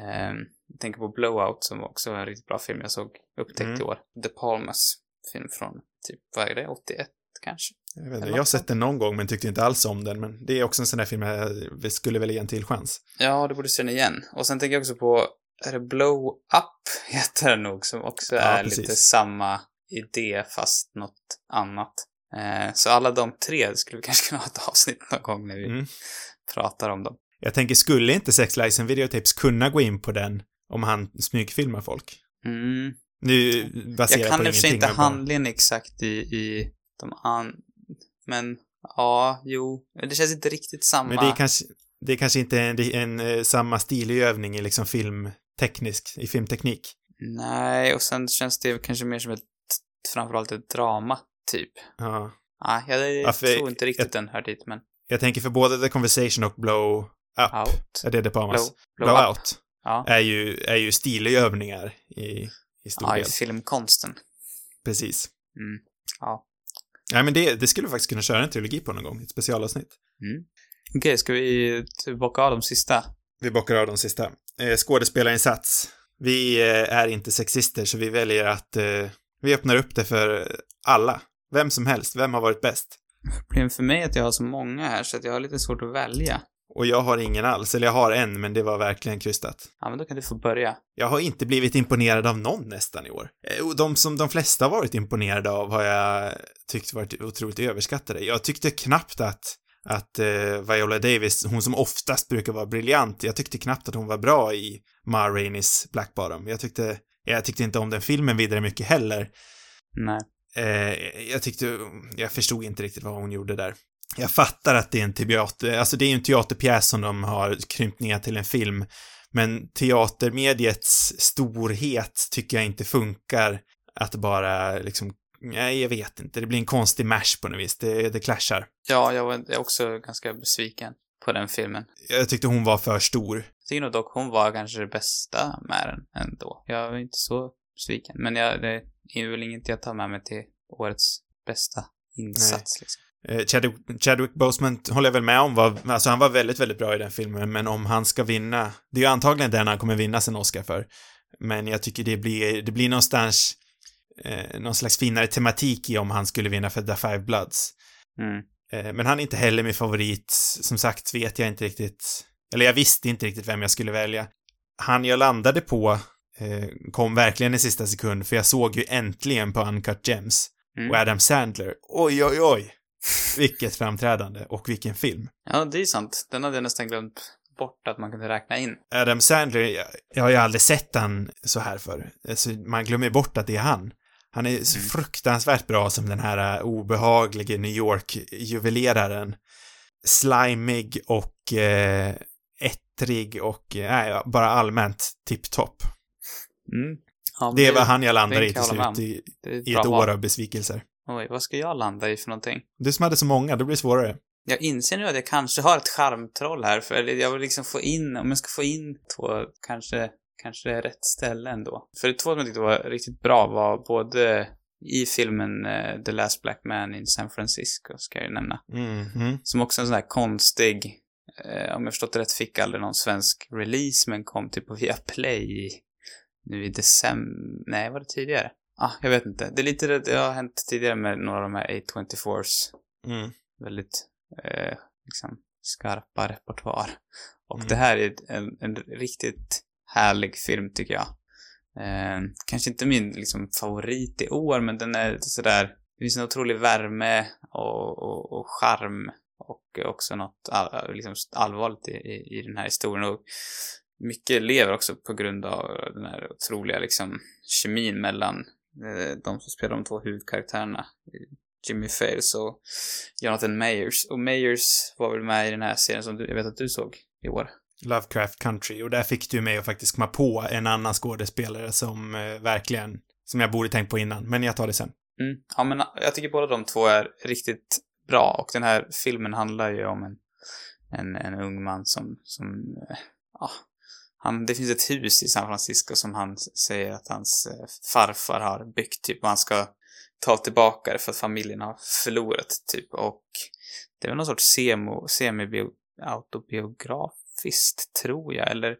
Eh, jag tänker på Blowout som också är en riktigt bra film jag såg upptäckt Mm. i år. De Palmas film från typ, vad är det, 81 kanske? Jag, vet inte, jag har sett den någon gång men tyckte inte alls om den. Men det är också en sån där film jag skulle väl ge en till chans. Ja, du borde se den igen. Och sen tänker jag också på, är det Blow Up [LAUGHS] heter den nog, som också Ja, är precis. lite samma idé fast något annat. Eh, så alla de tre skulle vi [LAUGHS] kanske kunna ha ett avsnitt någon gång när vi Mm. pratar om dem. Jag tänker, skulle inte Sex Lies and Videotapes kunna gå in på den om han smygfilmar folk? Mm. Nu baserat Jag kan i och för sig inte handlingen exakt i, i de an... Men, ja, jo. Det känns inte riktigt samma. Men det är kanske, det är kanske inte en, en, eh, samma stilig övning i liksom filmteknisk, i filmteknik. Nej, och sen känns det kanske mer som ett, framförallt ett drama, typ. Ja. Nej, jag, Ja, tror inte riktigt den hör dit, men... Jag tänker för både The Conversation och Blow Up, Out. är det De Palmas? Blow- Blow Blow Up. Out, Ja. är ju, är ju stiliga övningar i, i stor Ja, i del. filmkonsten. Precis. Mm. Ja. Nej, men det, det skulle vi faktiskt kunna köra en trilogi på någon gång, ett specialavsnitt. Mm. Okej, ska vi bocka av de sista? Vi bockar av de sista. Eh, skådespelarinsats. Vi eh, är inte sexister, så vi väljer att eh, vi öppnar upp det för alla. Vem som helst. Vem har varit bäst? Problemet för mig är att jag har så många här så att jag har lite svårt att välja. Och jag har ingen alls, eller jag har en, men det var verkligen krystat. Ja, men då kan du få börja. Jag har inte blivit imponerad av någon nästan i år. Och de som de flesta har varit imponerade av har jag tyckt varit otroligt överskattade. Jag tyckte knappt att, att eh, Viola Davis, hon som oftast brukar vara briljant, jag tyckte knappt att hon var bra i Ma Rainey's Black Bottom. Jag tyckte, jag tyckte inte om den filmen vidare mycket heller. Nej. Eh, jag tyckte, jag förstod inte riktigt vad hon gjorde där. Jag fattar att det är en teater, alltså det är ju en teaterpjäs som de har krympt ner till en film, men teatermediets storhet tycker jag inte funkar att bara liksom, nej, jag vet inte, det blir en konstig mash på något vis, det, det clashar. Ja, jag var är också ganska besviken på den filmen. Jag tyckte hon var för stor. Jag tycker nog dock hon var kanske det bästa med den ändå. Jag var inte så besviken. Men jag, det är väl inget jag tar med mig till årets bästa insats liksom. Eh, Chadwick, Chadwick Boseman håller jag väl med om var, alltså han var väldigt, väldigt bra i den filmen, men om han ska vinna, det är ju antagligen den han kommer vinna sin Oscar för. Men jag tycker det blir, det blir någonstans eh, någon slags finare tematik i om han skulle vinna för The Five Bloods. Mm. Eh, men han är inte heller min favorit. Som sagt vet jag inte riktigt, eller jag visste inte riktigt vem jag skulle välja. Han jag landade på eh, kom verkligen i sista sekund, för jag såg ju äntligen på Uncut Gems Mm. och Adam Sandler. Oj, oj, oj. Vilket framträdande och vilken film. Ja, det är sant. Den hade jag nästan glömt bort att man kunde räkna in. Adam Sandler, jag, jag har ju aldrig sett han så här för. Alltså, man glömmer bort att det är han. Han är så fruktansvärt bra som den här uh, obehaglige New York-juveleraren. Slimig och eh, ettrig och, eh, bara allmänt tipptopp. Mm. Ja, det är vad han jag landar i till slut i, i ett år av besvikelser. Oj, vad ska jag landa i för någonting? Du som hade så många, då blir det svårare. Jag inser nu att jag kanske har ett charmtroll här, för jag vill liksom få in, om jag ska få in två, kanske, kanske det är rätt ställe ändå. För det två som jag tyckte var riktigt bra var både i filmen eh, The Last Black Man in San Francisco, ska jag ju nämna. Mhm. Som också är en sån här konstig, eh, om jag förstått det rätt fick aldrig någon svensk release, men kom typ på [LAUGHS] Viaplay nu i december, nej var det tidigare? Ah, jag vet inte. Det är lite det, det har hänt tidigare med några av de här A24s Mm. väldigt eh, liksom skarpa repertoar. Och Mm. det här är en, en riktigt härlig film tycker jag. Eh, kanske inte min liksom, favorit i år, men den är lite sådär, det finns en otrolig värme och, och, och charm och också något all, liksom allvarligt i, i, i den här historien. Och mycket lever också på grund av den här otroliga liksom kemin mellan eh, de som spelar de två huvudkaraktärerna. Jimmy Fails och Jonathan Mayers. Och Mayers var väl med i den här serien som du, jag vet att du såg i år. Lovecraft Country. Och där fick du mig att faktiskt komma på en annan skådespelare som eh, verkligen, som jag borde tänkt på innan. Men jag tar det sen. Mm. Ja, men eh, jag tycker båda de två är riktigt bra och den här filmen handlar ju om en, en, en ung man som, som eh, ja, han, det finns ett hus i San Francisco som han säger att hans eh, farfar har byggt typ och han ska ta tillbaka det för att familjen har förlorat typ och det är väl någon sorts semo, semi-autobiografiskt tror jag eller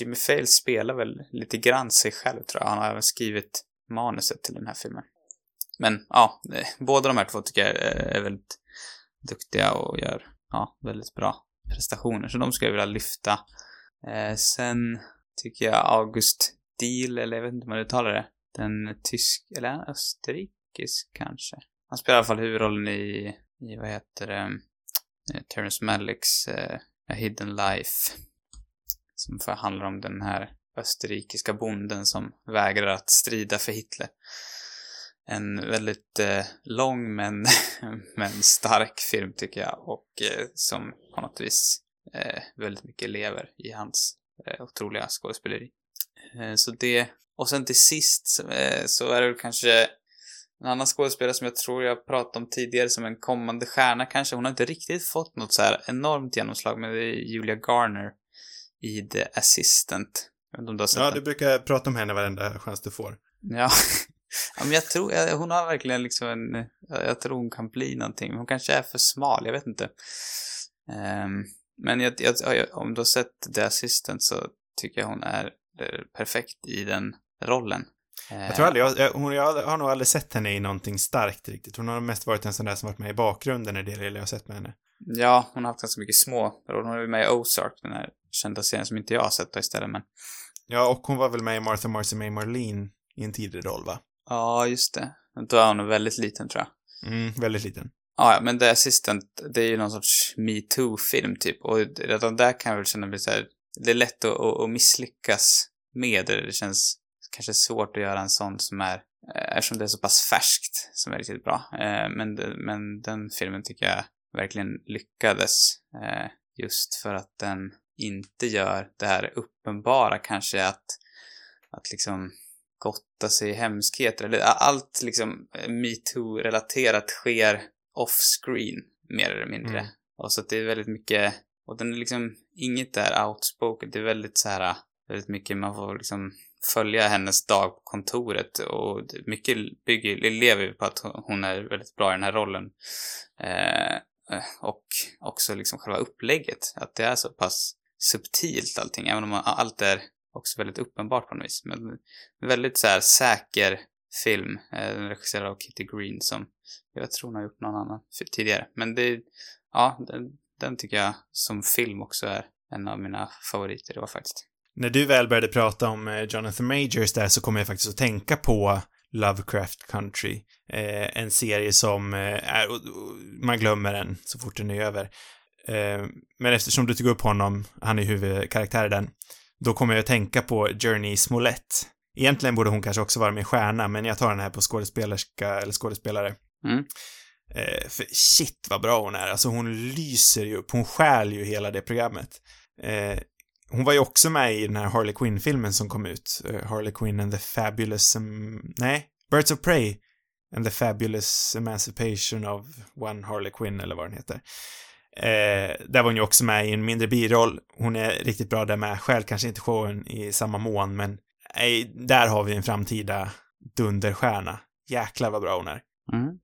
Jimmy Fails spelar väl lite grann sig själv tror jag. Han har även skrivit manuset till den här filmen. Men ja, eh, båda de här två tycker jag eh, är väldigt duktiga och gör ja, väldigt bra prestationer. Så de skulle jag vilja lyfta. Eh, sen tycker jag August Diehl, eller jag vet inte hur man uttalar det. Den tysk, eller österrikisk kanske? Han spelar i alla fall huvudrollen i, i vad heter det, eh, Terrence Malicks eh, A Hidden Life. Som handlar om den här österrikiska bonden som vägrar att strida för Hitler en väldigt eh, lång men, [LAUGHS] men stark film tycker jag och eh, som på något vis eh, väldigt mycket lever i hans eh, otroliga skådespeleri. Eh, så det, och sen till sist eh, så är det väl kanske en annan skådespelare som jag tror jag pratat om tidigare som en kommande stjärna kanske. Hon har inte riktigt fått något så här enormt genomslag men det är Julia Garner i The Assistant. Jag vet inte om du har sett Ja, den? du brukar prata om henne varenda chans du får. Ja. [LAUGHS] ja, men jag tror, jag, hon har verkligen liksom en, jag, tror hon kan bli någonting. Hon kanske är för smal, jag vet inte. Ehm, men jag, jag, jag, om du har sett The Assistant så tycker jag hon är eh, perfekt i den rollen. Jag tror aldrig, jag, jag, hon, jag har nog aldrig sett henne i någonting starkt riktigt. Hon har mest varit en sån där som varit med i bakgrunden när det lilla jag sett med henne. Ja, hon har haft ganska mycket små. Hon är ju med i Ozark, den här kända serien som inte jag har sett då istället, men Ja, och hon var väl med i Martha Marcy May Marlene i en tidigare roll, va? ja, just det. Då är hon väldigt liten tror jag. Mm, väldigt liten. Ja, ja, men The Assistant, det är ju någon sorts metoo-film typ. Och redan där kan jag väl känna mig så här, det är lätt att, att, att misslyckas med det. Det känns kanske svårt att göra en sån som är, eh, eftersom det är så pass färskt, som är riktigt bra. Eh, Men, men den filmen tycker jag verkligen lyckades. eh, Just för att den inte gör det här uppenbara kanske att, att liksom gotta sig i hemskheter. Eller allt liksom metoo-relaterat sker off-screen, mer eller mindre. Mm. Och så att det är väldigt mycket, och den är liksom, inget där outspoken, det är väldigt så här, väldigt mycket man får liksom följa hennes dag på kontoret och mycket bygger, lever ju på att hon- är väldigt bra i den här rollen. Eh, och också liksom själva upplägget, att det är så pass subtilt allting, även om allt är också väldigt uppenbart på något vis. Men väldigt så här säker film, eh, regisserad av Kitty Green som jag tror hon har gjort någon annan för tidigare. Men det, ja, den, den tycker jag som film också är en av mina favoriter det var faktiskt. När du väl började prata om eh, Jonathan Majors där så kom jag faktiskt att tänka på Lovecraft Country. Eh, en serie som eh, är, man glömmer den så fort den är över. Eh, men eftersom du tog upp honom, han är huvudkaraktär i den, då kommer jag att tänka på Journey Smollett. Egentligen borde hon kanske också vara med stjärna, men jag tar den här på skådespelerska eller skådespelare. Mm. Eh, för shit vad bra hon är. Alltså hon lyser ju upp, hon stjäl ju hela det programmet. Eh, hon var ju också med i den här Harley Quinn-filmen som kom ut. Uh, Harley Quinn and the Fabulous... Nej, Birds of Prey and the Fabulous Emancipation of One Harley Quinn, eller vad den heter. Eh, där var hon ju också med i en mindre biroll. Hon är riktigt bra där med. Själv kanske inte showen i samma mån, men eh, där har vi en framtida dunderstjärna. Jäklar vad bra hon är. Mm.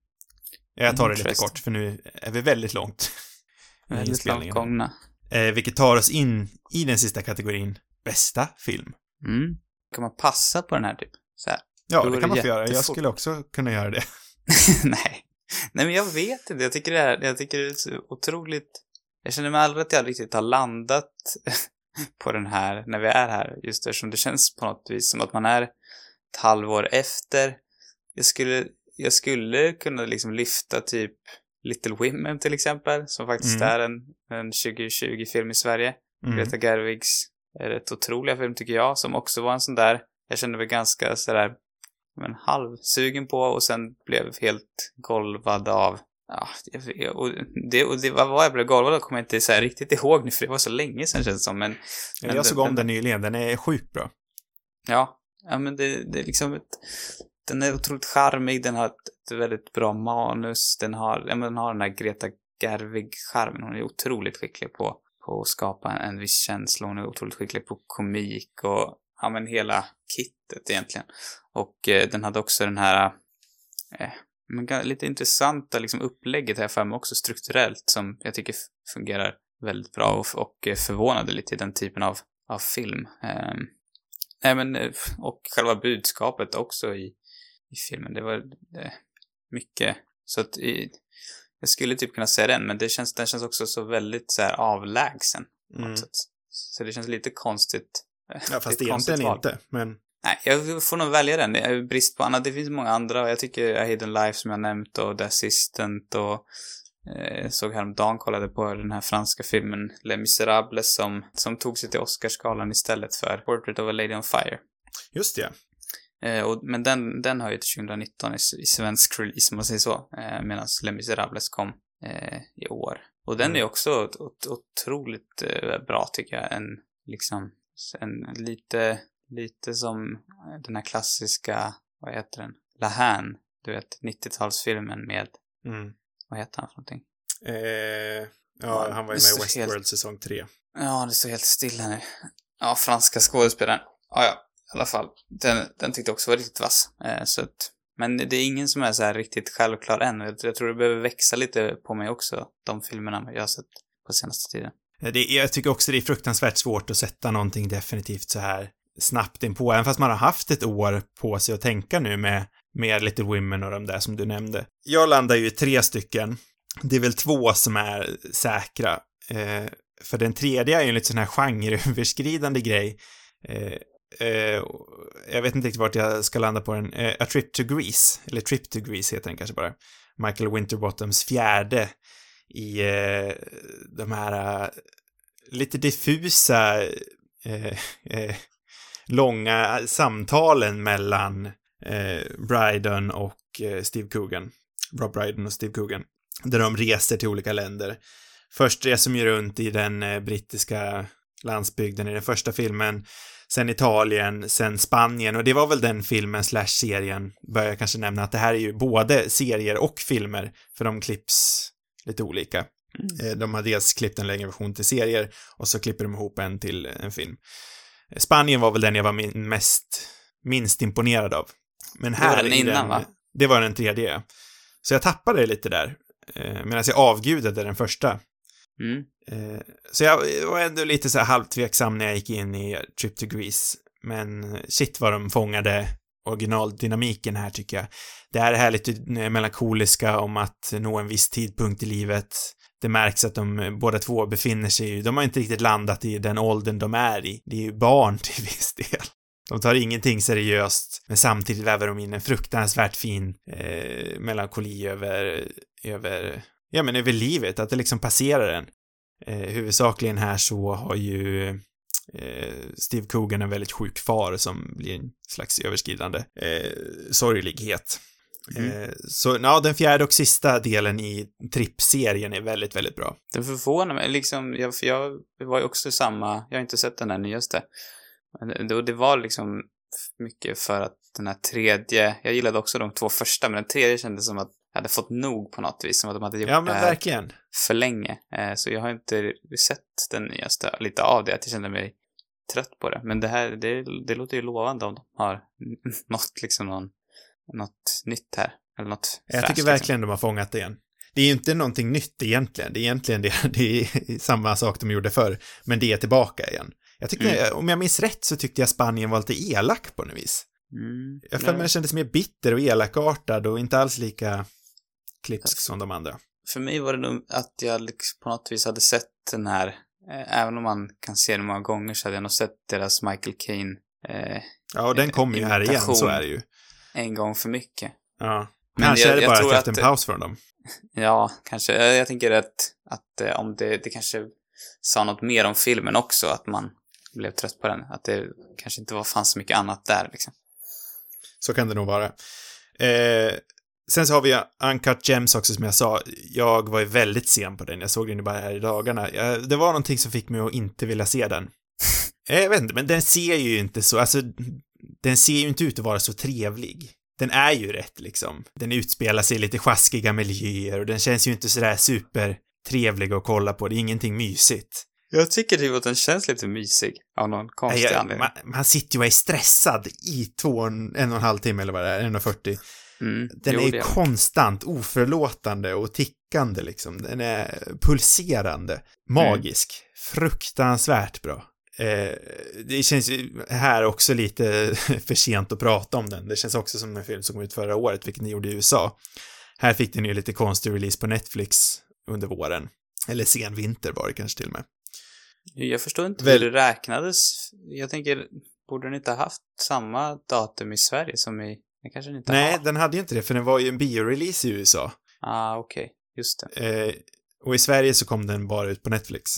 Jag tar det lite kort, för nu är vi väldigt långt. [LAUGHS] Väldigt långt gångna. Eh, vilket tar oss in i den sista kategorin, bästa film. Mm. Kan man passa på den här typ? Så här. Ja, det kan man få göra. Jag skulle också kunna göra det. [LAUGHS] Nej. Nej, men jag vet inte. Jag tycker det är, jag tycker det är så otroligt... Jag känner mig aldrig att jag riktigt har landat [LAUGHS] på den här, när vi är här, just eftersom det känns på något vis som att man är ett halvår efter. Jag skulle, jag skulle kunna liksom lyfta typ Little Women till exempel, som faktiskt Mm. är en, en 2020-film i Sverige. Mm. Greta Gerwigs är rätt otroliga film tycker jag, som också var en sån där, jag kände mig ganska sådär, men halvsugen på och sen blev helt golvad av Ja, och det, och det vad var jag blev golvad av kommer jag inte så riktigt ihåg nu för det var så länge sedan känns det som men... men Jag såg om den nyligen, den är sjukt bra. Ja, ja men det, det är liksom ett, den är otroligt charmig, den har ett, ett väldigt bra manus, den har, ja men den har den här Greta Gerwig-charmen, hon är otroligt skicklig på, på att skapa en, en viss känsla, hon är otroligt skicklig på komik och, ja men hela kittet egentligen. Och eh, den hade också den här, eh, men lite intressanta liksom upplägget här för mig också strukturellt som jag tycker fungerar väldigt bra och, och eh, förvånade lite i den typen av, av film. Eh, Nej men, eh, och själva budskapet också i, i filmen, det var eh, mycket, så att i, jag skulle typ kunna säga den, men det känns, den känns också så väldigt så här avlägsen Mm. Så det känns lite konstigt. eh, Ja, fast det egentligen inte, men... Nej, jag får nog välja den. Jag är brist på annat. Det finns många andra jag tycker A Hidden Life som jag nämnt och The Assistant och eh, såg häromdagen, kollade på den här franska filmen Les Misérables som, som tog sig till Oscarsgalan istället för Portrait of a Lady on Fire. Just det. Eh, och, men den, den har ju till 2019 i, i svensk release, om man säger så. Eh, Medan Les Misérables kom eh, i år. Och den Mm. är också ot- ot- otroligt eh, bra tycker jag. En, liksom, en lite, lite som den här klassiska, vad heter den? Lahan, du vet, 90-talsfilmen med, Mm. vad heter han för någonting? Eh, ja, han var ju med i står helt- Westworld säsong 3. Ja, det står helt stilla nu. Ja, franska skådespelaren. Ja, ja, i alla fall. Den, den tyckte jag också var riktigt vass. Eh, så att, men det är ingen som är så här riktigt självklar än. Jag, jag tror det behöver växa lite på mig också, de filmerna jag har sett på senaste tiden. Eh, det, jag tycker också det är fruktansvärt svårt att sätta någonting definitivt så här snabbt in på, även fast man har haft ett år på sig att tänka nu med, med Little Women och de där som du nämnde. Jag landar ju i tre stycken. Det är väl två som är säkra. Eh, för den tredje är ju en lite sån här genreöverskridande grej. Eh, eh, jag vet inte riktigt vart jag ska landa på den. Eh, A Trip to Greece, eller Trip to Greece heter den kanske bara. Michael Winterbottoms fjärde i eh, de här eh, lite diffusa eh, eh, långa samtalen mellan eh, och eh, Steve Coogan. Rob Bryden och Steve Coogan. Där de reser till olika länder. Först reser de ju runt i den eh, brittiska landsbygden i den första filmen. Sen Italien, sen Spanien och det var väl den filmen slash serien, bör jag kanske nämna att det här är ju både serier och filmer, för de klipps lite olika. Eh, De har dels klippt en längre version till serier och så klipper de ihop en till en film. Spanien var väl den jag var min, mest, minst imponerad av. Men Det här var den innan, va? Det var den tredje. Så jag tappade det lite där. Eh, Medan jag avgudade den första. Mm. Eh, så jag var ändå lite så här halvtveksam när jag gick in i Trip to Greece. Men shit vad de fångade originaldynamiken här tycker jag. Det här är härligt melankoliska om att nå en viss tidpunkt i livet. Det märks att de båda två befinner sig i, de har inte riktigt landat i den åldern de är i. Det är ju barn [LAUGHS] till viss del. De tar ingenting seriöst, men samtidigt väver de in en fruktansvärt fin eh, melankoli över, över, ja men över livet, att det liksom passerar en. Eh, huvudsakligen här så har ju eh, Steve Coogan en väldigt sjuk far som blir en slags överskridande eh, sorglighet. Mm. Eh, så ja, den fjärde och sista delen i trippserien är väldigt, väldigt bra. Det förvånar mig, liksom, jag, för jag var ju också samma, jag har inte sett den här nyaste. Det, det var liksom mycket för att den här tredje, jag gillade också de två första, men den tredje kändes som att hade fått nog på något vis, som att de hade gjort Ja, det här verkligen. för länge. Eh, Så jag har inte sett den nyaste, lite av det, att jag kände mig trött på det. Men det här, det, det låter ju lovande om de har [LAUGHS] något, liksom någon, något nytt här. Eller något Jag fräscht, tycker verkligen de har fångat det igen. Det är ju inte någonting nytt egentligen. Det är egentligen det, [LAUGHS] det är samma sak de gjorde förr, men det är tillbaka igen. Jag tyckte, Mm. om jag minns rätt så tyckte jag Spanien var lite elak på något vis. Mm. Jag för mig den kändes mer bitter och elakartad och inte alls lika klipsk som de andra. För mig var det nog att jag liksom på något vis hade sett den här, eh, även om man kan se den många gånger så hade jag nog sett deras Michael Caine eh, Ja, och den kommer ju här igen, så är det ju. en gång för mycket. Ja. Men Kanske jag- är det bara tror efter en att- paus från dem. [LAUGHS] Ja, kanske. Jag, jag tänker att, att eh, om det, det kanske sa något mer om filmen också, att man blev trött på den. Att det kanske inte var, fanns så mycket annat där liksom. Så kan det nog vara. Eh, sen så har vi Uncut Gems också som jag sa. Jag var ju väldigt sen på den. Jag såg den ju bara här i dagarna. Jag, det var någonting som fick mig att inte vilja se den. Eh, Jag vet inte, men den ser ju inte så, alltså, den ser ju inte ut att vara så trevlig. Den är ju rätt liksom. Den utspelar sig i lite sjaskiga miljöer och den känns ju inte sådär supertrevlig att kolla på. Det är ingenting mysigt. Jag tycker typ att den känns lite mysig. Av någon konstig Nej, jag, anledning. man, man sitter ju och är stressad i två, en och en halv timme eller vad det är, 1.40. Mm, Den är ju konstant, oförlåtande och tickande liksom. Den är pulserande, magisk, fruktansvärt bra. Eh, det känns ju här också lite [LAUGHS] för sent att prata om den. Det känns också som en film som kom ut förra året, vilket ni gjorde i USA. Här fick den ju lite konstig release på Netflix under våren. Eller sen vinter var det kanske till och med. Jag förstår inte Väl- hur det räknades. Jag tänker, borde den inte ha haft samma datum i Sverige som i... Det kanske den inte Nej, har. den hade ju inte det, för den var ju en biorelease i USA. Ah, okej. Just det. Eh, och i Sverige så kom den bara ut på Netflix.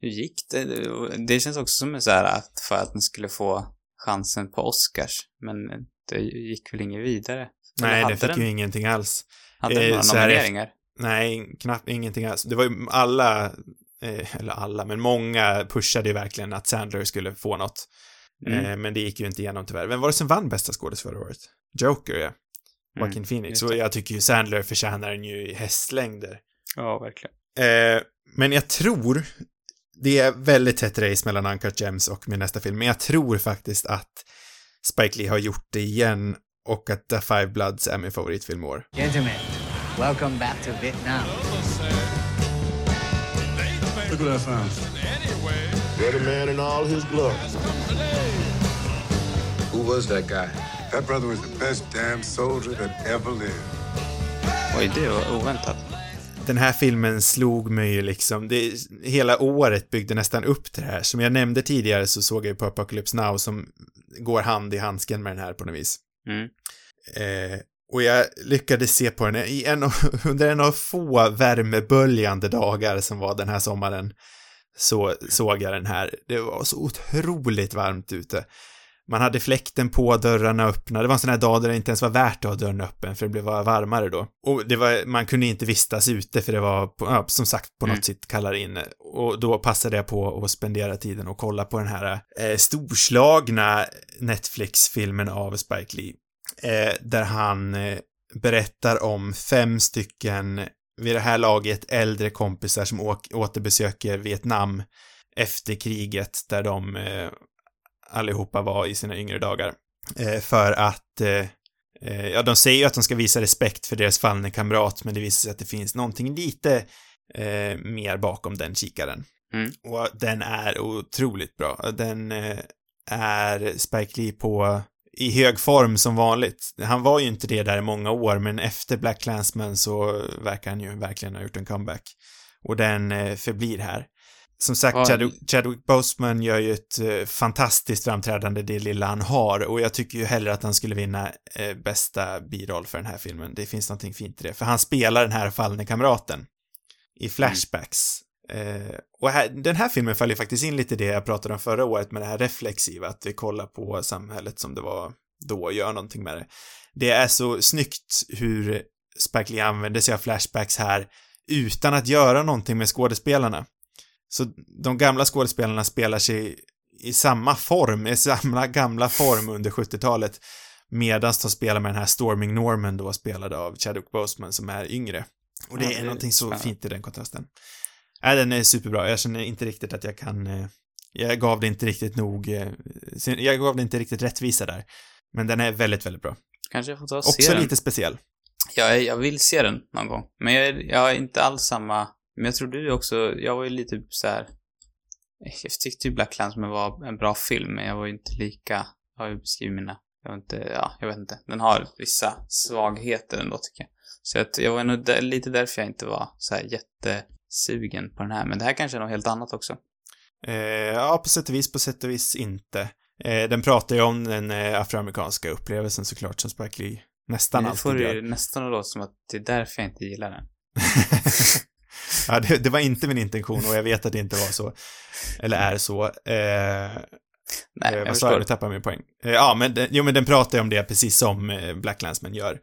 Hur gick det? Det känns också som så här att för att den skulle få chansen på Oscars. Men det gick väl inget vidare? Eller Nej, den fick den, ju ingenting alls. Hade den Eh, några så här nomineringar? Nej, knappt ingenting alls. Det var ju alla, eh, eller alla, men många pushade ju verkligen att Sandler skulle få något. Mm. Eh, men det gick ju inte igenom tyvärr. Vem var det som vann bästa skådis förra året? Joker, ja. Joaquin Mm, Phoenix. Och jag tycker ju Sandler förtjänar den ju i hästlängder. Ja, verkligen. Eh, men jag tror, det är väldigt tätt race mellan Uncut Gems och min nästa film, men jag tror faktiskt att Spike Lee har gjort det igen och att The Five Bloods är min favoritfilm i år. Gentlemen, welcome back to Vietnam. Look what I found. You're the man in all his glory. Who was that guy? That brother was the best damn soldier that ever lived. Oj, det var oväntat. den här filmen slog mig ju liksom, det, hela året byggde nästan upp det här. Som jag nämnde tidigare så såg jag ju på Apocalypse Now som går hand i handsken med den här på något vis. Mm. Eh, och jag lyckades se på den i en av, [LAUGHS] under en av få värmeböljande dagar som var den här sommaren. Så såg jag den här. Det var så otroligt varmt ute. Man hade fläkten på, dörrarna öppna. Det var en sån här dag där det inte ens var värt att ha dörren öppen för det blev varmare då. Och det var, man kunde inte vistas ute för det var, på, ja, som sagt, på något Mm. sätt kallare inne. Och då passade jag på att spendera tiden och kolla på den här eh, storslagna Netflix-filmen av Spike Lee. Eh, där han eh, berättar om fem stycken, vid det här laget, äldre kompisar som åk, återbesöker Vietnam efter kriget där de eh, allihopa var i sina yngre dagar. Eh, för att, eh, eh, ja, de säger ju att de ska visa respekt för deras fallne kamrat, men det visar sig att det finns någonting lite eh, mer bakom den kikaren. Mm. Och den är otroligt bra. Den eh, är Spike Lee på i hög form som vanligt. Han var ju inte det där i många år, men efter Black Clansman så verkar han ju verkligen ha gjort en comeback. Och den förblir här. Som sagt, Vad- Chadwick, Chadwick Boseman gör ju ett eh, fantastiskt framträdande det lilla han har och jag tycker ju hellre att han skulle vinna eh, bästa biroll för den här filmen. Det finns någonting fint i det, för han spelar den här fallne kamraten i flashbacks. Eh, och här, den här filmen faller faktiskt in lite i det jag pratade om förra året med det här reflexiva, att vi kollar på samhället som det var då och gör någonting med det. Det är så snyggt hur Spike Lee använder sig av flashbacks här utan att göra någonting med skådespelarna. Så de gamla skådespelarna spelar sig i samma form, i samma gamla form under 70-talet medan de spelar med den här Storming Norman då spelad av Chadwick Boseman som är yngre. Och det Ja, är det är någonting så spännande. fint i den kontrasten. Nej, den är superbra. Jag känner inte riktigt att jag kan... eh, Jag gav det inte riktigt nog... eh, Jag gav det inte riktigt rättvisa där. Men den är väldigt, väldigt bra. Kanske jag får ta och se Också den. lite speciell. Jag, jag vill se den någon gång. Men jag, är- jag har inte alls samma... Men jag tror du också... Jag var ju lite så här. Jag tyckte ju Black Klansman var en bra film, men jag var ju inte lika... Jag har ju beskrivit mina... Jag var inte... Ja, jag vet inte. Den har vissa svagheter ändå, tycker jag. Så att jag var nog där, lite därför jag inte var så här jättesugen på den här. Men det här kanske är något helt annat också. Eh, ja, på sätt och vis, på sätt och vis inte. Eh, den pratar ju om den eh, afroamerikanska upplevelsen såklart, som Spike Lee nästan Nu alltid får det gör. ju nästan låta som att det är därför jag inte gillar den. [LAUGHS] ja, det, det var inte min intention och jag vet att det inte var så. Eller är så. Eh, Nej, eh, jag vad sa jag? Nu tappade jag min poäng. Eh, ja, men, den, jo, men den pratar ju om det precis som eh, Black Landsman gör.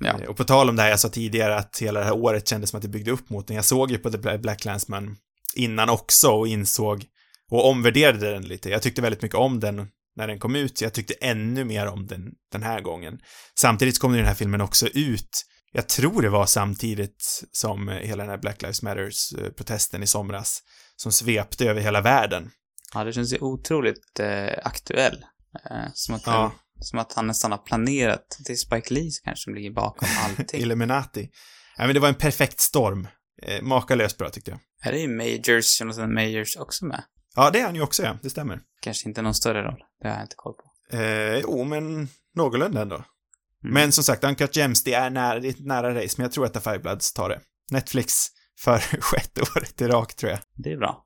Ja. Eh, och på tal om det här jag sa tidigare att hela det här året kändes som att det byggde upp mot den. Jag såg ju på The Bla- Black Landsman innan också och insåg och omvärderade den lite. Jag tyckte väldigt mycket om den när den kom ut. Jag tyckte ännu mer om den den här gången. Samtidigt kom den här filmen också ut. Jag tror det var samtidigt som eh, hela den här Black Lives Matters-protesten i somras som svepte över hela världen. Ja, det känns ju otroligt eh, aktuell. Eh, som, att Ja. som att han nästan har planerat. Det är Spike Lee kanske som ligger bakom [LAUGHS] allting. Illuminati. Ja, men det var en perfekt storm. Eh, makalöst bra tyckte jag. Här är ju Majors, Jonathan Majors också med. Ja, det är han ju också, ja. Det stämmer. Kanske inte någon större roll. Det har jag inte koll på. Eh, jo, men någorlunda ändå. Men som sagt, Uncut Gems, det är, nära, det är ett nära race, men jag tror att The Five Bloods tar det. Netflix för [LAUGHS] sjätte året i rak, tror jag. Det är bra.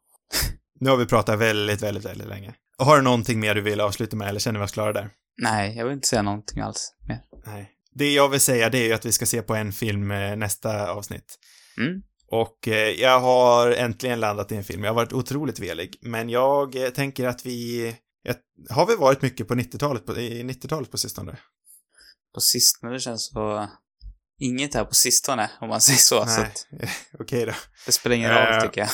Nu har vi pratat väldigt, väldigt, väldigt länge. Har du någonting mer du vill avsluta med, eller känner vi oss klara där? Nej, jag vill inte säga någonting alls mer. Nej. Det jag vill säga, det är ju att vi ska se på en film eh, nästa avsnitt. Mm. Och eh, jag har äntligen landat i en film. Jag har varit otroligt velig, men jag eh, tänker att vi... Jag, har vi varit mycket på 90-talet, på, i 90-talet på sistone? På sistone, det känns så... Inget här på sistone, om man säger så. så Nej, att [LAUGHS] okej då. det spelar ingen roll, Eh, tycker jag.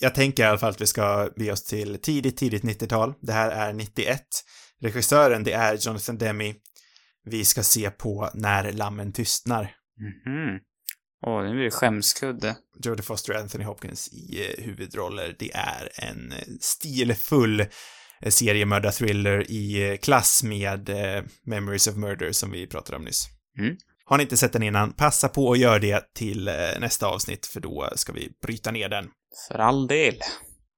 Jag tänker i alla fall att vi ska bege oss till tidigt, tidigt 90-tal. Det här är 91. Regissören, det är Jonathan Demme. Vi ska se på När lammen tystnar. Mhm. Åh, nu blir det skämskudde. Jodie Foster och Anthony Hopkins i eh, huvudroller. Det är en eh, stilfull seriemördarthriller i eh, klass med eh, Memories of Murder som vi pratade om nyss. Mm. Har ni inte sett den innan, passa på att göra det till eh, nästa avsnitt, för då ska vi bryta ner den. För all del.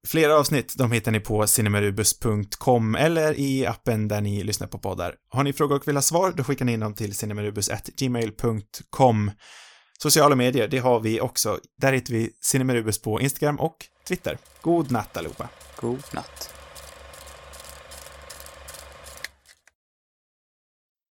Flera avsnitt, de hittar ni på cinemarubus.com eller i appen där ni lyssnar på poddar. Har ni frågor och vill ha svar, då skickar ni in dem till cinemarubus.gmail.com. Sociala medier, det har vi också. Där hittar vi Cinemarubus på Instagram och Twitter. God natt allihopa. God natt.